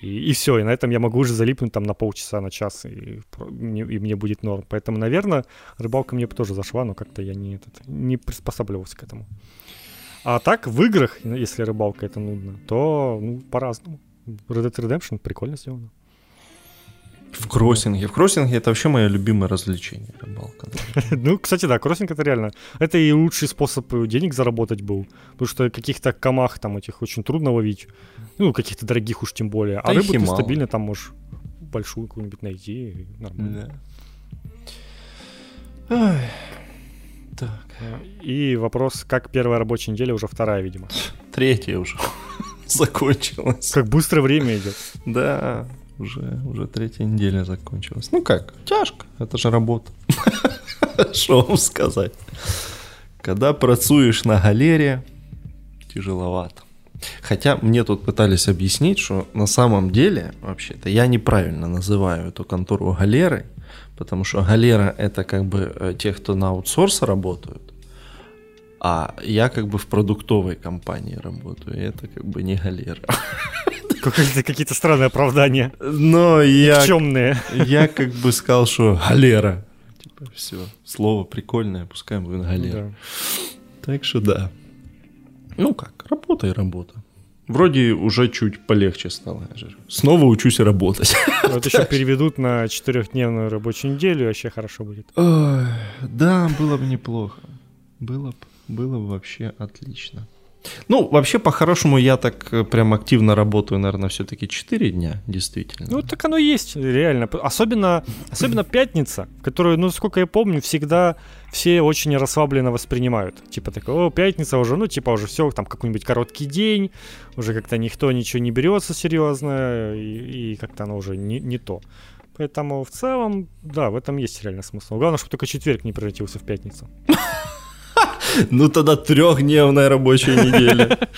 И, и все, и на этом я могу уже залипнуть там на полчаса, на час, и, и, и мне будет норм. Поэтому, наверное, рыбалка мне бы тоже зашла, но как-то я не, этот, не приспосабливался к этому. А так, в играх, если рыбалка это нудно, то ну, по-разному. Red Dead Redemption прикольно сделано. В кроссинге. В кроссинге это вообще мое любимое развлечение, рыбалка. ну, кстати, да, кроссинг это реально. Это и лучший способ денег заработать был. Потому что каких-то камах там этих очень трудно ловить. Ну, каких-то дорогих уж тем более. А рыбу ты стабильно там можешь большую какую-нибудь найти. Нормально. Так. И вопрос, как первая рабочая неделя, уже вторая, видимо. Третья уже. закончилась. Как быстро время идет. Да, уже, уже третья неделя закончилась. Ну как, тяжко, это же работа. Что вам сказать? Когда працуешь на галере, тяжеловато. Хотя мне тут пытались объяснить, что на самом деле, вообще-то, я неправильно называю эту контору галерой, потому что галера это как бы э, те, кто на аутсорс работают, а я как бы в продуктовой компании работаю, и это как бы не галера. Какие-то, какие-то странные оправдания. Но я, Темные. я как бы сказал, что галера. Типа, все, слово прикольное, пускай будет галера. Да. Так что да. Ну как, работа и работа. Вроде уже чуть полегче стало. Снова учусь работать. Вот еще переведут на четырехдневную рабочую неделю, вообще хорошо будет. Да, было бы неплохо. Было бы, было бы вообще отлично. Ну, вообще, по-хорошему, я так э, прям активно работаю, наверное, все-таки 4 дня, действительно. Ну, так оно есть, реально. Особенно, особенно пятница, которую, ну, сколько я помню, всегда все очень расслабленно воспринимают. Типа такой, о, пятница уже, ну, типа уже все, там какой-нибудь короткий день, уже как-то никто ничего не берется серьезно, и, и как-то оно уже не, не то. Поэтому в целом, да, в этом есть реально смысл. Главное, чтобы только четверг не превратился в пятницу. Ну, тогда трехдневная рабочая неделя.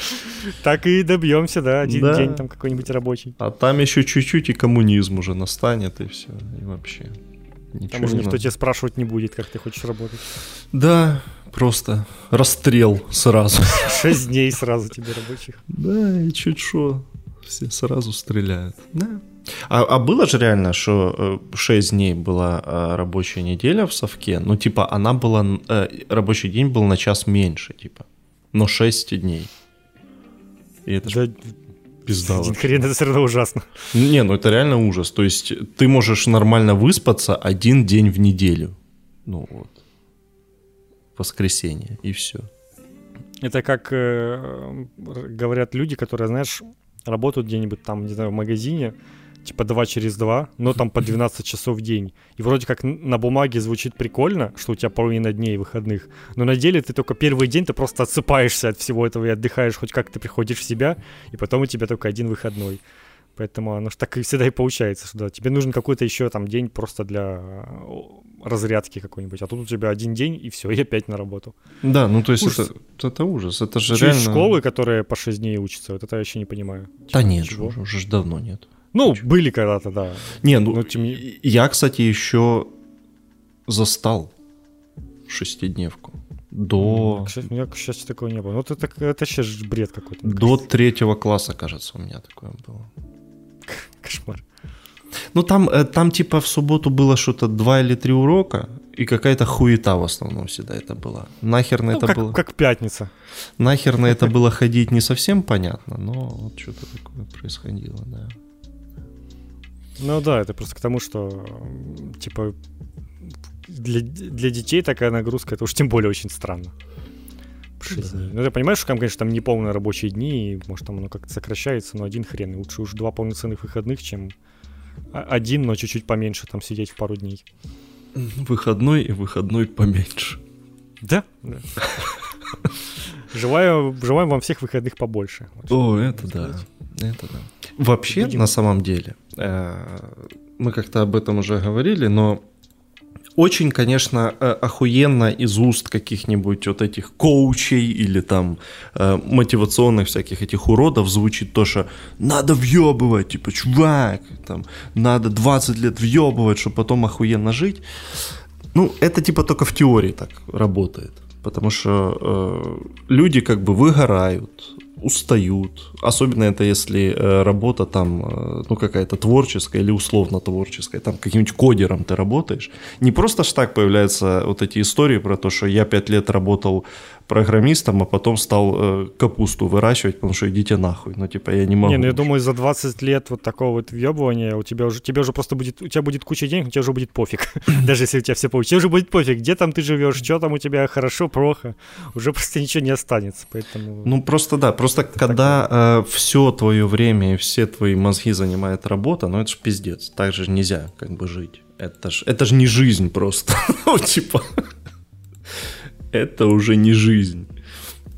Так и добьемся, да, один Да. день там какой-нибудь рабочий. А там еще чуть-чуть и коммунизм уже настанет, и все. И вообще. Ничего Там уже никто надо. тебя спрашивать не будет, как ты хочешь работать. Да, просто расстрел сразу. Шесть дней сразу тебе рабочих. Да, и чуть что, все сразу стреляют. Да. А, а было же реально, что 6 дней была э, рабочая неделя в совке, ну типа она была, э, рабочий день был на час меньше, типа, но 6 дней. И это ж Да, пизда один вообще. хрен, это все равно ужасно. Не, ну это реально ужас. То есть ты можешь нормально выспаться один день в неделю. Ну вот. Воскресенье, и все. Это как э, говорят люди, которые, знаешь, работают где-нибудь там, не знаю, в магазине, типа 2 через 2, но там по 12 часов в день. И вроде как на бумаге звучит прикольно, что у тебя половина дней выходных, но на деле ты только первый день, ты просто отсыпаешься от всего этого и отдыхаешь, хоть как ты приходишь в себя, и потом у тебя только один выходной. Поэтому оно ж так и всегда и получается, что да, тебе нужен какой-то еще там день просто для разрядки какой-нибудь, а тут у тебя один день и все, и опять на работу. Да, ну то есть Ужас. это, это ужас. Это же Еще реально... школы, которые по 6 дней учатся, вот это я вообще не понимаю. Да нет, Чего? уже, уже давно нет. Ну, были когда-то, да. Не, ну Но тем я, кстати, еще застал шестидневку. До, К счастью, у меня, к счастью, такого не было. Ну, это, это сейчас же бред какой-то. до кажется. третьего класса, кажется, у меня такое было. Кошмар. Ну там, э, там типа в субботу было что-то два или три урока, и какая-то хуета в основном всегда это была. Нахер на Ну, это как, было... как пятница. Нахер на это было ходить не совсем понятно, но вот что-то такое происходило, да. Ну да, это просто к тому, что, типа, для, для детей такая нагрузка, это уж тем более очень странно. Да. Ну, ты понимаешь, что там, конечно, там не полные рабочие дни, и, может, там оно как-то сокращается, но один хрен. Лучше уж два полноценных выходных, чем один, но чуть-чуть поменьше там сидеть в пару дней. Выходной и выходной поменьше. Да. да. Желаю, желаем вам всех выходных побольше. Вот О, это да. Это да. Вообще, Будем- на самом деле, э, мы как-то об этом уже говорили, но очень, конечно, э, охуенно из уст каких-нибудь вот этих коучей или там э, мотивационных всяких этих уродов звучит то, что надо въебывать, типа, чувак, там, надо 20 лет въебывать, чтобы потом охуенно жить. Ну, это типа только в теории так работает. Потому что э, люди как бы выгорают, устают. Особенно это если э, работа там, э, ну, какая-то творческая или условно творческая. Там каким-нибудь кодером ты работаешь. Не просто ж так появляются вот эти истории про то, что я пять лет работал программистом, а потом стал э, капусту выращивать, потому что идите нахуй. Ну, типа, я не могу. Не, ну я думаю, за 20 лет вот такого вот въебывания у тебя уже, тебе уже просто будет, у тебя будет куча денег, у тебя уже будет пофиг. Даже если у тебя все получится. Тебе уже будет пофиг, где там ты живешь, что там у тебя хорошо, плохо. Уже просто ничего не останется, поэтому... Ну просто да, просто когда все твое время и все твои мозги занимает работа, ну это ж пиздец. Так же нельзя как бы жить. Это ж, это ж не жизнь просто. Ну, типа, это уже не жизнь.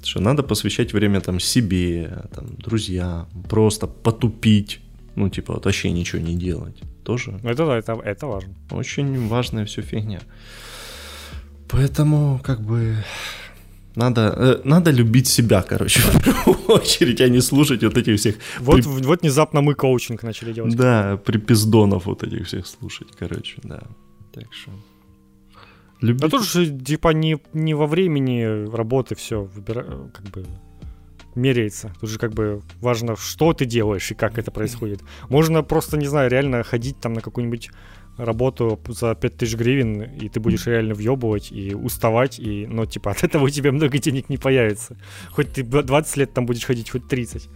Что надо посвящать время там себе, там, друзьям, просто потупить. Ну, типа, вообще ничего не делать. Тоже Ну, это да, это, это важно. очень важная все фигня. Поэтому, как бы, Надо, э, надо любить себя, короче, в первую очередь, а не слушать вот этих всех... Вот, при... вот внезапно мы коучинг начали делать. Да, припиздонов вот этих всех слушать, короче, да. Так что... Любить... Да тоже, типа, не, не во времени работы все выбира... как бы меряется. Тут же как бы важно, что ты делаешь и как это происходит. Можно просто, не знаю, реально ходить там на какую-нибудь работу за 5000 гривен, и ты будешь реально въебывать и уставать, и, ну, типа, от этого у тебя много денег не появится. Хоть ты 20 лет там будешь ходить, хоть 30.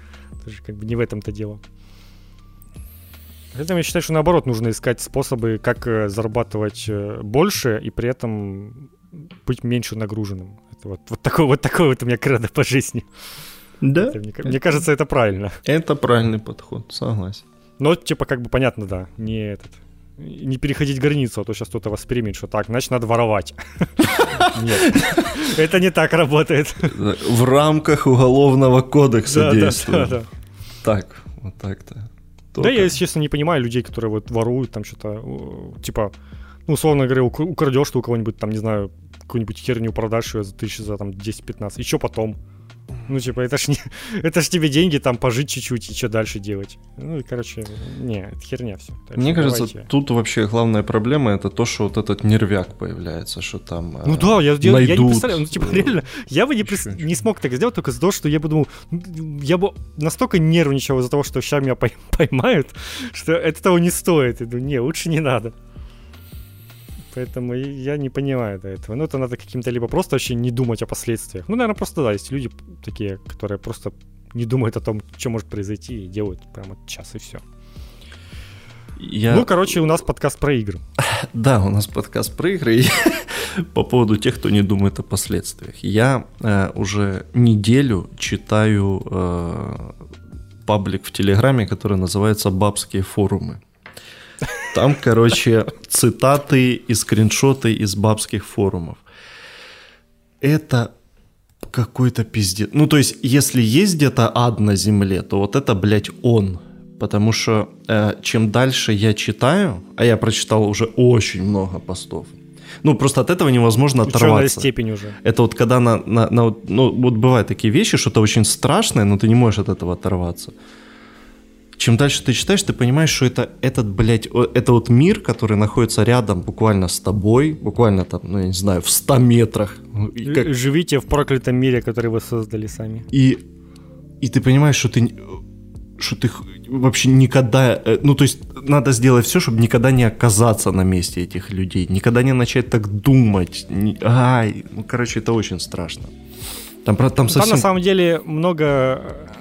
Тоже как бы не в этом-то дело. Поэтому я считаю, что наоборот нужно искать способы, как э, зарабатывать э, больше и при этом быть меньше нагруженным. Это вот, вот такой вот такой вот у меня кредо по жизни. Да. Это, мне, мне кажется, это правильно. Это правильный подход, согласен. Но типа как бы понятно, да, не этот не переходить границу, а то сейчас кто-то воспримет, что так, значит, надо воровать. Нет, это не так работает. В рамках уголовного кодекса действует. Так, вот так-то. Да, я, если честно, не понимаю людей, которые вот воруют там что-то, типа, ну, условно говоря, украдешь ты у кого-нибудь там, не знаю, какую-нибудь херню продашь ее за тысячу, за там 10-15, и что потом? Ну, типа, это ж, не, это ж тебе деньги там пожить чуть-чуть и что дальше делать. Ну, и, короче, не, это херня все. Так Мне кажется, давайте. тут вообще главная проблема это то, что вот этот нервяк появляется, что там Ну э, да, я, я, я не представляю, ну, типа, реально, я бы не, прис... не смог так сделать только из-за того, что я бы думал, я бы настолько нервничал из-за того, что сейчас меня поймают, что это того не стоит. Я думаю, не, лучше не надо. Поэтому я не понимаю до этого. Ну, это надо каким-то либо просто вообще не думать о последствиях. Ну, наверное, просто, да, есть люди такие, которые просто не думают о том, что может произойти, и делают прямо час и все. Я... Ну, короче, у нас подкаст про игры. Да, у нас подкаст про игры. По поводу тех, кто не думает о последствиях. Я э, уже неделю читаю э, паблик в Телеграме, который называется «Бабские форумы». Там, короче, цитаты и скриншоты из бабских форумов. Это какой-то пиздец. Ну, то есть, если есть где-то ад на земле, то вот это, блядь, он. Потому что э, чем дальше я читаю, а я прочитал уже очень много постов, ну, просто от этого невозможно оторваться. степень уже. Это вот когда на, на, на... Ну, вот бывают такие вещи, что-то очень страшное, но ты не можешь от этого оторваться чем дальше ты читаешь, ты понимаешь, что это этот, блядь, это вот мир, который находится рядом буквально с тобой, буквально там, ну, я не знаю, в 100 метрах. И как... Живите в проклятом мире, который вы создали сами. И, и ты понимаешь, что ты, что ты вообще никогда, э, ну, то есть надо сделать все, чтобы никогда не оказаться на месте этих людей, никогда не начать так думать. Не, ай, ну, короче, это очень страшно. Там, там, совсем... там на самом деле много,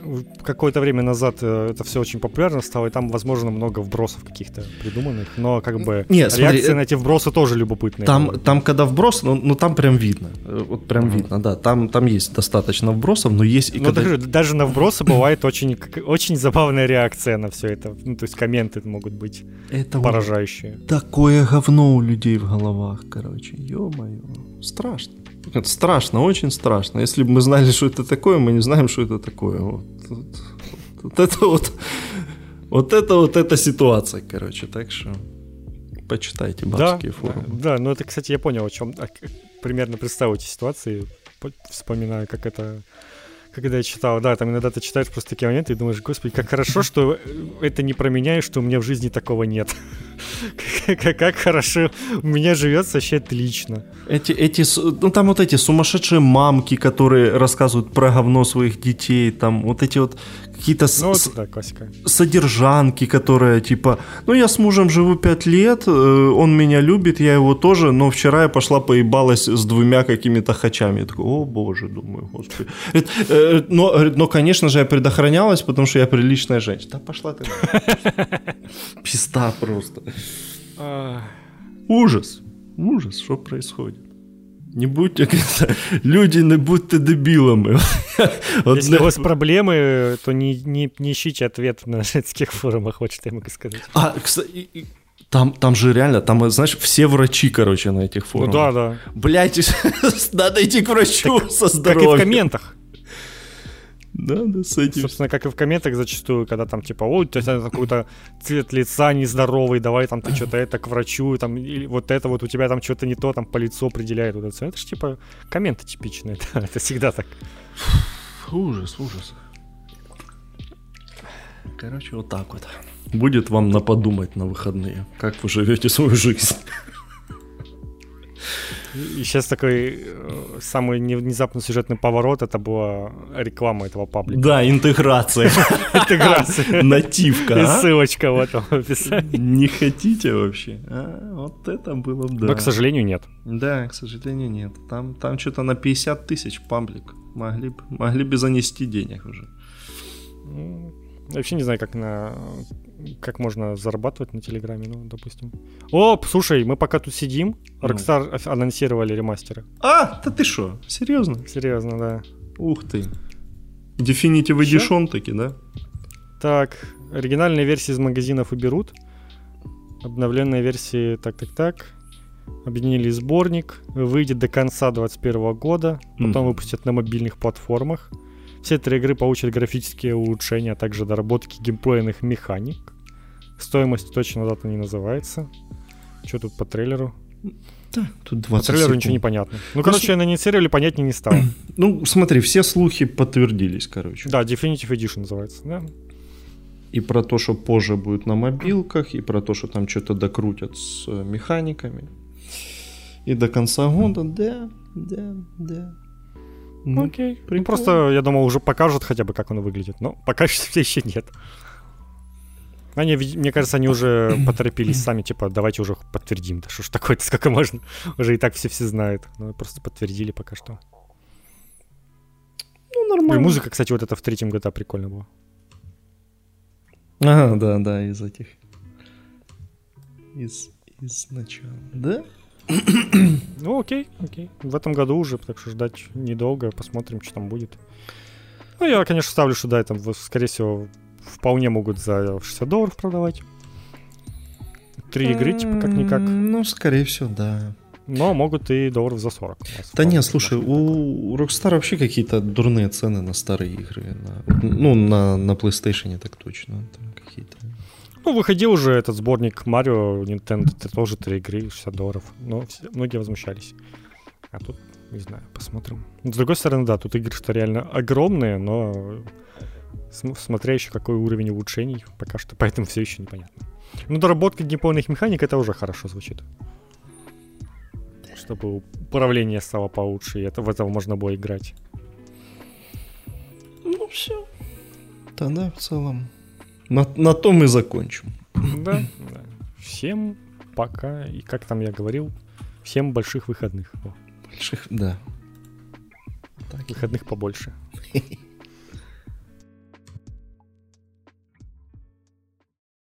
э, какое-то время назад э, это все очень популярно стало, и там, возможно, много вбросов каких-то придуманных, но как бы Нет, реакции смотри, на эти вбросы тоже любопытные. Там, там когда вброс, ну, ну там прям видно, э, вот прям uh-huh. видно, да, там, там есть достаточно вбросов, но есть и но когда... даже, даже на вбросы бывает очень, очень забавная реакция на все это, ну то есть комменты могут быть это поражающие. Вот такое говно у людей в головах, короче, ё-моё, страшно. Страшно, очень страшно. Если бы мы знали, что это такое, мы не знаем, что это такое. Вот, вот, вот это вот, вот это вот эта ситуация, короче. Так что почитайте бабские да, форумы. Да, ну это, кстати, я понял, о чем примерно представил эти ситуации. Вспоминаю, как это когда я читал, да, там иногда ты читаешь просто такие моменты и думаешь, господи, как хорошо, что это не про меня, и что у меня в жизни такого нет. как, хорошо, у меня живется вообще отлично. Эти, эти, ну там вот эти сумасшедшие мамки, которые рассказывают про говно своих детей, там вот эти вот какие-то ну, с- да, классика. содержанки, которые типа, ну я с мужем живу пять лет, э, он меня любит, я его тоже, но вчера я пошла поебалась с двумя какими-то хачами. Я такой, о боже, думаю, господи. Э, но, но, конечно же, я предохранялась, потому что я приличная женщина. Да пошла ты. Писта просто. Ужас. Ужас, что происходит? Не будьте, люди, не будьте дебилами. Если у вас проблемы, то не, не, не ищите ответ на женских форумах, вот что я могу сказать. А, кстати, там, там же реально, там, знаешь, все врачи, короче, на этих форумах. Ну да, да. Блять, надо идти к врачу так, со здоровьем. Как и в комментах. Да, да, с этим. Собственно, как и в комментах зачастую, когда там типа, ой, у тебя какой-то цвет лица нездоровый, давай там ты что-то это к врачу, там, или вот это вот у тебя там что-то не то, там по лицу определяет вот это. Это же типа комменты типичные, да, это всегда так. Ужас, ужас. Короче, вот так вот. Будет вам на подумать на выходные, как вы живете свою жизнь. И сейчас такой э, самый внезапный сюжетный поворот, это была реклама этого паблика. Да, интеграция. Интеграция. Нативка. И а? ссылочка в этом описании. Не хотите вообще? А, вот это было бы, да. Но, к сожалению, нет. Да, к сожалению, нет. Там, там что-то на 50 тысяч паблик. Могли бы могли бы занести денег уже. Ну, я вообще не знаю, как на как можно зарабатывать на Телеграме, ну, допустим. О, слушай, мы пока тут сидим, Rockstar ну. анонсировали ремастеры. А, да ты что, серьезно? Серьезно, да. Ух ты. Definitive Edition таки, да? Так, оригинальные версии из магазинов уберут. Обновленные версии, так-так-так. Объединили сборник. Выйдет до конца 2021 года. Потом mm. выпустят на мобильных платформах. Все три игры получат графические улучшения, а также доработки геймплейных механик. Стоимость точно дата не называется. Что тут по трейлеру? Да, тут 20 По трейлеру секунд. ничего не понятно. Ну, короче, ну, анонсировали, понятнее не стало. Ну, смотри, все слухи подтвердились, короче. Да, Definitive Edition называется, да. И про то, что позже будет на мобилках, и про то, что там что-то докрутят с э, механиками. И до конца года, да, да, да. Ну, Окей. Ну, просто, я думал, уже покажут хотя бы, как оно выглядит. Но пока все еще нет. Они, мне кажется, они уже поторопились сами, типа, давайте уже подтвердим. Да что ж такое-то, сколько можно? Уже и так все-все знают. Ну, просто подтвердили пока что. Ну, нормально. И музыка, кстати, вот это в третьем GTA прикольно была. А, да, да, из этих. Из, из начала. Да? Ну, окей, окей. В этом году уже, так что ждать недолго, посмотрим, что там будет. Ну, я, конечно, ставлю, что да, там, скорее всего, вполне могут за 60 долларов продавать. Три игры, типа, как-никак. Ну, скорее всего, да. Но могут и долларов за 40. Да не, слушай, у Rockstar вообще какие-то дурные цены на старые игры. На, ну, на, на PlayStation так точно. Там какие-то ну, выходил уже этот сборник Марио, Nintendo, это тоже три игры, 60 долларов. Но все, многие возмущались. А тут, не знаю, посмотрим. С другой стороны, да, тут игры что реально огромные, но смотря еще какой уровень улучшений, пока что поэтому все еще непонятно. Ну, доработка неполных механик, это уже хорошо звучит. Чтобы управление стало получше, и это, в этого можно было играть. Ну, все. Тогда в целом на, на том и закончим. Да, да. Всем пока. И как там я говорил, всем больших выходных. Больших, да. Так. Выходных побольше.